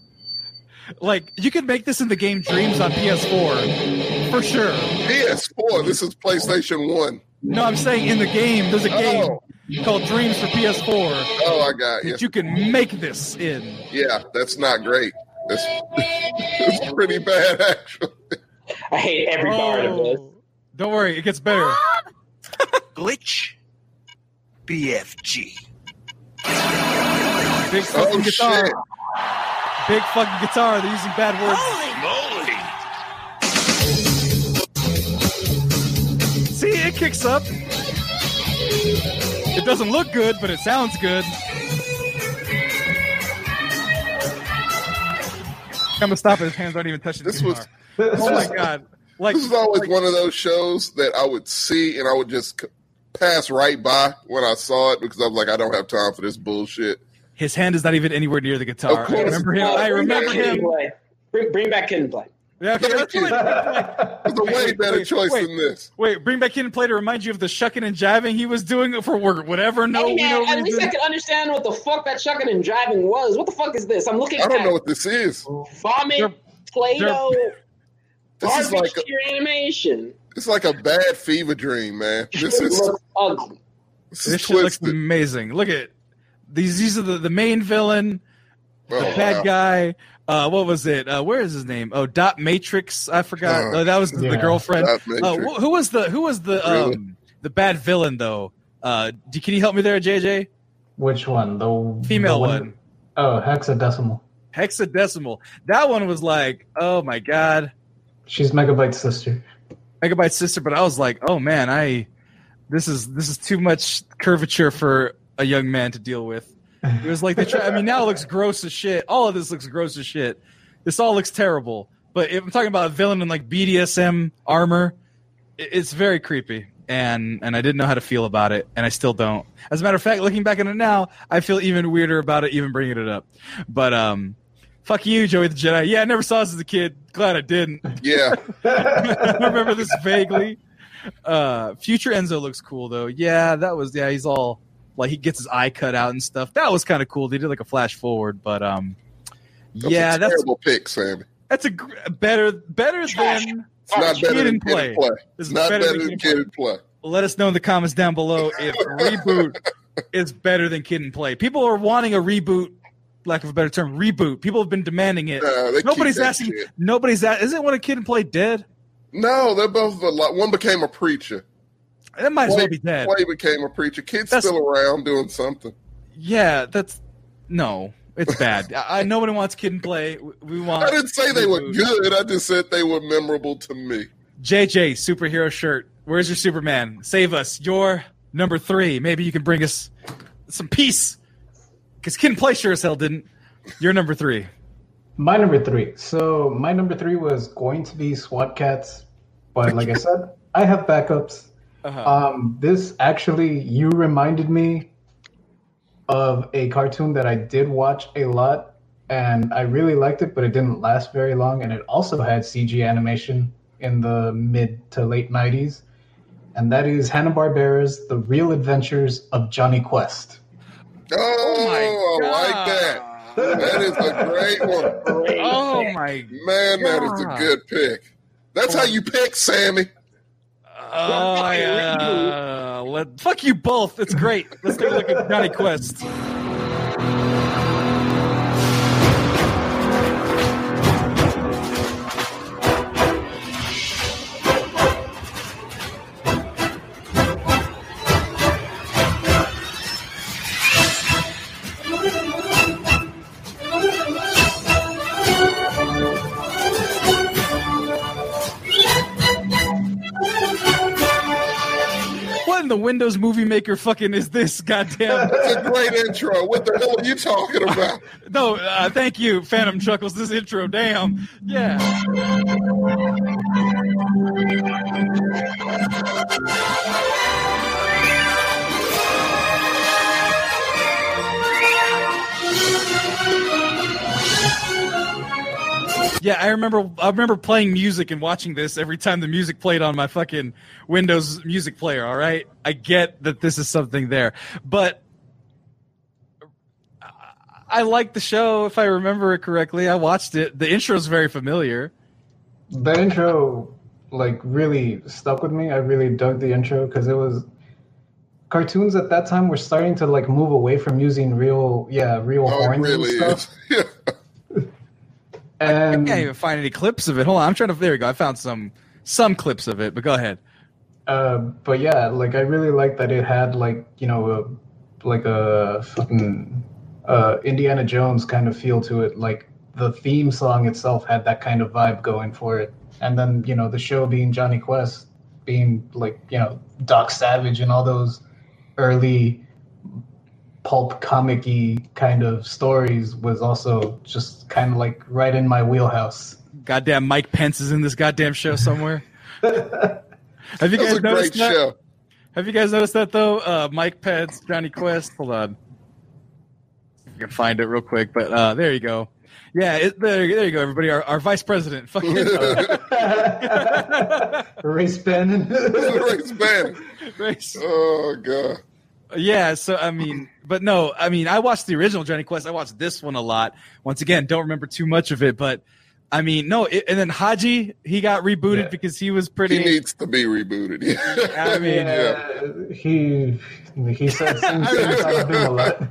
Like you could make this in the game Dreams on PS4 for sure. PS4. This is PlayStation One. No, I'm saying in the game there's a oh. game Oh. called Dreams for PS4 Oh, I got you. that you can make this in. Yeah, that's not great. That's it's pretty bad, actually. I hate every part of this. Oh, don't worry, it gets better. Glitch. BFG. Big oh, fucking Oh, guitar. shit. Big fucking guitar. They're using bad words. Holy Moly. See, it kicks up. It doesn't look good, but it sounds good. I'm gonna stop it. His hands aren't even touching This the was guitar. Oh my god! Like this is always like- one of those shows that I would see and I would just c- pass right by when I saw it because I was like, I don't have time for this bullshit. his hand is not even anywhere near the guitar. Of. I remember him. Uh, I remember Kid him. Bring, bring back Kid and Play. Yeah, okay, let's do it. It's a way Wait, better wait, choice wait. than this. Wait, bring back Kid and Play to remind you of the shucking and jiving he was doing for work, whatever. No, hey, man, no at least I reason. can understand what the fuck that shucking and driving was. What the fuck is this? I'm looking I don't at know what this is. vomit, They're- Play-Doh, This is like a, animation. It's like a bad fever dream, man. This is looks ugly. this This is shit looks amazing. Look at these. These are the, the main villain, Oh, the bad wow. guy. Uh, what was it? Uh, where is his name? Oh, Dot Matrix. I forgot. Uh, Uh, that was the, the girlfriend. Uh, wh- who was the who was the Really? um, the bad villain though? Uh, d- can you help me there, JJ? Which one? The Female the one. Oh, hexadecimal. Hexadecimal. That one was like, oh my god, She's Megabyte's sister. Megabyte's sister. But I was like, oh man, I this is this is too much curvature for a young man to deal with. It was like they try. I mean, now it looks gross as shit. All of this looks gross as shit. This all looks terrible. But if I'm talking about a villain in like BDSM armor, it's very creepy. And and I didn't know how to feel about it, and I still don't. As a matter of fact, looking back on it now, I feel even weirder about it, even bringing it up. But um, fuck you, Joey the Jedi. Yeah, I never saw this as a kid. Glad I didn't. Yeah, I remember this vaguely. Uh, Future Enzo looks cool though. Yeah, that was yeah. He's all like he gets his eye cut out and stuff. That was kind of cool. They did like a flash forward, but um, that's yeah, a that's terrible pick, Sammy. that's a gr- better better than It's not Kid better than and Kid Play. It's It's not better better than than Kid and Kid and Play. let us know in the comments down below if reboot is better than Kid and Play. People are wanting a reboot, lack of a better term, reboot. People have been demanding it. Nobody's asking. shit. Nobody's at. Isn't one of Kid and Play dead? No, they're both a lot. One became a preacher. That might as well be dead. Play became a preacher. Kid's That's- still around doing something. Yeah, that's no. It's bad. I, nobody wants Kid and Play. We- want. I didn't say they were good. I just said they were memorable to me. JJ superhero shirt. Where's your Superman? Save us. Your number three. Maybe you can bring us some peace. Because Ken Play sure as hell didn't. You're number three. My number three. So my number three was going to be SWAT Kats, but like I said, I have backups. Uh-huh. Um, this actually, you reminded me of a cartoon that I did watch a lot, and I really liked it, but it didn't last very long, and it also had CG animation in the mid to late '90s, and that is Hanna Barbera's The Real Adventures of Jonny Quest. Oh, oh, I like that. That is a great one. Oh my Man, that is a good pick. That's how you pick, Sammy. Oh, yeah. Let, fuck you both. It's great. Let's take a look at Jonny Quest. Windows Movie Maker fucking is this? Goddamn. That's a great intro. What the hell are you talking about? No, uh, thank you, Phantom Chuckles. This intro, damn. Yeah. Yeah, I remember. I remember playing music and watching this every time the music played on my fucking Windows music player. All right, I get that this is something there, but I like the show. If I remember it correctly, I watched it. The intro is very familiar. The intro, like, really stuck with me. I really dug the intro because it was cartoons at that time were starting to like move away from using real, yeah, real Oh, horns really and stuff. is. I can't even find any clips of it. Hold on, I'm trying to. There we go. I found some some clips of it. But go ahead. Uh, but yeah, like I really like that it had like you know, a, like a fucking uh, Indiana Jones kind of feel to it. Like the theme song itself had that kind of vibe going for it, and then you know the show being Jonny Quest, being like you know Doc Savage and all those early pulp comic-y kind of stories was also just kind of like right in my wheelhouse. Goddamn, Mike Pence is in this goddamn show somewhere. Have you guys noticed that? show. Have you guys noticed that though? Uh, Mike Pence, Jonny Quest. Hold on, I can find it real quick. But uh, there you go. Yeah, it, there, there you go, everybody. Our, our vice president, fucking Race Bannon. Race Bannon. Race. Oh god. Yeah, so I mean, but no, I mean, I watched the original Jonny Quest. I watched this one a lot. Once again, don't remember too much of it, but I mean, no. It, and then Hadji, he got rebooted Yeah. because he was pretty. He needs to be rebooted. I mean, Yeah, he he said some things out him a lot.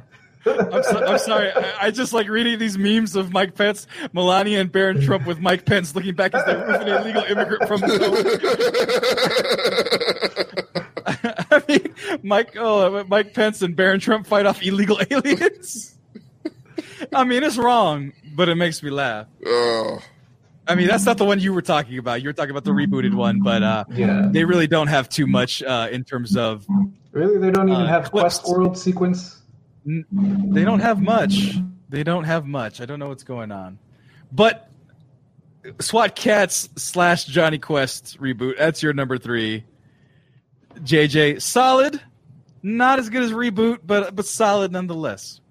I'm, so, I'm sorry. I, I just like reading these memes of Mike Pence, Melania, and Barron Trump with Mike Pence looking back as they move an illegal immigrant from the. I mean, Mike, oh, Mike Pence and Barron Trump fight off illegal aliens. I mean, it's wrong, but it makes me laugh. oh, I mean, that's not the one you were talking about. You were talking about the rebooted one, but uh, Yeah, they really don't have too much uh, in terms of. really, they don't even Uh, have clips. Quest World sequence. They don't have much. They don't have much. I don't know what's going on, but SWAT Kats slash Jonny Quest reboot. That's your number three. JJ, solid. Not as good as reboot, but but solid nonetheless.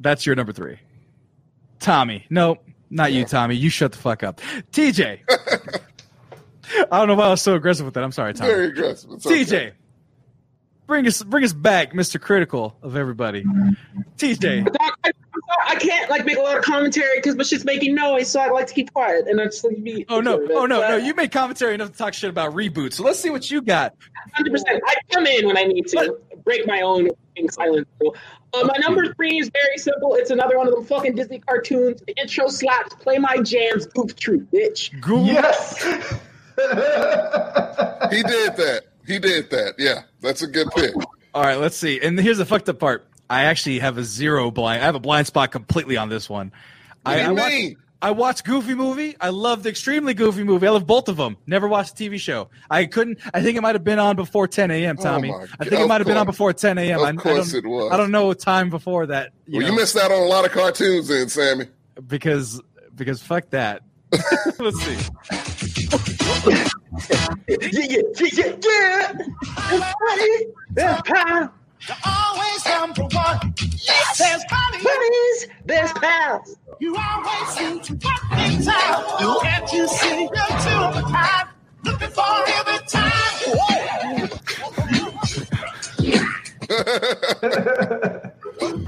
That's your number three. Tommy, no, not you, Tommy. You shut the fuck up. TJ. I don't know why I was so aggressive with that. I'm sorry, Tommy. very aggressive. It's okay. TJ, bring us bring us back, Mr. Critical of everybody. TJ, I, I'm sorry, I can't like make a lot of commentary because my shit's making noise, so I'd like to keep quiet and I just like to be. oh no, oh no, But no, you made commentary enough to talk shit about reboots. So let's see what you got. Hundred percent. I come in when I need to break my own silence rule. Uh, my number three is very simple. It's another one of them fucking Disney cartoons. The intro slaps. Play my jams. Goof troop, bitch. Google. Yes. He did that. He did that. Yeah, that's a good pick. All right, let's see. And here's the fucked up part. I actually have a zero blind. I have a blind spot completely on this one. What I, do I you watched, mean? I watched Goofy movie. I loved Extremely Goofy movie. I love both of them. Never watched the TV show. I couldn't. I think it might have been on before 10 a.m. Oh Tommy. my I think it might have been on before 10 a.m. Of I, I course don't, it was. I don't know what time before that. You well, know, you missed out on a lot of cartoons then, Sammy. because because fuck that. Let's see. Yeah, yeah, yeah, yeah, funny. There's power. Always number one. Yes, there's. Bunnies. There's pals. You always seem to work things out. Can't you see you're two of? Looking for every time.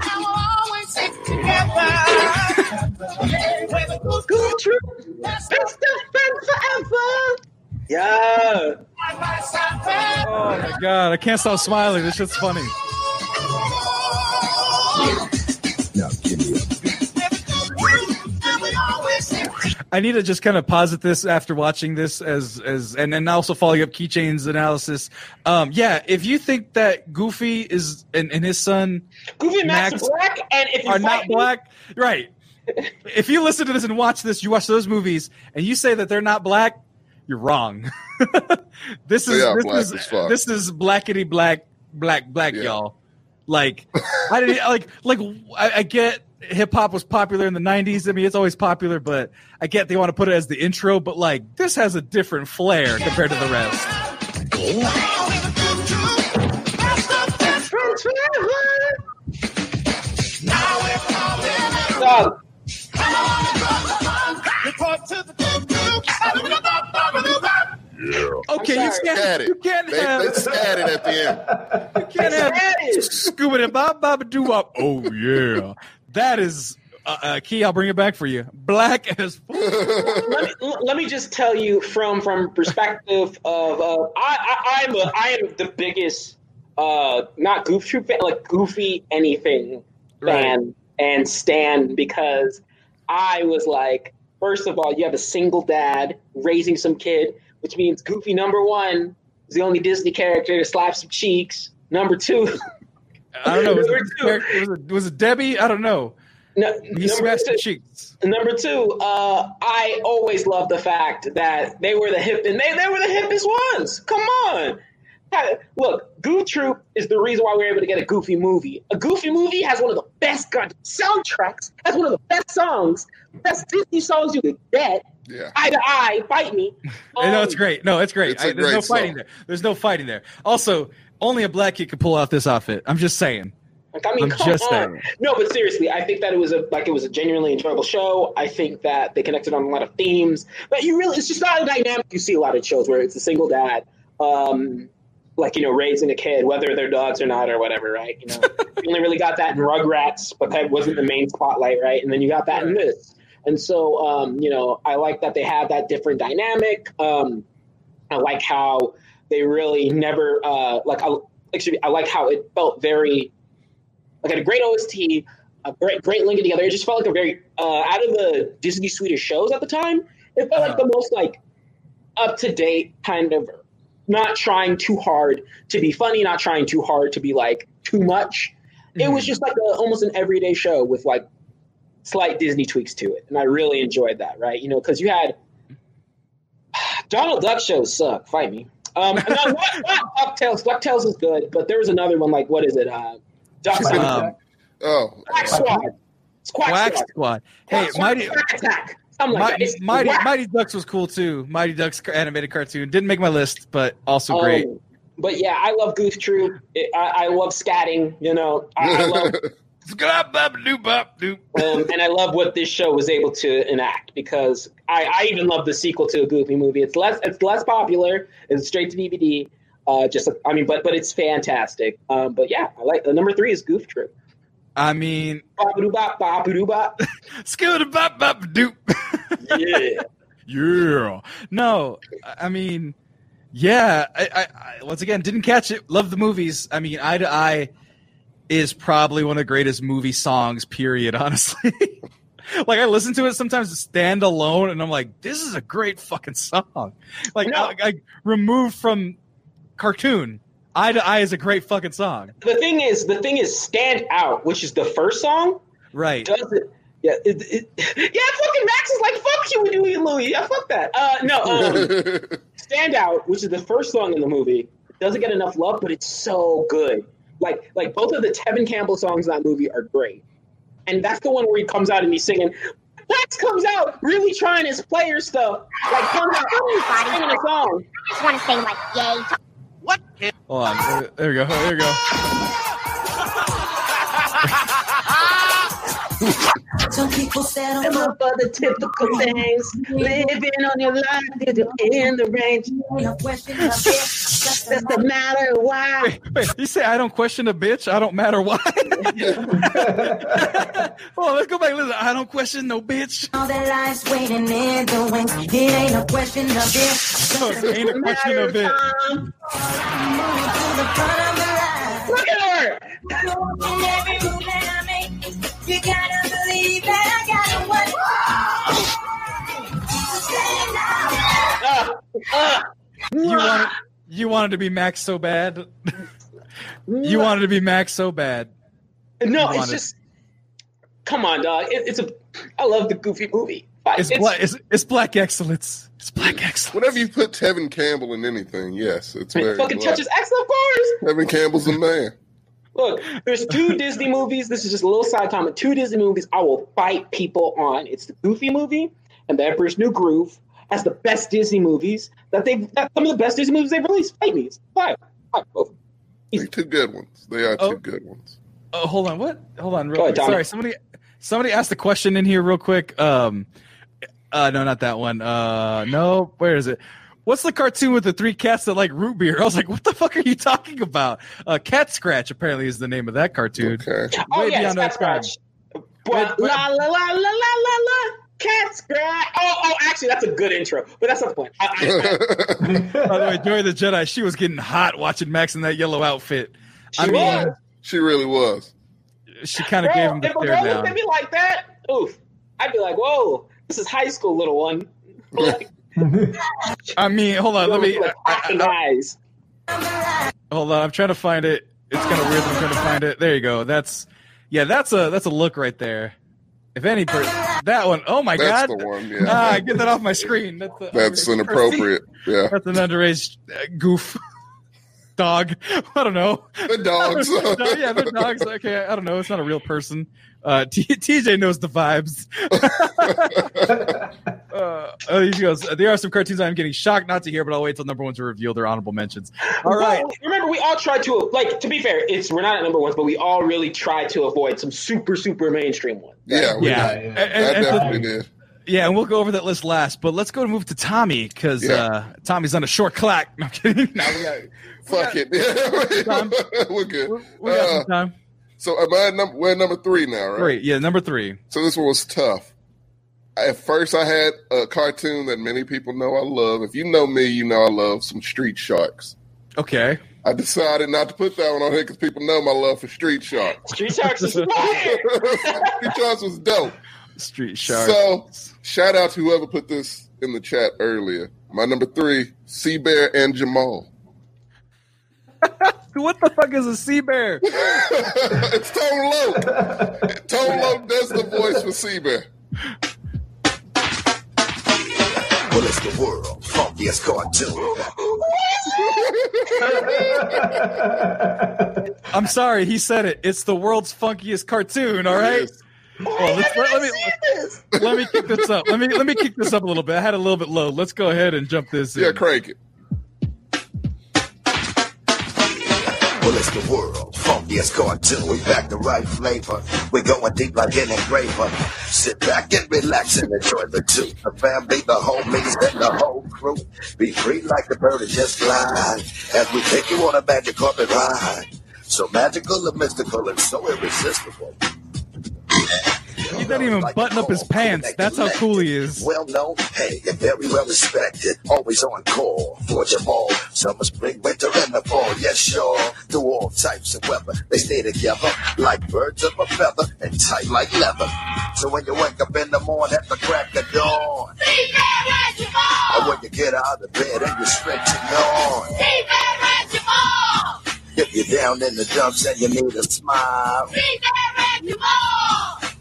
I will Yeah. Oh my god, I can't stop smiling. This shit's funny. I need to just kind of posit this after watching this as as and then also following up Keychain's analysis. Um, yeah, if you think that Goofy is and, and his son Goofy and Max, Max are black, and if you are not me- black, right? If you listen to this and watch this, you watch those movies, and you say that they're not black, you're wrong. this is They this black is as this is blackety black black black Yeah. y'all. Like I didn't like like I, I get hip hop was popular in the '90s. I mean, it's always popular, but I get they want to put it as the intro. But like this has a different flair compared to the rest. Friends forever. Dog, Report to the Okay, you can't it. you can't They, have they scattered at the end. you can't have Daddy. scuba and bob bob doo wop. Oh yeah, that is uh, uh, key. I'll bring it back for you. Black as let me let me just tell you from from perspective of uh, I, I I'm a I am the biggest uh not Goof Troop fan like Goofy anything fan and Stan because I was like first of all you have a single dad raising some kid which means Goofy number one is the only Disney character to slap some cheeks number two I don't know. Was it, was, it, was it Debbie? I don't know. no, He number smashed two, the cheeks. Number two, uh, I always love the fact that they were the hip and they, they were the hippest ones. Come on. Look, Goof Troop is the reason why we were able to get a Goofy movie. A Goofy movie has one of the best goddamn soundtracks, has one of the best songs, best Disney songs you could get. Yeah. Eye to eye, fight me. I know Um, it's great. No, it's great. It's a I- there's great no fighting song. there. There's no fighting there. Also, only a black kid could pull off this outfit. I'm just saying. Like, I mean, I'm come just on. saying. No, but seriously, I think that it was a like it was a genuinely enjoyable show. I think that they connected on a lot of themes, but you really it's just not a dynamic you see a lot of shows where it's a single dad, um, like you know, raising a kid, whether they're dogs or not or whatever, right? You know, you only really got that in Rugrats, but that wasn't the main spotlight, right? And then you got that in this, and so um, you know, I like that they have that different dynamic. Um, I like how they really never uh, like. I, actually, I like how it felt very like had a great OST, a great great linking together. It just felt like a very uh, out of the Disney Swedish shows at the time. It felt like the most like up to date kind of not trying too hard to be funny, not trying too hard to be like too much. It was just like a, almost an everyday show with like slight Disney tweaks to it, and I really enjoyed that. Right, you know, because you had Donald Duck shows suck. Fight me. Um, no, not, not DuckTales. DuckTales is good, but there was another one like what is it? Uh, Duck Um, Oh, Quack Squad. It's Quack, Quack Squad. Squad. Hey, Quack Mighty Quack Attack. Like that. Mighty, Mighty. Mighty Ducks was cool too. Mighty Ducks animated cartoon didn't make my list, but also Um, great. But yeah, I love Goof Troop. It, I, I love scatting. You know, I, I love, um, and I love what this show was able to enact because I, I even love the sequel to a Goofy movie. It's less it's less popular. It's straight to DVD. Uh, just I mean, but but it's fantastic. Um, but yeah, I like the number three is Goof Troop. I mean, Bop-a-doo-bop, bop-a-doo-bop. scooter bop bop doop. Yeah. Yeah. No, I I mean, yeah. I, I, I once again didn't catch it. Love the movies. I mean, Eye to Eye is probably one of the greatest movie songs. Period. Honestly, like I listen to it sometimes stand alone, and I'm like, this is a great fucking song. Like, No. I, I removed from cartoon. Eye to Eye is a great fucking song. the thing is, the thing is, Stand Out, which is the first song, Right. does it Yeah, it, it, yeah. Fucking Max is like, "Fuck you, Huey Louie." Yeah, fuck that. Uh, no, um, Stand Out, which is the first song in the movie, doesn't get enough love, but it's so good. Like, like both of the Tevin Campbell songs in that movie are great, and that's the one where he comes out and he's singing. Max comes out really trying his player stuff, like comes out singing a song. I just want to say, like, yay. What? Hold on. There, there we go. There we go. Some people settle Them up for the typical things, living on your life, in the range. No question of it. That's the matter why. Wait, wait, you say I don't question a bitch. I don't matter why. oh, let's go back. Listen, I don't question no bitch. All that life's waiting in the wings. It ain't a question of it. It ain't a question of it. Time. Moving to the front of the line. Look at her. In every move that I make, you gotta believe that I gotta win. Stand. Uh, uh, You wanted, you wanted to be Max so bad. you wanted to be Max so bad. No, it's just. Come on, dog. It, it's a. I love the Goofy movie. It's, black. It's, it's black excellence. It's black excellence. Whenever you put Tevin Campbell in anything, yes, it's very fucking black. touches X, of course. Tevin Campbell's the man. Look, there's two Disney movies. This is just a little side comment. Two Disney movies I will fight people on. It's the Goofy movie and The Emperor's New Groove as the best Disney movies that they've. That some of the best Disney movies they've released. Fight me. It's Five. Five. Both. They're two good ones. They are Oh. two good ones. Oh, hold on. What? Hold on. Real Go ahead, quick. Tommy. Sorry. Somebody. Somebody asked a question in here real quick. Um. Uh. No, not that one. Uh. No. Where is it? What's the cartoon with the three cats that like root beer? I was like, what the fuck are you talking about? Uh, Cat Scratch apparently is the name of that cartoon. Okay. Oh yeah, beyond Cat. Scratch. Wait, But la la la la la la la. Cat Scratch. Oh, oh, actually, that's a good intro, but that's not the point. I, I, By the way, Joy the Jedi, she was getting hot watching Max in that yellow outfit. I She mean, was. she really was. she kind of Bro, gave him the if a girl looked at me like that, oof, I'd be like, "Whoa, this is high school, little one." Like, I mean, hold on, let me. like, I- hacking eyes. Hold on, I'm trying to find it. It's kind of weird. I'm trying to find it. There you go. That's yeah. That's a that's a look right there. If any person, that one, oh my That's god! the one. Yeah. Ah, get that off my screen. That's, a, That's inappropriate. Yeah. That's an underage uh, goof. Dog. I don't know. The dogs. Yeah, they're dogs. Okay, I don't know. It's not a real person. Uh, T- TJ knows the vibes. uh, oh, he goes. There are some cartoons I'm getting shocked not to hear, but I'll wait till number one to reveal their honorable mentions. All right. Well, remember, we all try to like. To be fair, it's we're not at number ones, but we all really try to avoid some super super mainstream ones. Yeah, we Yeah. did. And- I and- and- definitely did. Yeah, and we'll go over that list last, but let's go and move to Tommy because Yeah. uh, Tommy's on a short clock. No, I'm kidding. No, we got, Fuck it. We're good. we got Uh, some time. so am I at number, we're at number three now, right? Great. Yeah, number three. So this one was tough. At first, I had a cartoon that many people know I love. If you know me, you know I love some Street Sharks. Okay. I decided not to put that one on here because people know my love for Street Sharks. Street Sharks is fire. Street Sharks was dope. Street Sharks. So, shout out to whoever put this in the chat earlier. My number three, C Bear and Jamal. what the fuck is a C Bear? it's Tone Loc. Tone Loc does the voice for C Bear. Well, it's the world funkiest cartoon. I'm sorry, he said it. It's the world's funkiest cartoon. All right. Well, let's, let, let me let me kick this up. Let me let me kick this up a little bit. I had a little bit low. Let's go ahead and jump this in. Yeah, crank it. The world funkiest cartoon. We pack the right flavor. We're going deep like an engraver. Sit back and relax and enjoy the two. The family, the homies, and the whole crew. Be free like the bird and just fly. As we take you on a magic carpet ride. So magical and mystical and so irresistible. He doesn't even button up his pants. That's how cool he is. Well known, hey, and very well respected. Always on call for Jamal. Summer, spring, winter, and the fall. Yes, sure. Through all types of weather, they stay together like birds of a feather and tight like leather. So when you wake up in the morning at the crack of dawn, or when you get out of bed and you're stretching on, if you're down in the dumps and you need a smile,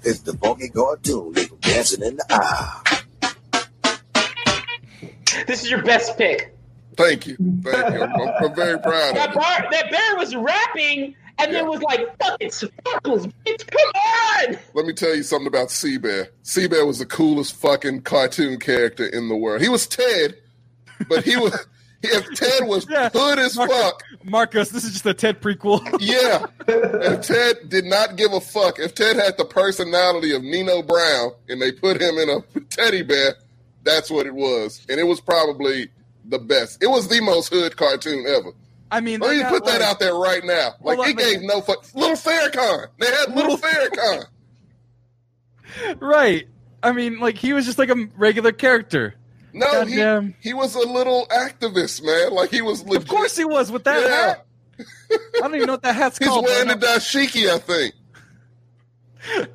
It's the funky cartoon, little dancing in the aisle. This is your best pick. Thank you. Thank you. I'm, I'm very proud That of you. bar, that bear was rapping and then was like, "Fucking sparkles, bitch, come on!" Let me tell you something about C Bear. Seabear was the coolest fucking cartoon character in the world. He was Ted, but he was if Ted was hood as fuck. Marcus, this is just a Ted prequel. Yeah. If Ted did not give a fuck, if Ted had the personality of Nino Brown and they put him in a teddy bear, that's what it was. And it was probably the best. It was the most hood cartoon ever. I mean, let me put that like- out there right now. Like it gave no fuck. Little Farrakhan. They had Little Farrakhan. right. I mean, like he was just like a regular character. No, he, Goddamn. he was a little activist, man. Like he was legit. Of course he was with that Yeah. hat. I don't even know what that hat's He's called. He's wearing the dashiki, I think.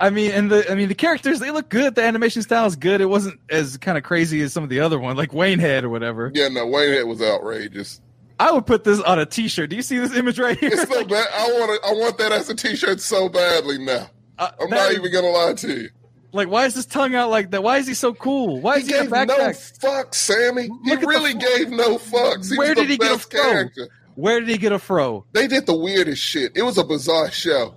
I mean, and the I mean the characters they look good. The animation style is good. It wasn't as kind of crazy as some of the other ones, like Waynehead or whatever. Yeah, no, Waynehead was outrageous. I would put this on a T-shirt. Do you see this image right here? It's so bad. I want. I want that as a T-shirt so badly now. I'm Uh, not is- even gonna lie to you. Like, why is his tongue out like that? Why is he so cool? Why He is he, gave no fucks, Sammy. He Look the really gave no fucks. He Where was did the he get a fro? character. Where did he get a fro? They did the weirdest shit. It was a bizarre show.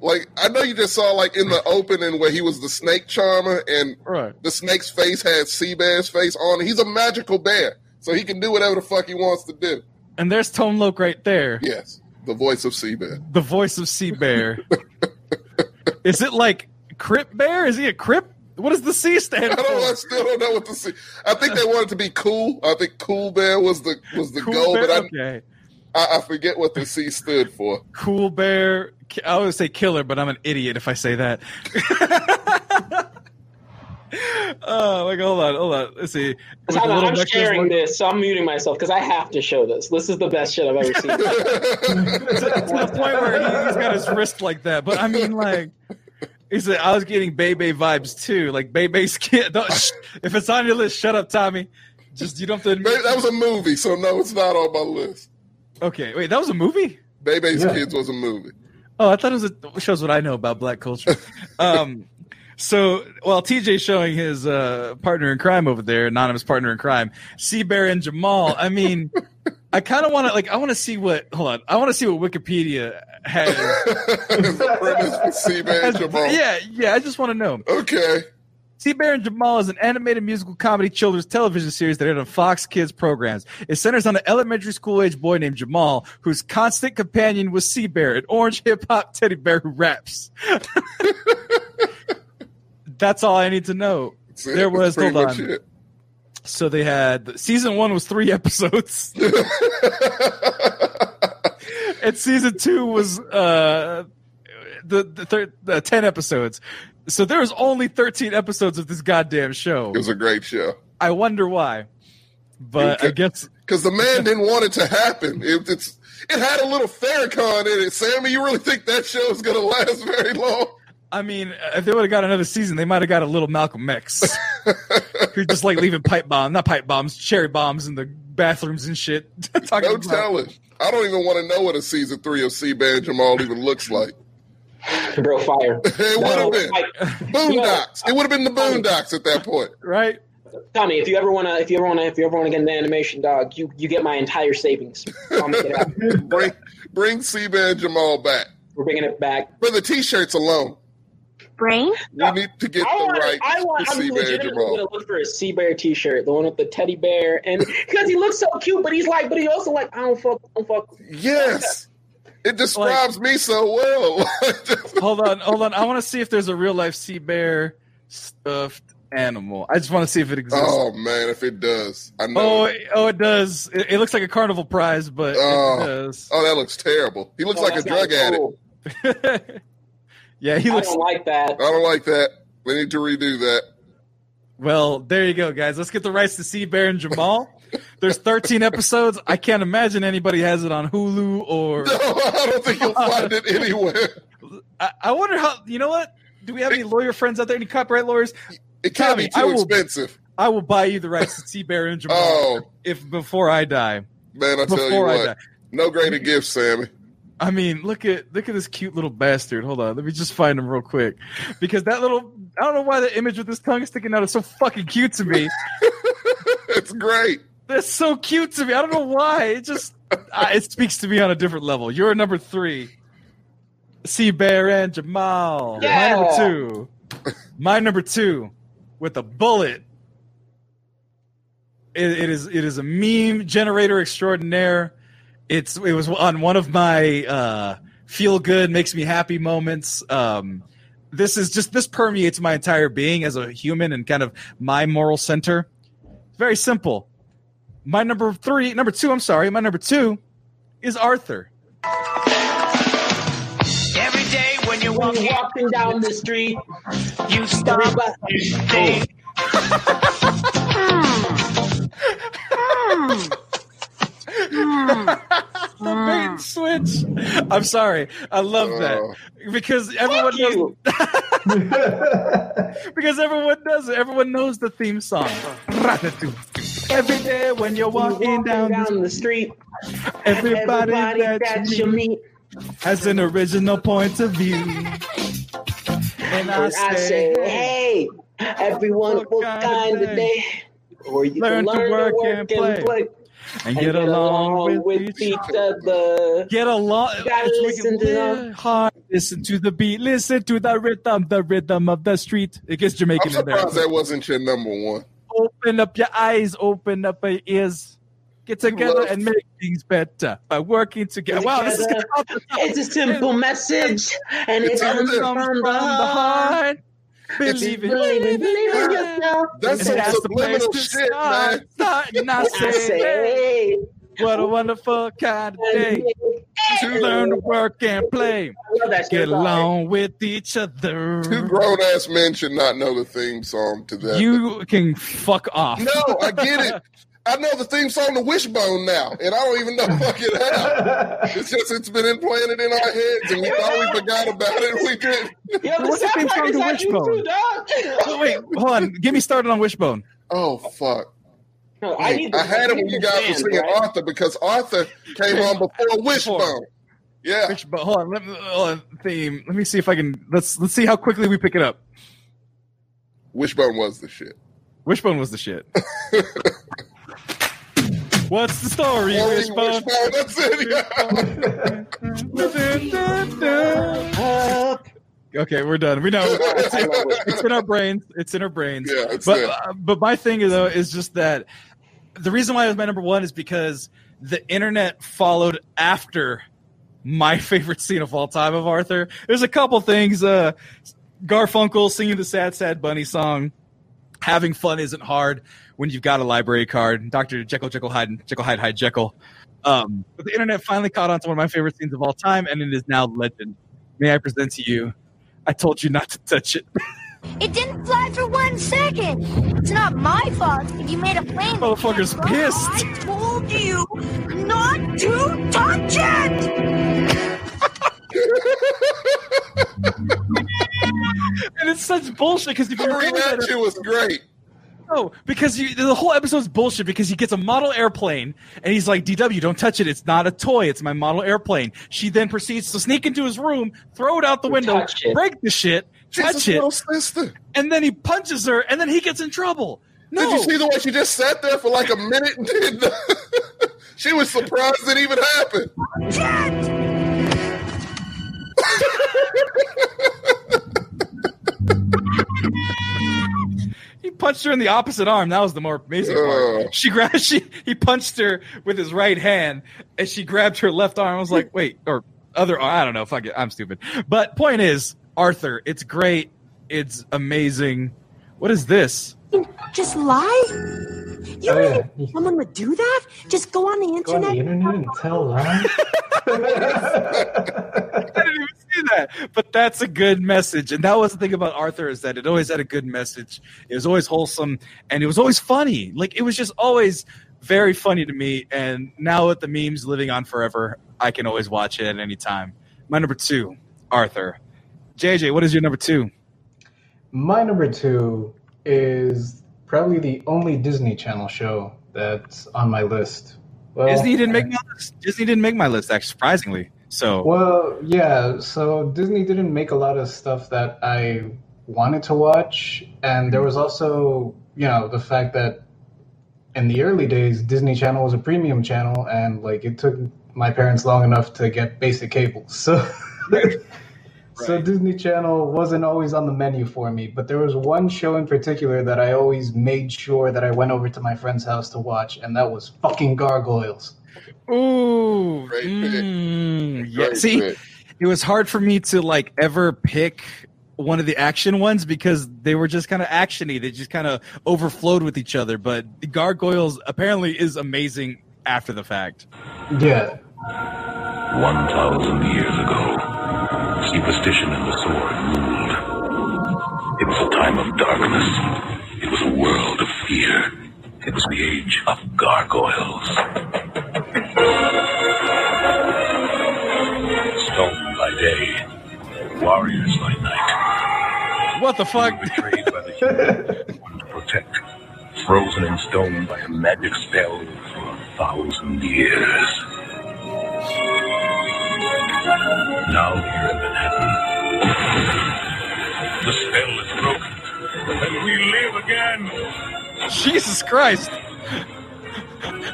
Like I know you just saw like in the opening where he was the snake charmer and Right. the snake's face had C Bear's face on it. He's a magical bear, so he can do whatever the fuck he wants to do. And there's Tone Loc right there, Yes, the voice of C Bear. the voice of C Bear. is it like Crip Bear? Is he a Crip? What does the C stand I for? don't. I still don't know what to see. I think they wanted to be cool. I think Cool Bear was the was the Cool goal, Bear? but I, okay. I I forget what the C stood for. Cool Bear. I always say killer, but I'm an idiot if I say that. oh, like hold on, hold on. Let's see. I'm, I'm sharing look- this, so I'm muting myself because I have to show this. This is the best shit I've ever seen. to the point where he, he's got his wrist like that. But I mean, like, he said, I was getting Bebe vibes too. Like Bebe's kid. Don't, sh- if it's on your list, shut up, Tommy. Just you don't have to admit. That was a movie, so no, it's not on my list. Okay, wait, that was a movie. Bebe's Yeah. Kids was a movie. Oh, I thought it was a, shows what I know about black culture. um, so while TJ's showing his uh, partner in crime over there, anonymous partner in crime, C Bear and Jamal. I mean, I kind of want to like. I want to see what. Hold on. I want to see what Wikipedia has. It's the premise for C Bear and Jamal. Yeah, yeah. I just want to know. Okay. C Bear and Jamal is an animated musical comedy children's television series that aired on Fox Kids programs. It centers on an elementary school age boy named Jamal, whose constant companion was C Bear, an orange hip hop teddy bear who raps. That's all I need to know. That's it. There was hold on. it. So they had season one was three episodes, and season two was uh the the, thir- the ten episodes. So there was only thirteen episodes of this goddamn show. It was a great show. I wonder why. But I guess Because the man didn't want it to happen. It, it's it had a little Farrakhan in it. Sammy, you really think that show is going to last very long? I mean, if they would have got another season, they might have got a little Malcolm X, who's just like leaving pipe bomb, not pipe bombs, cherry bombs in the bathrooms and shit. Talking Don't about- tell it. I don't even want to know what a season three of C Bear and Jamal even looks like. Bro, fire. It would have been Like, Boondocks. It would have been the Boondocks at that point. right? Tommy, if you ever wanna, if you ever wanna, if you ever wanna get into animation, dog, you you get my entire savings. I'll make it happen. Bring bring C Bear and Jamal back We're bringing it back. for the t-shirts alone. Brain? We need to get I the want, right I want, I'm legitimately gonna look for a C Bear T-shirt, the one with the teddy bear, and because he looks so cute, but he's like, but he also like, I don't fuck, I don't fuck. Yes, it describes me so well. hold on, hold on. I want to see if there's a real life C Bear stuffed animal. I just want to see if it exists. oh man, if it does, I know. Oh, it- oh, it does. It, it looks like a carnival prize, but Oh. it does. Oh, that looks terrible. He looks Oh, like a drug not addict. cool. yeah, he looks. I don't like that. I don't like that. We need to redo that. Well, there you go, guys. Let's get the rights to see Baron and Jamal. There's 13 episodes. I can't imagine anybody has it on Hulu or. No, I don't think you'll find it anywhere. I, I wonder how. You know what? Do we have any lawyer friends out there? Any copyright lawyers? It can't be Tommy, I too will- expensive. I will buy you the rights to see Baron and Jamal Oh if before I die. man, I tell you Before I what, die. no greater gift, Sammy. I mean, look at look at this cute little bastard. Hold on, let me just find him real quick, because that little I don't know why the image with his tongue sticking out is so fucking cute to me. it's great. That's so cute to me. I don't know why. It just uh, it speaks to me on a different level. You're number three. C Bear and Jamal. Yeah. My number two. My number two with a bullet. It, it is it is a meme generator extraordinaire. It's it was on one of my uh, feel good makes me happy moments. Um, this is just this permeates my entire being as a human and kind of my moral center. Very simple. My number three, number two, I'm sorry, my number two is Arthur. Every day when you're When walking, you're walking down the street, you stop everybody- and think. the bait and switch. I'm sorry. I love that oh. because everyone knows. because everyone does it. Everyone knows the theme song. Every day when you're When walking, you're down, down the street, everybody, everybody that, that you you meet meet, has an original point of view. And I and I say, say, hey, hey, everyone, What what kind kind of of day? day? Or you Learn can to work to and and play. play. And get along with with each each other. Get along. Listen to live them. hard. Listen to the beat. Listen to the rhythm. The rhythm of the street. It gets I'm Jamaican in there. surprised that wasn't your number one. Open up your eyes. Open up your ears. Get together Love- and make things better by working together. Wow, this is Together. off the. It's a simple message, and it comes from from the heart. Believe in Believe in, believe in yourself. yourself. That's And some that's the place subliminal to shit, start. man. Start and I I say, say, hey, what a wonderful kind of day to learn to work and play. I love that shit. Get along with each other. Two grown ass men should not know the theme song to that. You can fuck off. no, I get it. I know the theme song to Wishbone now, and I don't even know fucking how. It's just it's been implanted in our heads, and we thought we forgot about it. We did. Yo, the What's the theme song to Wishbone? too. Oh, wait, hold on. Get me started on Wishbone. Oh fuck! No, I, need I had it when you the guys were singing right? Arthur because Arthur came on before Wishbone. Yeah, Wishbone. Hold on. Let me, hold on. Theme. Let me see if I can. Let's let's see how quickly we pick it up. Wishbone was the shit. Wishbone was the shit. What's the story, Wishbone? That's it. yeah. Okay, we're done. We know it's, it's in our brains. It's in our brains. Yeah, but uh, but my thing though is just that the reason why it was my number one is because the internet followed after my favorite scene of all time of Arthur. There's a couple things. Uh, Garfunkel singing the "Sad Sad Bunny" song. Having fun isn't hard when you've got a library card. Doctor Jekyll, Jekyll Hyde, Jekyll Hyde, Hyde Jekyll. Um, but the internet finally caught on to one of my favorite scenes of all time, and it is now legend. May I present to you? I told you not to touch it. It didn't fly for one second. It's not my fault if you made a plane. Motherfucker's can't pissed. I told you not to touch it. and it's such bullshit because if you The remember that, reaction was great. no, because you, the whole episode's bullshit because he gets a model airplane and he's like, "DW, don't touch it. It's not a toy. It's my model airplane." She then proceeds to sneak into his room, throw it out the window, break the shit, touch it, sister. and then he punches her, and then he gets in trouble. No, Did you see the way she just sat there for like a minute and did the- She was surprised it even happened. punched her in the opposite arm. That was the more amazing part. She grabbed. She he punched her with his right hand, and she grabbed her left arm. I was like, wait, or other. I don't know. Fuck it. I'm stupid. But point is, Arthur. It's great. It's amazing. What is this? Just lie? You Oh, really yeah. someone would do that? Just go on the Go on internet? the internet and tell lies. I didn't even see that. But that's a good message. And that was the thing about Arthur is that it always had a good message. It was always wholesome and it was always funny. Like it was just always very funny to me. And now with the memes living on forever, I can always watch it at any time. My number two, Arthur. JJ, what is your number two? My number two is probably the only Disney Channel show that's on my list. Well, Disney didn't make my list. Disney didn't make my list, actually, surprisingly. So Well, yeah. So Disney didn't make a lot of stuff that I wanted to watch, and there was also, you know, the fact that in the early days, Disney Channel was a premium channel, and like it took my parents long enough to get basic cable. So, so Disney Channel wasn't always on the menu for me. But there was one show in particular that I always made sure that I went over to my friend's house to watch, and that was fucking Gargoyles. Ooh, Great pick. mm, yeah. Great See, pick. it was hard for me to like ever pick one of the action ones because they were just kind of actiony. They just kind of overflowed with each other. But Gargoyles apparently is amazing after the fact. Yeah. One thousand years ago, superstition and the sword ruled. It was a time of darkness. It was a world of fear. It was the age of gargoyles. Stone by day, warriors by night. What the fuck? Betrayed by the human one to protect. Frozen in stone by a magic spell for a thousand years. Now here in Manhattan, the spell is broken, and we live again. Jesus Christ.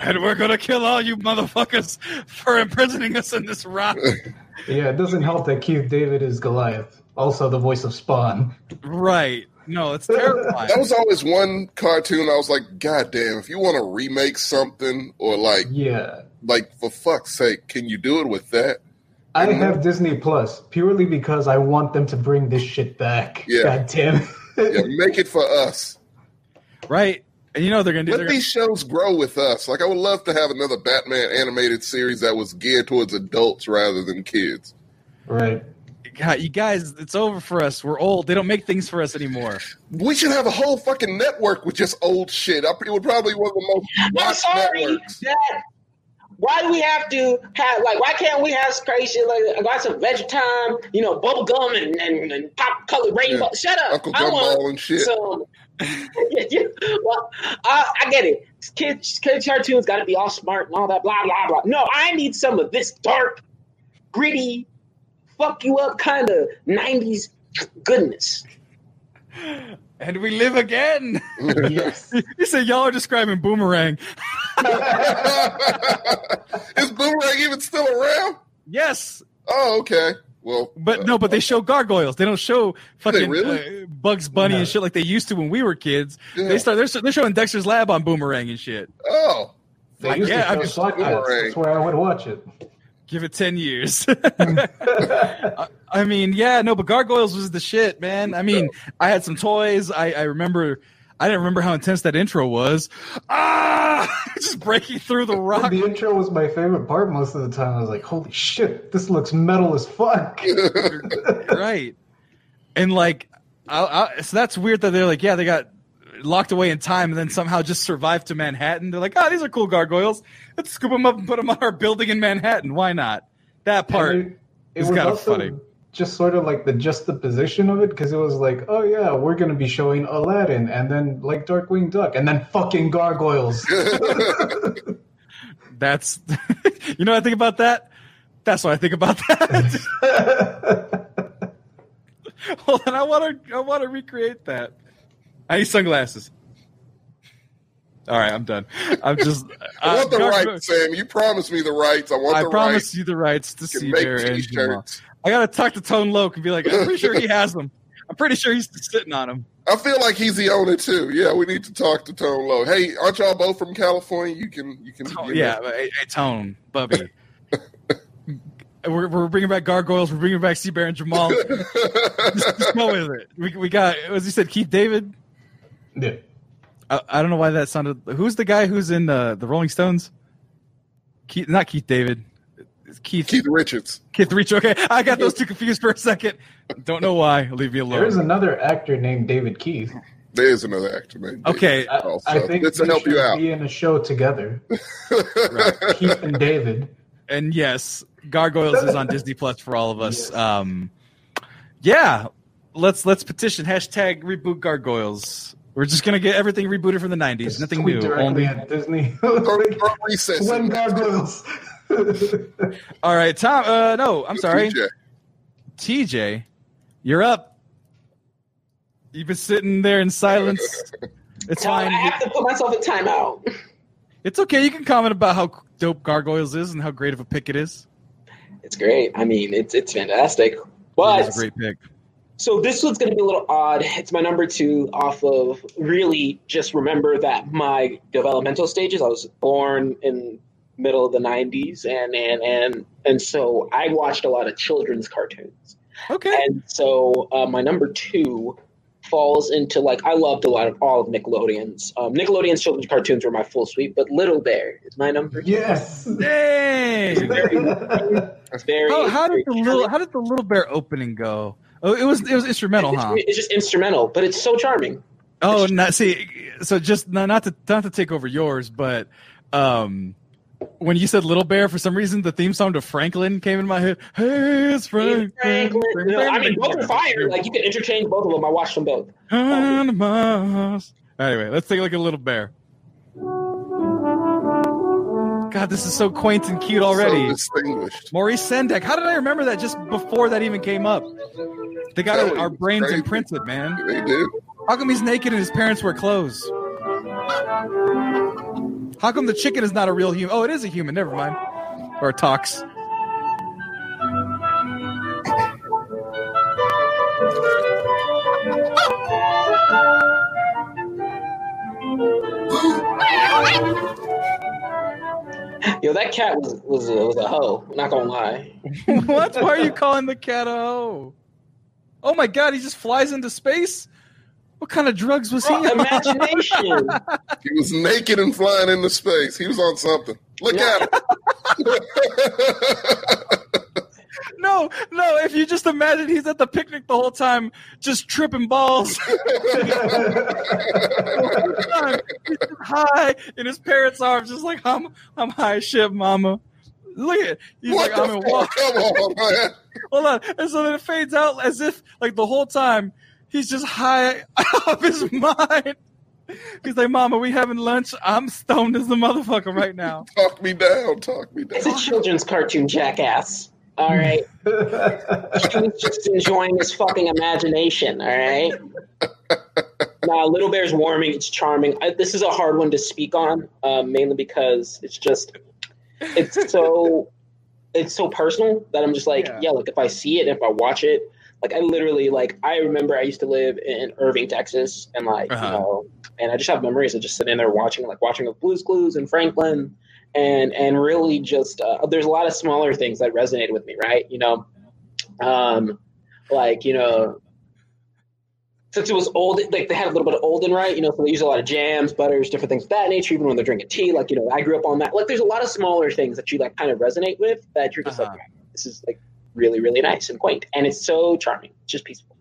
And we're gonna kill all you motherfuckers for imprisoning us in this rock. Yeah, it doesn't help that Keith David is Goliath, also the voice of Spawn. right. No, it's terrifying. That was always one cartoon I was like, God damn, if you want to remake something or like Yeah. like for fuck's sake, can you do it with that? I have Disney Plus purely because I want them to bring this shit back. Yeah. God damn. Yeah, make it for us. right. And you know they're gonna do Let they're these shows grow with us. Like I would love to have another Batman animated series that was geared towards adults rather than kids. Right. God, you guys, it's over for us. We're old. They don't make things for us anymore. We should have a whole fucking network with just old shit. I- It would probably be one of the most I'm sorry. networks. That, why do we have to have like? Why can't we have crazy shit like I got some veggie time, you know, bubble gum and, and, and pop colored rainbow? Yeah. Shut up, Uncle I want Gumball and shit. Some, yeah, yeah. Well, I, I get it. Kids, kids cartoons got to be all smart and all that, blah blah blah. No, I need some of this dark, gritty, fuck you up kind of '90s goodness. And we live again. yes. you say y'all are describing Boomerang. Is Boomerang even still around? Yes. Oh, okay. Well, But no, but they show gargoyles. They don't show fucking really? uh, Bugs Bunny and shit like they used to when we were kids. They start they're, they're showing Dexter's Lab on Boomerang and shit. oh, They used yeah, to I show mean, Slot Boomerang. That's where I would watch it. Give it ten years. I- I mean, yeah, no, but gargoyles was the shit, man. I mean, I had some toys. I, I remember. I didn't remember how intense that intro was. Ah, just breaking through the rock. The intro was my favorite part most of the time. I was like, holy shit, this looks metal as fuck. right and like I, I, so that's weird that they're like yeah they got locked away in time and then somehow just survived to manhattan they're like oh these are cool gargoyles let's scoop them up and put them on our building in manhattan why not that part And it, it is kind of also funny just sort of like the just the position of it because it was like, oh yeah, we're gonna be showing Aladdin and then like Darkwing Duck and then fucking gargoyles. that's you know what i think about that that's what i think about that hold on i want to i want to recreate that i need sunglasses all right i'm done i'm just I uh, want the Gargo- rights, Sam. You promised me the rights. I want the rights. I the promise rights. you the rights to see make their engine. T-shirts. I gotta talk to Tone Loc and be like, I'm pretty sure he has them. I'm pretty sure he's sitting on them. I feel like he's the owner too. Yeah, we need to talk to Tone Loc. Hey, aren't y'all both from California? You can, you can. Oh, yeah, know. but, hey, hey, Tone, Bubby. we're, we're bringing back gargoyles. We're bringing back C Bear and Jamal. just, just go with it. We, we got, as you said, Keith David. Yeah. I, I don't know why that sounded. Who's the guy who's in uh, the Rolling Stones? Keith, not Keith David. It's Keith. Keith Richards. Keith Richards. Okay, I got those two confused for a second. Don't know why. Leave me alone. There is another actor named David Keith. There is another actor named. Okay. I, Also, I think it's to they help you should out. Be in a show together. right. Keith and David. and yes, Gargoyles is on Disney Plus for all of us. Um, yeah, let's let's petition hashtag reboot Gargoyles. We're just gonna get everything rebooted from the '90s. Nothing new. Only at Disney. Or- or recess. when gargoyles. All right, Tom. Uh, no, I'm sorry. TJ. TJ, you're up. You've been sitting there in silence. It's Tom, I have to put myself in timeout. It's okay. You can comment about how dope Gargoyles is and how great of a pick it is. It's great. I mean, it's it's fantastic. It But is a great pick. So this one's going to be a little odd. It's my number two off of really just remember that my developmental stages. I was born in middle of the '90s, and and and and so I watched a lot of children's cartoons. Okay. And so uh, my number two falls into like I loved a lot of all of Nickelodeon's. Um, Nickelodeon's children's cartoons were my full suite, but Little Bear is my number. Yes. Dang. It's very. How, how very did the little how did the little bear opening go? Oh, it was it was instrumental, it's, huh? it's just instrumental, but it's so charming. Oh, not see. So just not, not to not to take over yours, but um, when you said Little Bear, for some reason the theme song to Franklin came in my head. Hey, it's Franklin. Franklin. No, I mean, both are fire. Like you can interchange both of them. I watched them both. Animals. Anyway, let's take a look at Little Bear. God, this is so quaint and cute already. So distinguished. Maurice Sendak. How did I remember that just before that even came up? They got Tell our, you, our it's brains crazy. imprinted, man. They do. How come he's naked and his parents wear clothes? How come the chicken is not a real human? Oh, it is a human. Never mind. Or talks. Yo, that cat was was a, was a hoe. Not gonna lie. what? Why are you calling the cat a hoe? Oh my god, he just flies into space? What kind of drugs was he on? imagination. He was naked and flying into space. He was on something. Look at him. No, no, if you just imagine he's at the picnic the whole time, just tripping balls. he's high in his parents' arms, just like I'm I'm high shit, mama. Look at he's What like I'm in water. Come on, man. Hold on. And so then it fades out as if like the whole time he's just high off his mind. He's like, Mama, we having lunch. I'm stoned as a motherfucker right now. Talk me down. Talk me down. It's a children's cartoon, jackass. All right. he was just enjoying his fucking imagination. All right. Now, Little Bear's warming. It's charming. I, this is a hard one to speak on, uh, mainly because it's just it's so it's so personal that I'm just like, Yeah. yeah. Like if I see it, if I watch it, like I literally like I remember I used to live in Irving, Texas, and like Uh-huh. you know, and I just have memories of just sitting there watching, like watching of Blue's Clues and Franklin, and and really just uh, there's a lot of smaller things that resonated with me, right? You know, um, like you know. Since it was old, like they had a little bit of Olden, right? You know, so they use a lot of jams, butters, different things of that nature. Even when they're drinking tea, like you know, I grew up on that. Like, there's a lot of smaller things that you like kind of resonate with that you're just Uh-huh. like, this is like really, really nice and quaint, and it's so charming. It's just peaceful.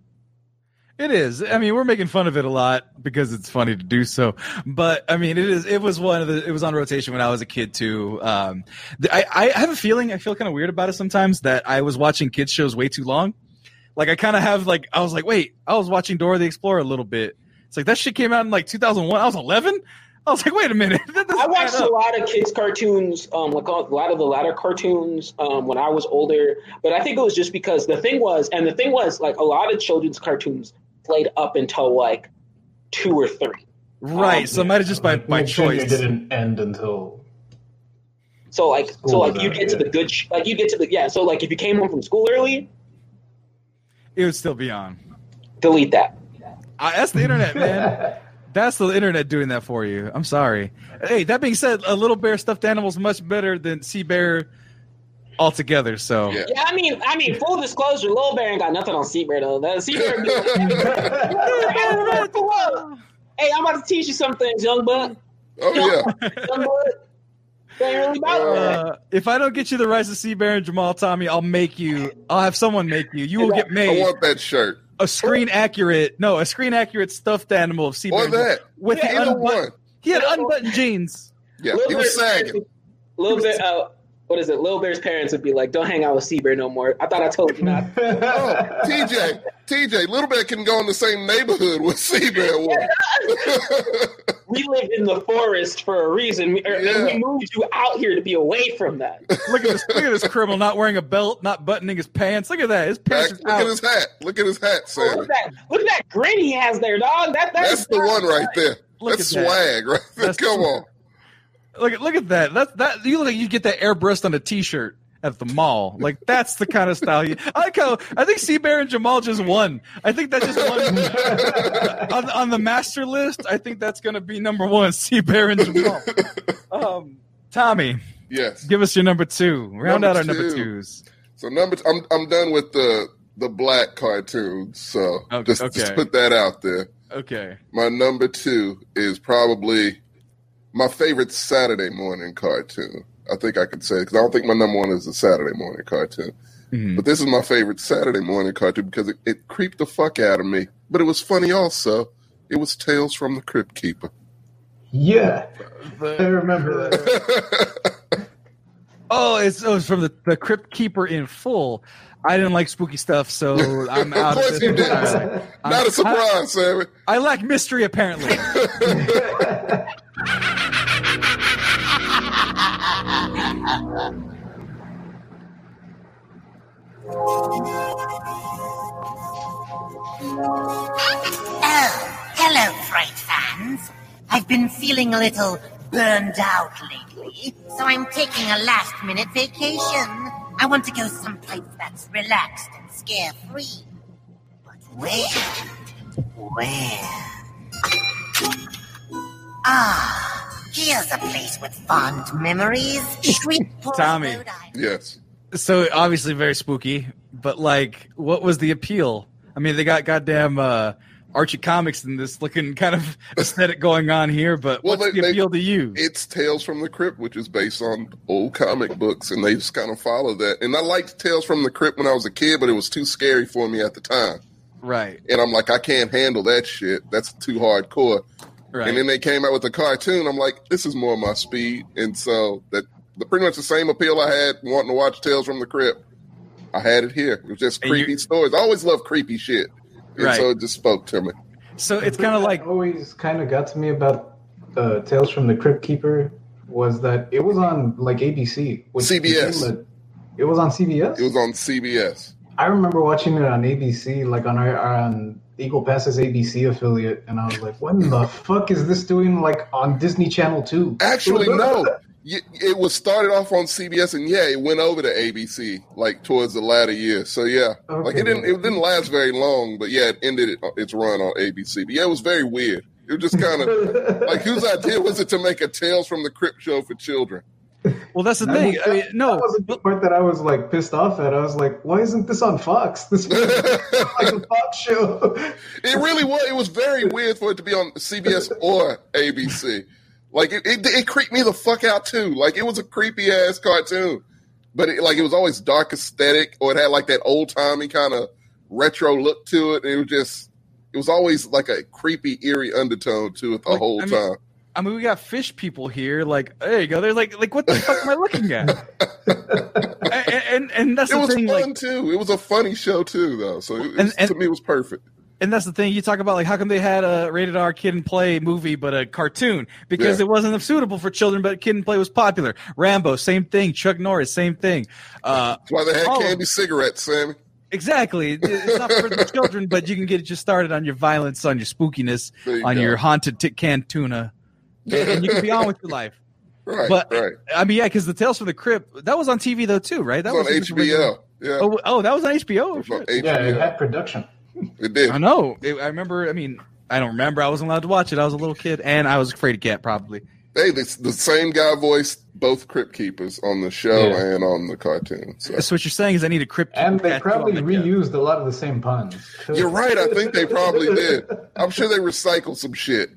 It is. I mean, we're making fun of it a lot because it's funny to do so. But I mean, it is. It was one of the. It was on rotation when I was a kid too. Um, I, I have a feeling. I feel kind of weird about it sometimes that I was watching kids shows way too long. Like I kind of have like I was like, wait, I was watching Dora the Explorer a little bit. It's like that shit came out in like 2001. I was 11. I was like, wait a minute. I watched a lot of kids' cartoons, um, like a lot of the latter cartoons um, when I was older. But I think it was just because the thing was, and the thing was, like a lot of children's cartoons played up until like two or three. Right. Um, so it might have just by by Nick Jr. choice. didn't end until So like, so like you out, get to the good, sh- like you get to the yeah. So like if you came home from school early, It would still be on. delete that. I, that's the internet, man. That's the internet doing that for you. I'm sorry. Hey, that being said, a little bear stuffed animal is much better than C Bear altogether. So Yeah. Yeah, I mean, I mean, full disclosure, Lil Bear ain't got nothing on C Bear though. That C Bear. hey, I'm about to teach you some things, young buck. Oh yeah. Young buck. Really uh, if I don't get you the rise of C Bear and Jamal Tommy, I'll make you. I'll have someone make you. You will get made. I want that shirt a screen accurate. No, a screen accurate stuffed animal of sea or that. with the Either one. He had unbuttoned jeans. Yeah, Lil he was sagging. A Little bit. Uh, what is it? Little Bear's parents would be like, "Don't hang out with C Bear no more." I thought I told you not. Oh, TJ, TJ, Little Bear can go in the same neighborhood with C Bear was. we live in the forest for a reason. We, or, and Yeah. we moved you out here to be away from that. Look at this. Look at this criminal not wearing a belt, not buttoning his pants. Look at that. His pants Look are out. at his hat. Look at his hat, Look at that! Look at that grin he has there, dog. That That's the one right there. Look That's at that. swag right there. That's Come on. Look at look at that. That's that you look like you get that airbrush on a t-shirt at the mall. Like that's the kind of style you. I like how I think C Bear and Jamal just won. I think that just won on, on the master list. I think that's going to be number one. C Bear and Jamal. Um, Tommy, Yes. give us your number two. Round Number out our number twos. So number, t- I'm I'm done with the the black cartoons. So Okay, just okay. just put that out there. Okay. My number two is probably my favorite Saturday morning cartoon. I think I could say because I don't think my number one is a Saturday morning cartoon. Mhm. But this is my favorite Saturday morning cartoon because it, it creeped the fuck out of me. But it was funny also. It was Tales from the Crypt Keeper. Yeah, I remember that. Oh, it's, oh, it's from the, the Crypt Keeper in full. I didn't like spooky stuff, so I'm out of of course this. you did. entirely. Not I'm- a surprise, Sammy. I, I lack mystery, apparently. Oh, hello, Fright fans. I've been feeling a little burned out lately, so I'm taking a last minute vacation. I want to go someplace that's relaxed and scare free. But where? Where? Ah, here's a place with fond memories. Shreveport, Tommy. Rhode Island. Yes. So obviously very spooky, but like, what was the appeal? I mean, they got goddamn uh, Archie Comics in this looking kind of aesthetic going on here, but Well, what's they- the they- appeal to you? It's Tales from the Crypt, which is based on old comic books, and they just kind of follow that. And I liked Tales from the Crypt when I was a kid, but it was too scary for me at the time. Right, And I'm like, I can't handle that shit. That's too hardcore. Right. And then they came out with a cartoon. I'm like, this is more my speed. And so that the pretty much the same appeal I had wanting to watch Tales from the Crypt. I had it here. It was just And you- creepy stories. I always love creepy shit. And Right. so it just spoke to me. so it's kind of like always kind of got to me about uh, Tales from the Crypt Keeper was that it was on like ABC, which CBS. became a- It was on CBS. It was on CBS. I remember watching it on ABC, like on our on Eagle Passes ABC affiliate, and I was like, "What in the fuck is this doing? Like on Disney Channel 2? Actually, no. It was started off on CBS, and yeah, it went over to ABC like towards the latter years. So yeah, like it didn't it didn't last very long, but yeah, it ended it, uh, its run on ABC. But yeah, it was very weird. It was just kind of like whose idea was it to make a Tales from the Crypt show for children? Well, that's the That thing. was- I mean, no, That was the part that I was like pissed off at. I was like, "Why isn't this on Fox? This was like a Fox show." It really was. It was very weird for it to be on CBS or ABC. Like it, it, it creeped me the fuck out too. Like it was a creepy ass cartoon, but it, like it was always dark aesthetic, or it had like that old timey kind of retro look to it. And it was just, it was always like a creepy, eerie undertone to it the Like, whole I mean, time. I mean, we got fish people here. Like, there you go. They're like, like, what the fuck am I looking at? and, and and that's It the was thing. fun Like, too. It was a funny show too, though. So it, it And- and- to me, it was perfect. and that's the thing. You talk about like, how come they had a rated R Kid 'n Play movie, but a cartoon because Yeah. it wasn't suitable for children, but Kid 'n Play was popular. Rambo, same thing. Chuck Norris, same thing. Uh, That's why they had candy cigarettes, Sammy. Exactly. It's not for the children, but you can get you started on your violence, on your spookiness, you on go. your haunted tick can tuna, and, and you can be on with your life. Right, But right. I mean, yeah, because the Tales from the Crypt that was on TV though too, right? That It was on just a regular- HBO. Yeah, Oh, oh, that was on HBO. it was on Shit. yeah, it had production. It did. I know. It, I remember. I mean, I don't remember. I wasn't allowed to watch it. I was a little kid, and I was afraid of cat probably. Hey, the, the same guy voiced both Crypt Keepers on the show Yeah. and on the cartoon. So. So what you're saying is I need a Crypt. And they probably my chest. reused a lot of the same puns. You're right. I think they probably did. I'm sure they recycled some shit.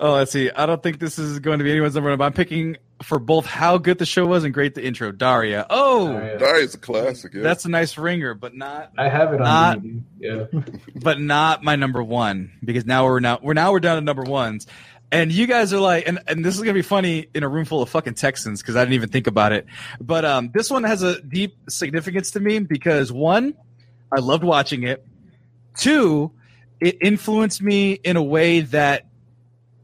Oh, let's see. I don't think this is going to be anyone's number one. but I'm picking for both how good the show was and great the intro. Daria. Oh, Daria. Daria's a classic. Yeah. that's a nice ringer, but not I have it on Not- DVD. Yeah. but not my number one because now we're now we're now we're down to number ones. And you guys are like, and, and this is gonna be funny in a room full of fucking Texans because I didn't even think about it. But um, this one has a deep significance to me because one, I loved watching it. Two, it influenced me in a way that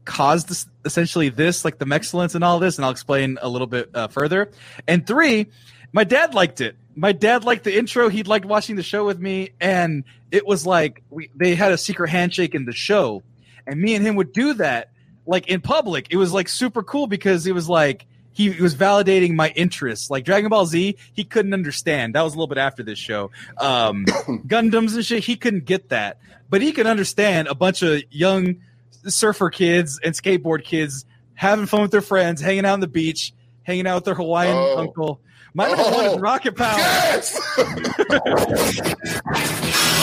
caused this, essentially this, like the excellence and all this, and I'll explain a little bit uh, further. And three, my dad liked it. My dad liked the intro. He liked watching the show with me, and it was like we they had a secret handshake in the show, and me and him would do that like in public. It was like super cool because it was like he was validating my interests. Like Dragon Ball Z, he couldn't understand. That was a little bit after this show. Um, Gundams and shit, he couldn't get that, but he could understand a bunch of young surfer kids and skateboard kids having fun with their friends, hanging out on the beach, hanging out with their Hawaiian Oh. uncle. My number one is. Rocket Power. Yes!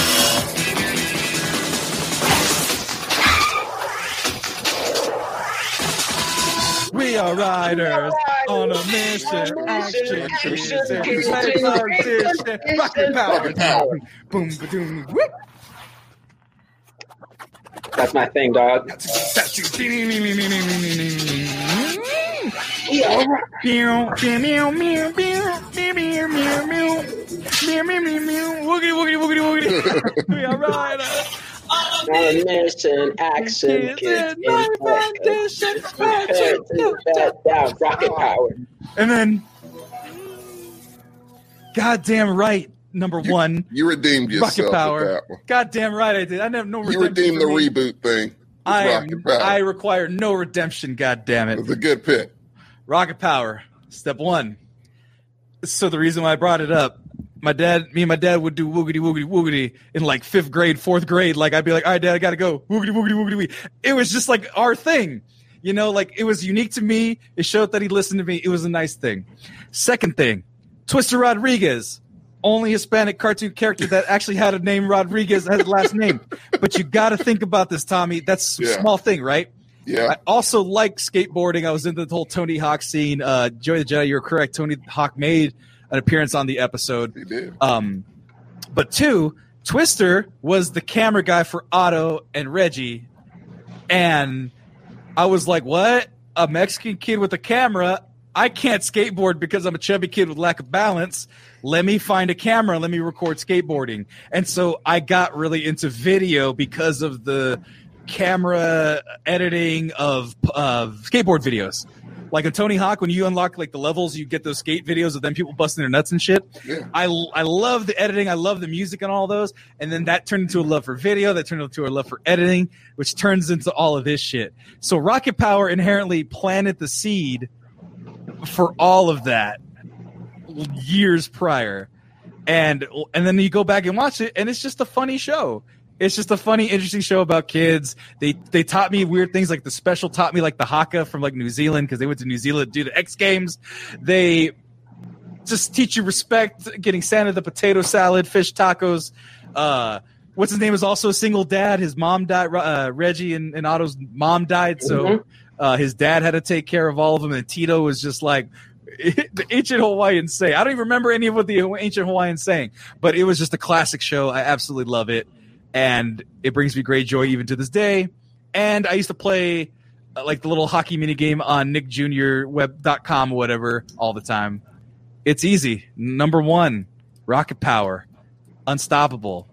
We are riders on a mission. Action, action, action, rocket power. Rocket power. Boom, ba-doom, whoop. That's my thing, dog. Woogity, woogity, woogity, woogity. We are riders. On a mission, action, kids in focus. Prepare to bet down rocket power. And then, goddamn right, number one, You redeemed yourself. Rocket Power. one. Goddamn right, I did. I have no You redeemed the me. ReBoot thing. I am, I require no redemption. God damn It it. was a good pick. Rocket Power, step one. So the reason why I brought it up, my dad, me and my dad would do woogity woogity woogity in like fifth grade, fourth grade. Like I'd be like, all right, dad, I gotta go. Woogity woogity woogity woogity. It was just like our thing. You know, like it was unique to me. It showed that he listened to me. It was a nice thing. Second thing, Twister Rodriguez, only Hispanic cartoon character that actually had a name Rodriguez had a last name. But you got to think about this, Tommy. That's a Yeah. small thing, right? Yeah. I also like skateboarding. I was into the whole Tony Hawk scene. Uh, Joey the Jedi, you're correct. Tony Hawk made an appearance on the episode. He did. Um, but two, Twister was the camera guy for Otto and Reggie, and I was like, "What? A Mexican kid with a camera? I can't skateboard because I'm a chubby kid with lack of balance. Let me find a camera. Let me record skateboarding." And so I got really into video because of the camera editing of of skateboard videos. Like a Tony Hawk, when you unlock like the levels, you get those skate videos of them people busting their nuts and shit. Yeah. I I love the editing, I love the music and all those, and then that turned into a love for video, that turned into a love for editing, which turns into all of this shit. So Rocket Power inherently planted the seed for all of that years prior, and and then you go back and watch it, and it's just a funny show. It's just a funny, interesting show about kids. They they taught me weird things like the special taught me like the haka from like New Zealand because they went to New Zealand to do the X Games. They just teach you respect, getting Santa the potato salad, fish tacos. Uh, what's his name is also a single dad. His mom died. Uh, Reggie and, and Otto's mom died, so Mhm. uh, his dad had to take care of all of them. And Tito was just like the ancient Hawaiians say. I don't even remember any of what the ancient Hawaiians saying, but it was just a classic show. I absolutely love it, and it brings me great joy even to this day. And I used to play uh, like the little hockey mini game on nickjrweb.com or whatever all the time. It's easy. Number one, rocket power, unstoppable,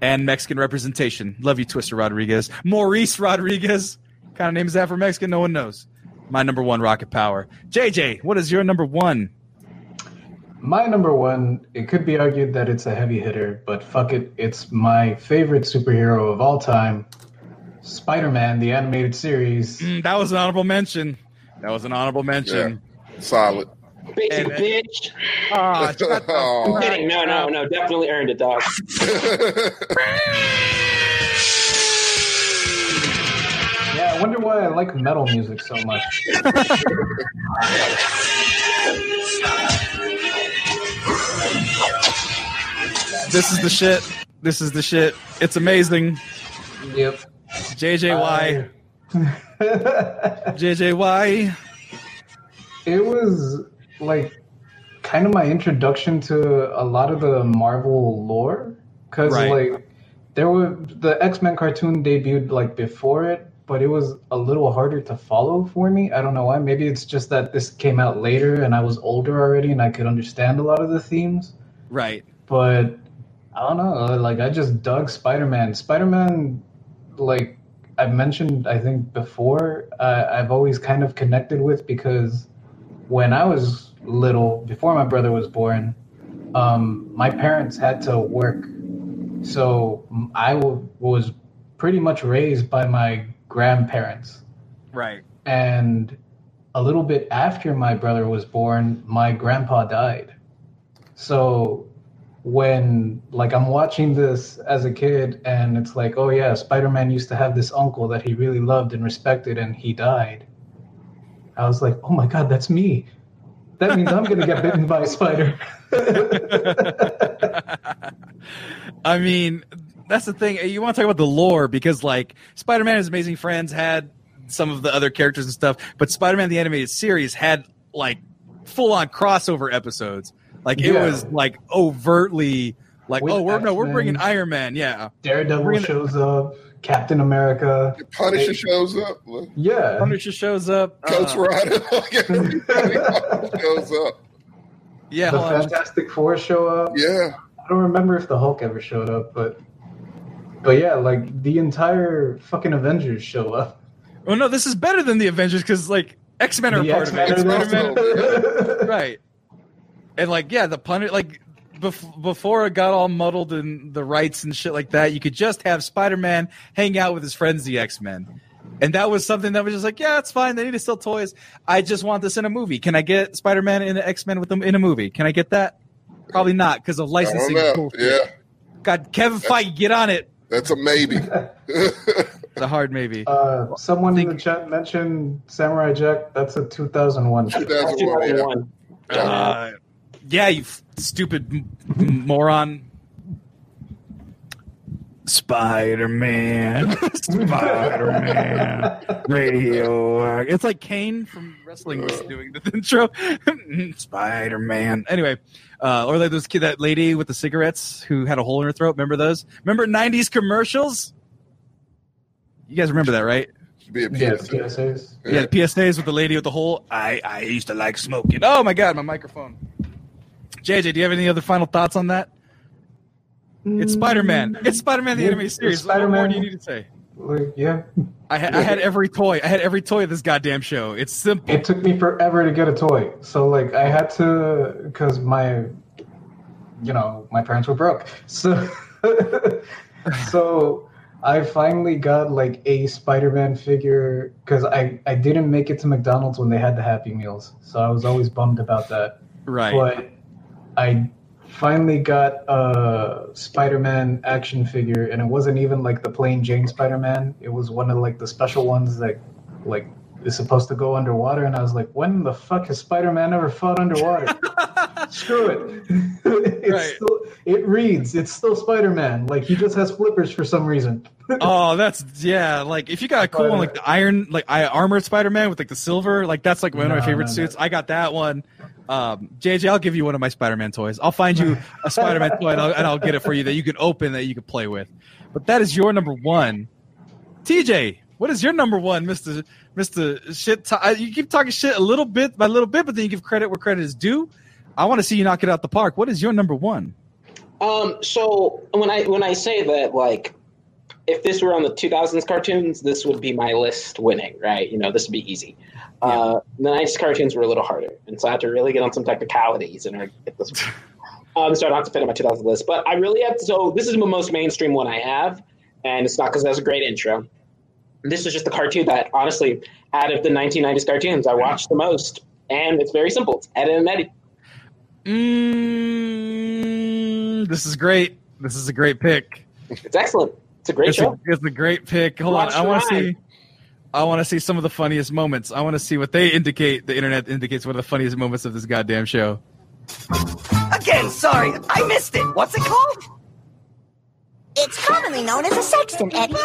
and Mexican representation. Love you, Twister Rodriguez. Maurice Rodriguez. kind of name is that for Mexican? No one knows. My number one, rocket power. JJ, what is your number one? My number one, it could be argued that it's a heavy hitter, but fuck it, it's my favorite superhero of all time, Spider-Man, the animated series. Mm, that was an honorable mention. That was an honorable mention. Solid. Basic And- bitch. Ah, Oh. I'm kidding. No, no, no. Definitely earned it, dog. wonder why I like metal music so much. This is the shit. This is the shit. It's amazing. Yep. JJY. JJY. It was like kind of my introduction to a lot of the Marvel lore because Right. like there were the X Men cartoon debuted like before it, but it was a little harder to follow for me. I don't know why. Maybe it's just that this came out later and I was older already and I could understand a lot of the themes. Right. But I don't know. Like I just dug Spider Man. Spider Man, like I've mentioned, I think before, uh, I've always kind of connected with because when I was little, before my brother was born, um, my parents had to work, so I w- was pretty much raised by my grandparents. Right. And a little bit after my brother was born, my grandpa died. So when like I'm watching this as a kid and it's like, oh yeah, Spider-Man used to have this uncle that he really loved and respected and he died. I was like, oh my god, that's me. That means I'm gonna get bitten by a spider. I mean, that's the thing. You want to talk about the lore because, like, Spider Man and His Amazing Friends had some of the other characters and stuff, but Spider Man the animated series had like full on crossover episodes. Like it Yeah. was like overtly like, With oh, we're no, we're bringing Iron Man. Yeah, Daredevil Bringing- shows up, Captain America. Punisher shows up. Yeah. Punisher shows up. Ghost uh, Rider. Shows up. Yeah, the. Fantastic Four show up. Yeah. I don't remember if the Hulk ever showed up, but but yeah, like the entire fucking Avengers show up. Oh no, this is better than the Avengers because like X Men are The part of it. X-Men are there Spider-Man- right? And like, yeah, the pun like bef- before it got all muddled in the rights and shit like that, you could just have Spider Man hang out with his friends, the X Men. And that was something that was just like, yeah, it's fine. They need to sell toys. I just want this in a movie. Can I get Spider Man and X Men with them in a movie? Can I get that? Probably not because of licensing. Yeah. God, Kevin Feige, get on it. That's a maybe. It's a hard maybe. Uh, someone in the chat mentioned Samurai Jack. That's a 2001. show. 2001. Yeah. Uh, yeah, you f- stupid m- m- moron. Spider Man, Spider Man, radio. It's like Kane from wrestling was doing the intro. Spider Man. Anyway, uh, or like those kid, that lady with the cigarettes who had a hole in her throat. Remember those? Remember '90s commercials? You guys remember that, right? Be a Yeah, PSA. PSAs. Yeah, the PSAs with the lady with the hole. I I used to like smoking. Oh my god, my microphone. JJ, do you have any other final thoughts on that? It's Spider Man. Mm. It's Spider Man the Yeah, animated it's series. What more Spider-Man. do you need to say? Like, yeah. I, ha- I had every toy. I had every toy of this goddamn show. It's simple. It took me forever to get a toy. So like I had to because my you know, my parents were broke. So so I finally got like a Spider-Man figure because I I didn't make it to McDonald's when they had the Happy Meals. So I was always bummed about that. Right. But I finally got a Spider-Man action figure, and it wasn't even like the plain Jane Spider-Man. It was one of like the special ones that like is supposed to go underwater. And I was like, when the fuck has Spider-Man ever fought underwater? Screw it. it's Right. still, it reads. It's still Spider-Man. Like he just has flippers for some reason. oh, that's yeah. Like if you got a cool one, like the iron, like I armored Spider Man with like the silver, like that's like one of my favorite no, no. suits. I got that one. Um, JJ, I'll give you one of my Spider Man toys. I'll find you a Spider Man toy and I'll, and I'll get it for you that you can open that you can play with. But that is your number one. TJ, what is your number one, Mister Mister Shit? You keep talking shit a little bit by little bit, but then you give credit where credit is due. I want to see you knock it out the park. What is your number one? Um, so when I when I say that, like, if this were on the 2000s cartoons, this would be my list winning, right? You know, this would be easy. Uh, the 90s cartoons were a little harder, and so I had to really get on some technicalities in order to get this. um, so I don't have to fit on my 2000 list, but I really have to. So this is the most mainstream one I have, and it's not because it has a great intro. This is just the cartoon that, honestly, out of the 1990s cartoons, I watched the most, and it's very simple. It's Ed and Eddy. Mm, this is great. This is a great pick. It's excellent. It's a great it's show. A, it's a great pick. Hold Watch on, I want to see. I want to see some of the funniest moments. I want to see what they indicate. The internet indicates one of the funniest moments of this goddamn show. Again, sorry, I missed it. What's it called? It's commonly known as a sexton, Eddie.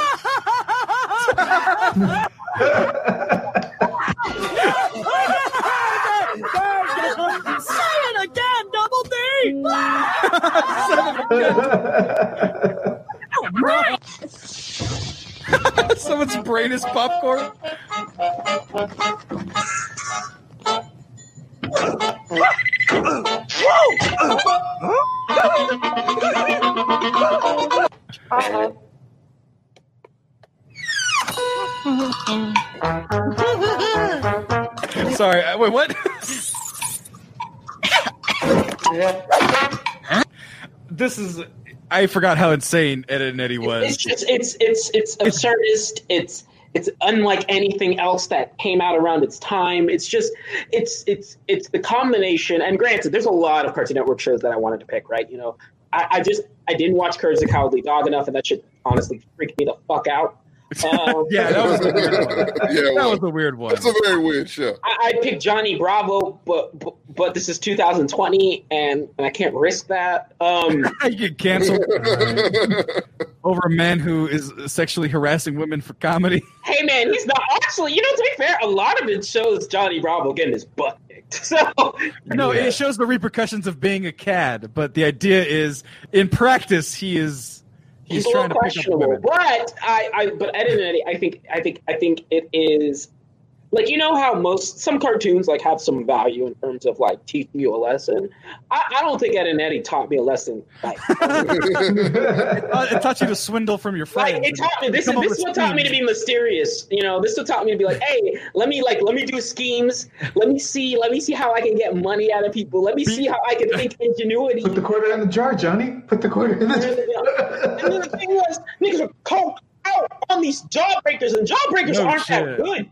Say it again, Double D! Someone's brain is popcorn. Sorry, uh, wait, what? this is. I forgot how insane Ed and Eddy was. It's just it's it's it's absurdist. It's it's unlike anything else that came out around its time. It's just it's it's it's the combination. And granted, there's a lot of Cartoon Network shows that I wanted to pick. Right, you know, I, I just I didn't watch Courage the Cowardly Dog enough, and that should honestly freak me the fuck out. Um, yeah, that was a weird one. Yeah, that well, was a weird one. That's a very weird show. I, I picked Johnny Bravo, but, but but this is 2020, and, and I can't risk that. Um, you get canceled over a man who is sexually harassing women for comedy. hey man, he's not actually. You know, to be fair, a lot of it shows Johnny Bravo getting his butt kicked. So No, it shows the repercussions of being a cad, but the idea is, in practice, he is he's, he's, trying to pick up questionable. women. But I, I, but and Eddie, I think, I think, I think it is like you know how most some cartoons like have some value in terms of like teaching you a lesson. I, I don't think Ed and Eddy taught me a lesson. Like, it, taught, you to swindle from your friends. like it taught me this is this what taught me to be mysterious. You know, this is what taught me to be like, hey, let me like let me do schemes. Let me see, let me see how I can get money out of people. Let me see how I can think ingenuity. Put the quarter in the jar, Johnny. Put the quarter in the jar. and then the thing was, niggas are coked out on these jawbreakers, and jawbreakers No aren't shit. that good.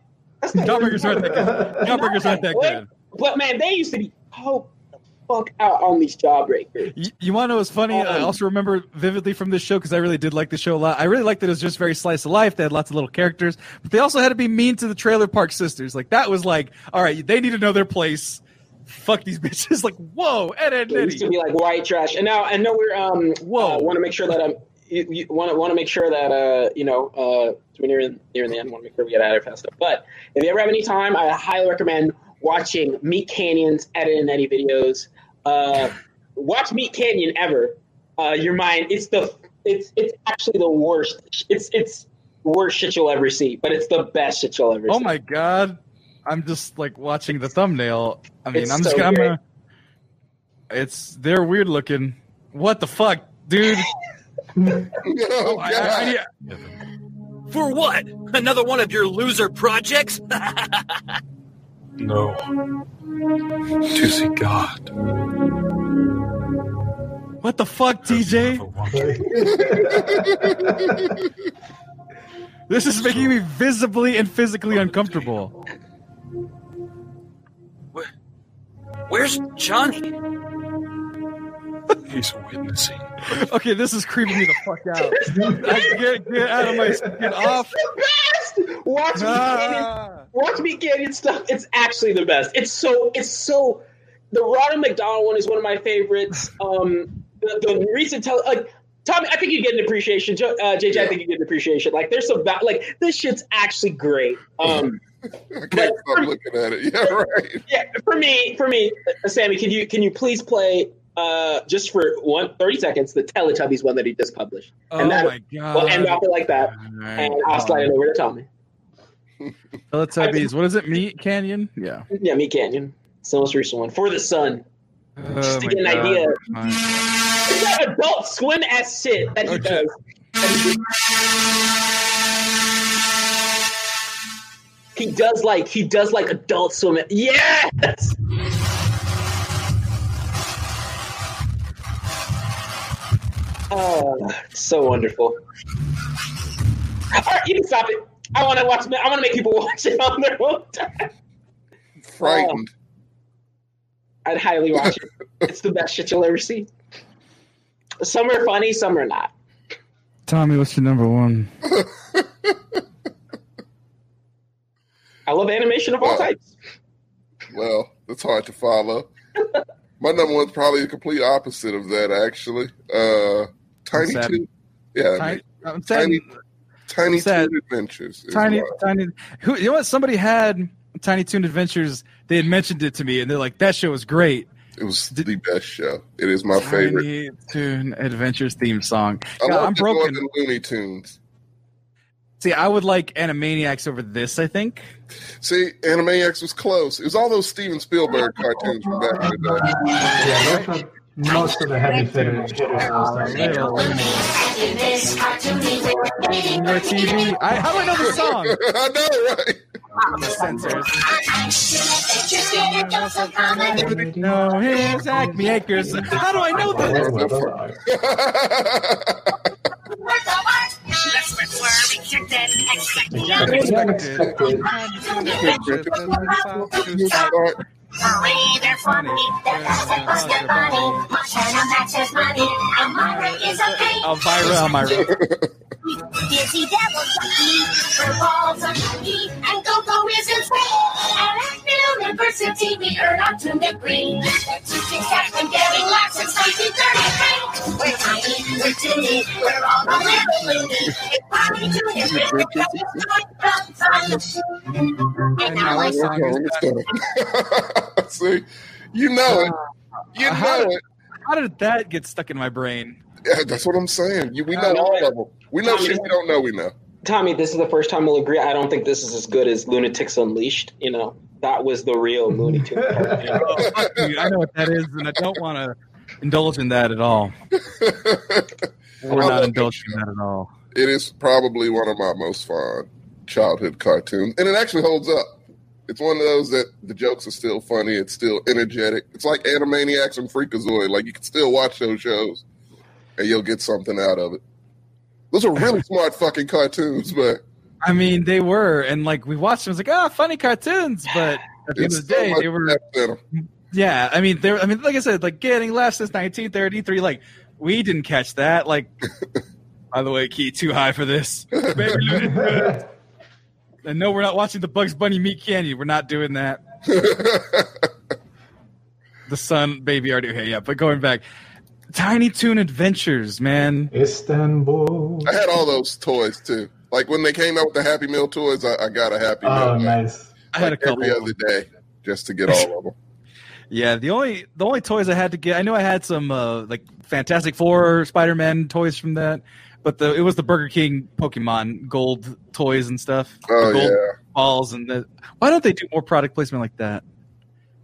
That's not Jawbreakers aren't that good. Jawbreakers aren't that good. But man, they used to be coked the fuck out on these jawbreakers. You, you want to know what's funny? I Um, also remember vividly from this show because I really did like the show a lot. I really liked that it was just very slice of life. They had lots of little characters, but they also had to be mean to the Trailer Park Sisters. Like that was like, all right, they need to know their place. Fuck these bitches. Like, whoa, Ed, Ed, It used to be like white trash, and now I know we're um. Whoa. Want to make sure that I'm. You, you want to want to make sure that uh you know uh we're near near the end. Want to make sure we get out of here fast enough. But if you ever have any time, I highly recommend watching Meat Canyon's Edit and Eddie videos. Uh, watch Meat Canyon ever. Uh, your mind. It's the it's it's actually the worst. It's it's worst shit you'll ever see, but it's the best shit you'll ever Oh see. my god, I'm just like watching the thumbnail. I mean, It's I'm just so gonna. I'm gonna it's they're weird looking. What the fuck, dude? Oh, I- I- I need- For what? Another one of your loser projects? No. To see God. What the fuck, TJ? This is making me visibly and physically uncomfortable. Where's Johnny? He's witnessing. Okay, this is creeping me the fuck out. Like, get, get out of my get off. best. Watch me Ah. Canyon. Watch Meat Canyon stuff. It's actually the best. It's so. It's so. The Ronald McDonald one is one of my favorites. Um, the, the recent tele, like Tommy, I think you get an appreciation. Jo- Uh, JJ, I think you get an appreciation. Like there's some va- like this shit's actually great. Um, I can't stop looking at it. Yeah, right. yeah, for me, for me, uh, Sammy, can you can you please play uh just for one 30 seconds the Teletubbies one that he just published? Oh and that my god. will end off it like that, and I'll slide it over to Tommy. Teletubbies. What is it? Meat Canyon? Yeah. Yeah, Meat Canyon. It's the most recent one for the sun. Oh Just to get an God. idea. It's that adult swim ass shit that he does. He does like he does like adult swim. Yes. Oh, so wonderful. All right, you can stop it. I want to watch. I want to make people watch it on their own time. Frightened. Um, I'd highly watch it. It's the best shit you'll ever see. Some are funny, some are not. Tommy, what's your number one? I love animation of all types. Well, that's hard to follow. My number one's probably the complete opposite of that, actually. Uh, Tiny. Toon. Yeah, Tiny. I'm sad. Tiny, Tiny. Toon Adventures. Tiny, tiny. Who? You know what? Somebody had Tiny Toon Adventures. They had mentioned it to me, and they're like, "That show was great." It was the best show. It is my favorite. Tiny Toon Adventures theme song. I God, love I'm broken. Looney Tunes. See, I would like Animaniacs over this. I think. See, Animaniacs was close. It was all those Steven Spielberg cartoons from back in the day. Yeah, most of the heavy hitters. hitters. Your TV. I, how do I know the song? I know, right? The censors. No, here's Acme Acres. How do I know this? That's what were expected. Expected. Expected. expected. expected. expected. expected. expected. expected. expected. Hurry, they're funny. They're fast and Buster Bunny. Montana Max has money. Elmyra is a pain. Elvira, Elmyra. Dizzy Devil Ducky. Her balls are lucky. And Go-Go is insane. And at Acme Looniversity, we earn our two degree. Teaching staff and getting laughs since 1933. We're tiny, we're teeny, we're all a little loony. It's party to his And now I See, you know it. Uh, you how, know did, it. how did that get stuck in my brain? Yeah, that's what I'm saying. You, we uh, know all of them. We know shit we don't know. We know. Tommy, this is the first time we'll agree. I don't think this is as good as Lunatics Unleashed. You know, that was the real Looney Tunes. cartoon. Oh, fuck you. I know what that is, and I don't want to indulge in that at all. We're not indulging in that at all. It is probably one of my most fond childhood cartoons, and it actually holds up. It's one of those that the jokes are still funny. It's still energetic. It's like Animaniacs and Freakazoid. Like you can still watch those shows, and you'll get something out of it. Those are really smart fucking cartoons, but I mean, they were, and like we watched them, it was like, ah, funny cartoons, but at the end of the day, so they were, depth in 'em. yeah. I mean, they're, I mean, like I said, like getting left since 1933. Like we didn't catch that. Like, by the way, key too high for this. Baby Looney. and no, we're not watching the Bugs Bunny Meat Canyon. We're not doing that. the sun, baby, already okay, yeah. But going back, Tiny Toon Adventures, man. Istanbul. I had all those toys too. Like when they came out with the Happy Meal toys, I, I got a Happy Meal. Oh, like, nice. I had a couple. every other day just to get all of them. Yeah, the only the only toys I had to get, I knew I had some uh, like Fantastic Four, Spider Man toys from that, but the it was the Burger King Pokemon Gold toys and stuff. Oh, the gold yeah. balls and the. Why don't they do more product placement like that?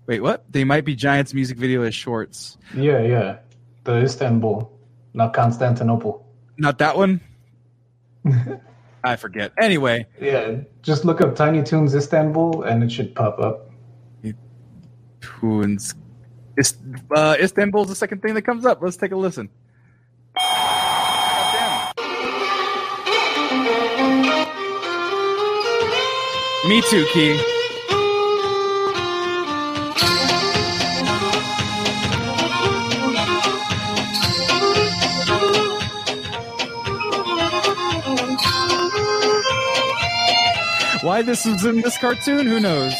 Wait, what? They Might Be Giants music video as shorts. Yeah, yeah. The Istanbul, not Constantinople. Not that one. I forget. Anyway, Yeah, just look up Tiny Toons Istanbul and it should pop up. Toons. Is, uh, Istanbul's the second thing that comes up. Let's take a listen. Me too, Key. Why this was in this cartoon? Who knows?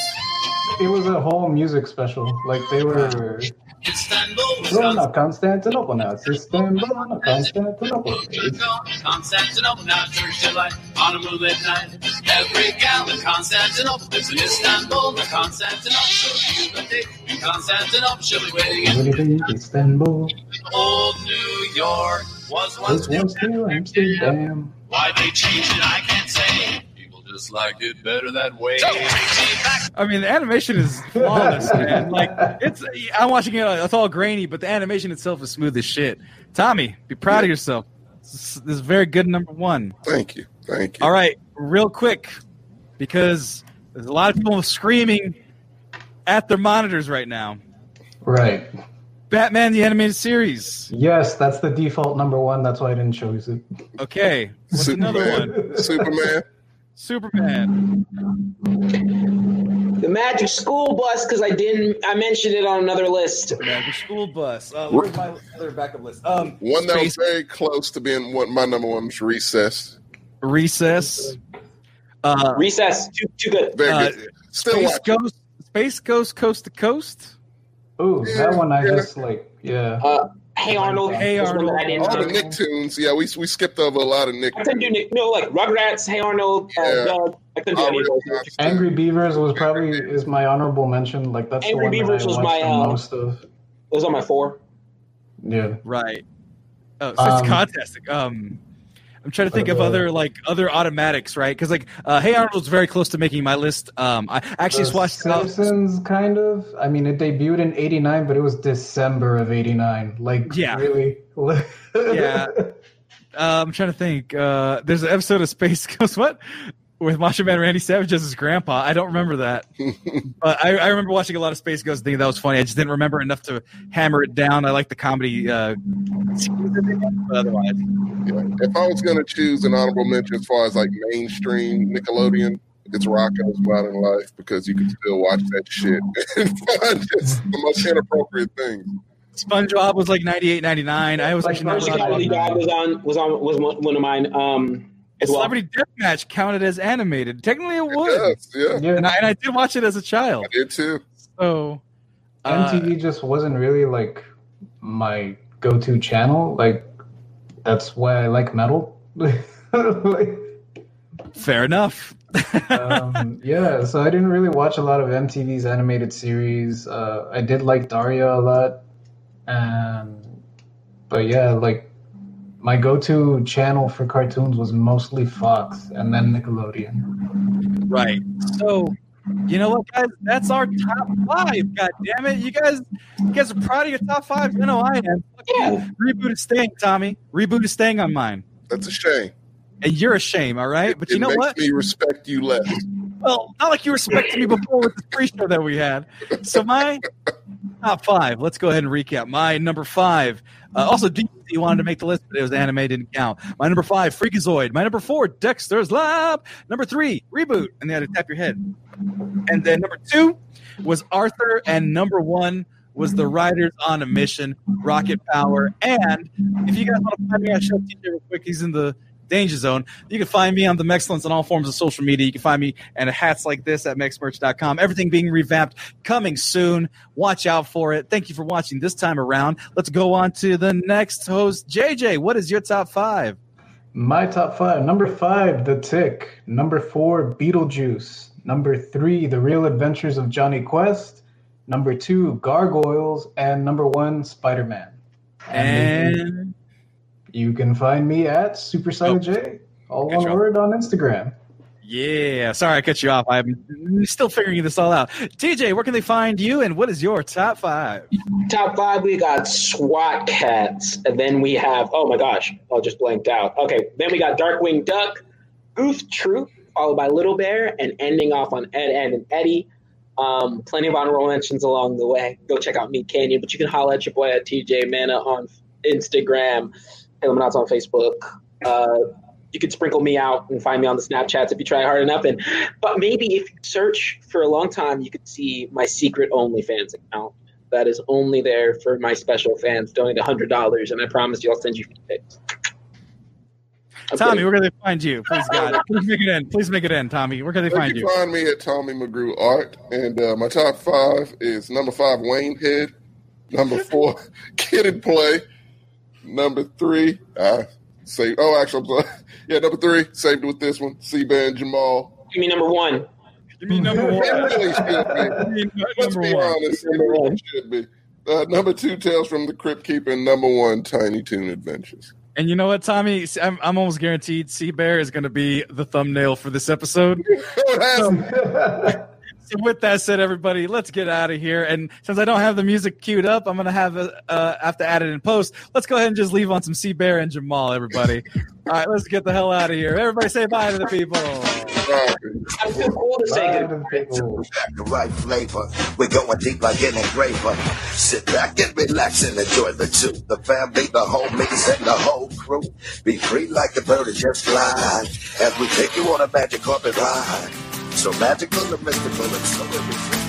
It was a whole music special. Like they were. Not Constantinople now. Istanbul, not Constantinople. Constantinople now church delight on a moonlit night. Every gal in Constantinople lives in Istanbul, Constantinople. The day in Constantinople, she'll be waiting in Istanbul. old New York. Was once This one's still Amsterdam. why they changed it, I can't say. People just like it better that way. I mean, the animation is flawless, man. Like it's, I'm watching it. It's all grainy, but the animation itself is smooth as shit. Tommy, be proud of yourself. This this is very good number one. Thank you, thank you. All right, real quick, because there's a lot of people screaming at their monitors right now. Right. Batman the animated series. Yes, that's the default number one. That's why I didn't choose it. Okay, what's another one? Superman. Superman. The Magic School Bus, because I didn't, I mentioned it on another list. Magic School Bus. Uh, where's my other backup list? Um, One that was very close to being one, my number one was Recess. Recess. Uh, Recess, too, too good. Very Uh, good. Still Space watching. Ghost. Space Ghost Coast to Coast. Ooh, that one I Yeah. just like. Yeah. Uh, hey Arnold. Hey was one Arnold. that I didn't All the. Nicktoons. Yeah, we we skipped over a lot of Nick. I couldn't do Nick. No, like Rugrats. Hey Arnold. Uh, Yeah. Doug. I couldn't do Oh, any of those. Angry Beavers was probably is my honorable mention. Like that's Angry the one Beavers that I was my, uh, most of. It was on my four. Yeah. Right. Oh, so Um, it's fantastic. Um, I'm trying to think of Uh, other like other automatics, right? Because like uh, Hey Arnold's very close to making my list. Um, I actually The watched Simpsons, kind of. I mean, it debuted in '89, but it was December of '89. Like, Yeah. really? yeah. Uh, I'm trying to think. Uh, there's an episode of Space Ghost. What? With Macho Man Randy Savage as his grandpa. I don't remember that. but I, I remember watching a lot of Space Ghost and thinking that was funny. I just didn't remember enough to hammer it down. I like the comedy uh, scenes that they had, but otherwise. Yeah. If I was going to choose an honorable mention as far as like mainstream Nickelodeon, it's Rocko's Modern Life because you can still watch that shit and find just the most inappropriate things. SpongeBob was like 98, 99. I was like, not First Cowardly Dog was on was on was one one of mine. Um, as well. Celebrity Deathmatch counted as animated. Technically, it would. does, yeah. And I, and I did watch it as a child. I did too. So, uh, MTV just wasn't really like my go-to channel. Like, that's why I like metal. Like, fair enough. um, yeah, so I didn't really watch a lot of MTV's animated series. Uh, I did like Daria a lot, and but yeah, like my go-to channel for cartoons was mostly Fox, and then Nickelodeon. Right. So, you know what, guys? That's our top five. God damn it! You guys, you guys are proud of your top five. You know I am. Yeah. ReBoot is staying, Tommy. ReBoot is staying on mine. That's a shame. And you're a shame, all right? But it you know makes what? me respect you less. Well, not like you respected me before with the pre-show that we had. So my top five. Let's go ahead and recap. My number five. Uh, also, DC wanted to make the list, but it was anime didn't count. My number five, Freakazoid. My number four, Dexter's Lab. Number three, ReBoot, and they had to tap your head. And then number two was Arthur, and number one was the Riders on a Mission, Rocket Power. And if you guys want to find me, I show TJ real quick. He's in the danger zone. You can find me on the Mexcellence on all forms of social media. You can find me and hats like this at mexmerch.com. Everything being revamped, coming soon. Watch out for it. Thank you for watching this time around. Let's go on to the next host. JJ, what is your top five? My top five. Number five, The Tick. Number four, Beetlejuice. Number three, The Real Adventures of Jonny Quest. Number two, Gargoyles. And number one, Spider Man. And you can find me at Super Saiyan J, all one word on Instagram. Yeah, sorry I cut you off. I'm still figuring this all out. TJ, where can they find you and what is your top five? Top five, we got SWAT Kats, and then we have oh my gosh, I just blanked out. Okay, then we got Darkwing Duck, Goof Troop, followed by Little Bear, and ending off on Ed, Edd, and Eddy. Um, plenty of honorable mentions along the way. Go check out Meat Canyon, but you can holler at your boy at TJ Mana on Instagram, Illuminati on Facebook. Uh, you can sprinkle me out and find me on the Snapchats if you try hard enough. And but maybe if you search for a long time, you could see my secret OnlyFans account. That is only there for my special fans. Donate hundred dollars, and I promise you, I'll send you pics. Tommy, where can they find you? Please, God, please make it in. Please make it in, Tommy. Where can they You find can you? find me at Tommy McGrew Art, and uh, my top five is number five Waynehead, number four Kid 'n Play, number three I say oh actually I'm sorry. yeah number three saved with this one C Bear and Jamal. Give me number one. Give me number one. It really should be. Let's be one. honest, it really should be. Uh, number two Tales from the Crypt Keeper, and number one Tiny Toon Adventures. And you know what, Tommy? I'm, I'm almost guaranteed C Bear is going to be the thumbnail for this episode. so, with that said, everybody, let's get out of here. And since I don't have the music queued up, I'm to have a, uh, have to add it in post. Let's go ahead and just leave on some C Bear and Jamal, everybody. All right, let's get the hell out of here. Everybody say bye to the people. I'm cool to say goodbye. The right flavor. We're going deep like an engraver. Sit back and relax and enjoy the two. The family, the homies, and the whole crew. Be free like the bird and just fly. As we take you on a magic carpet ride. So magical and mystical and so everything.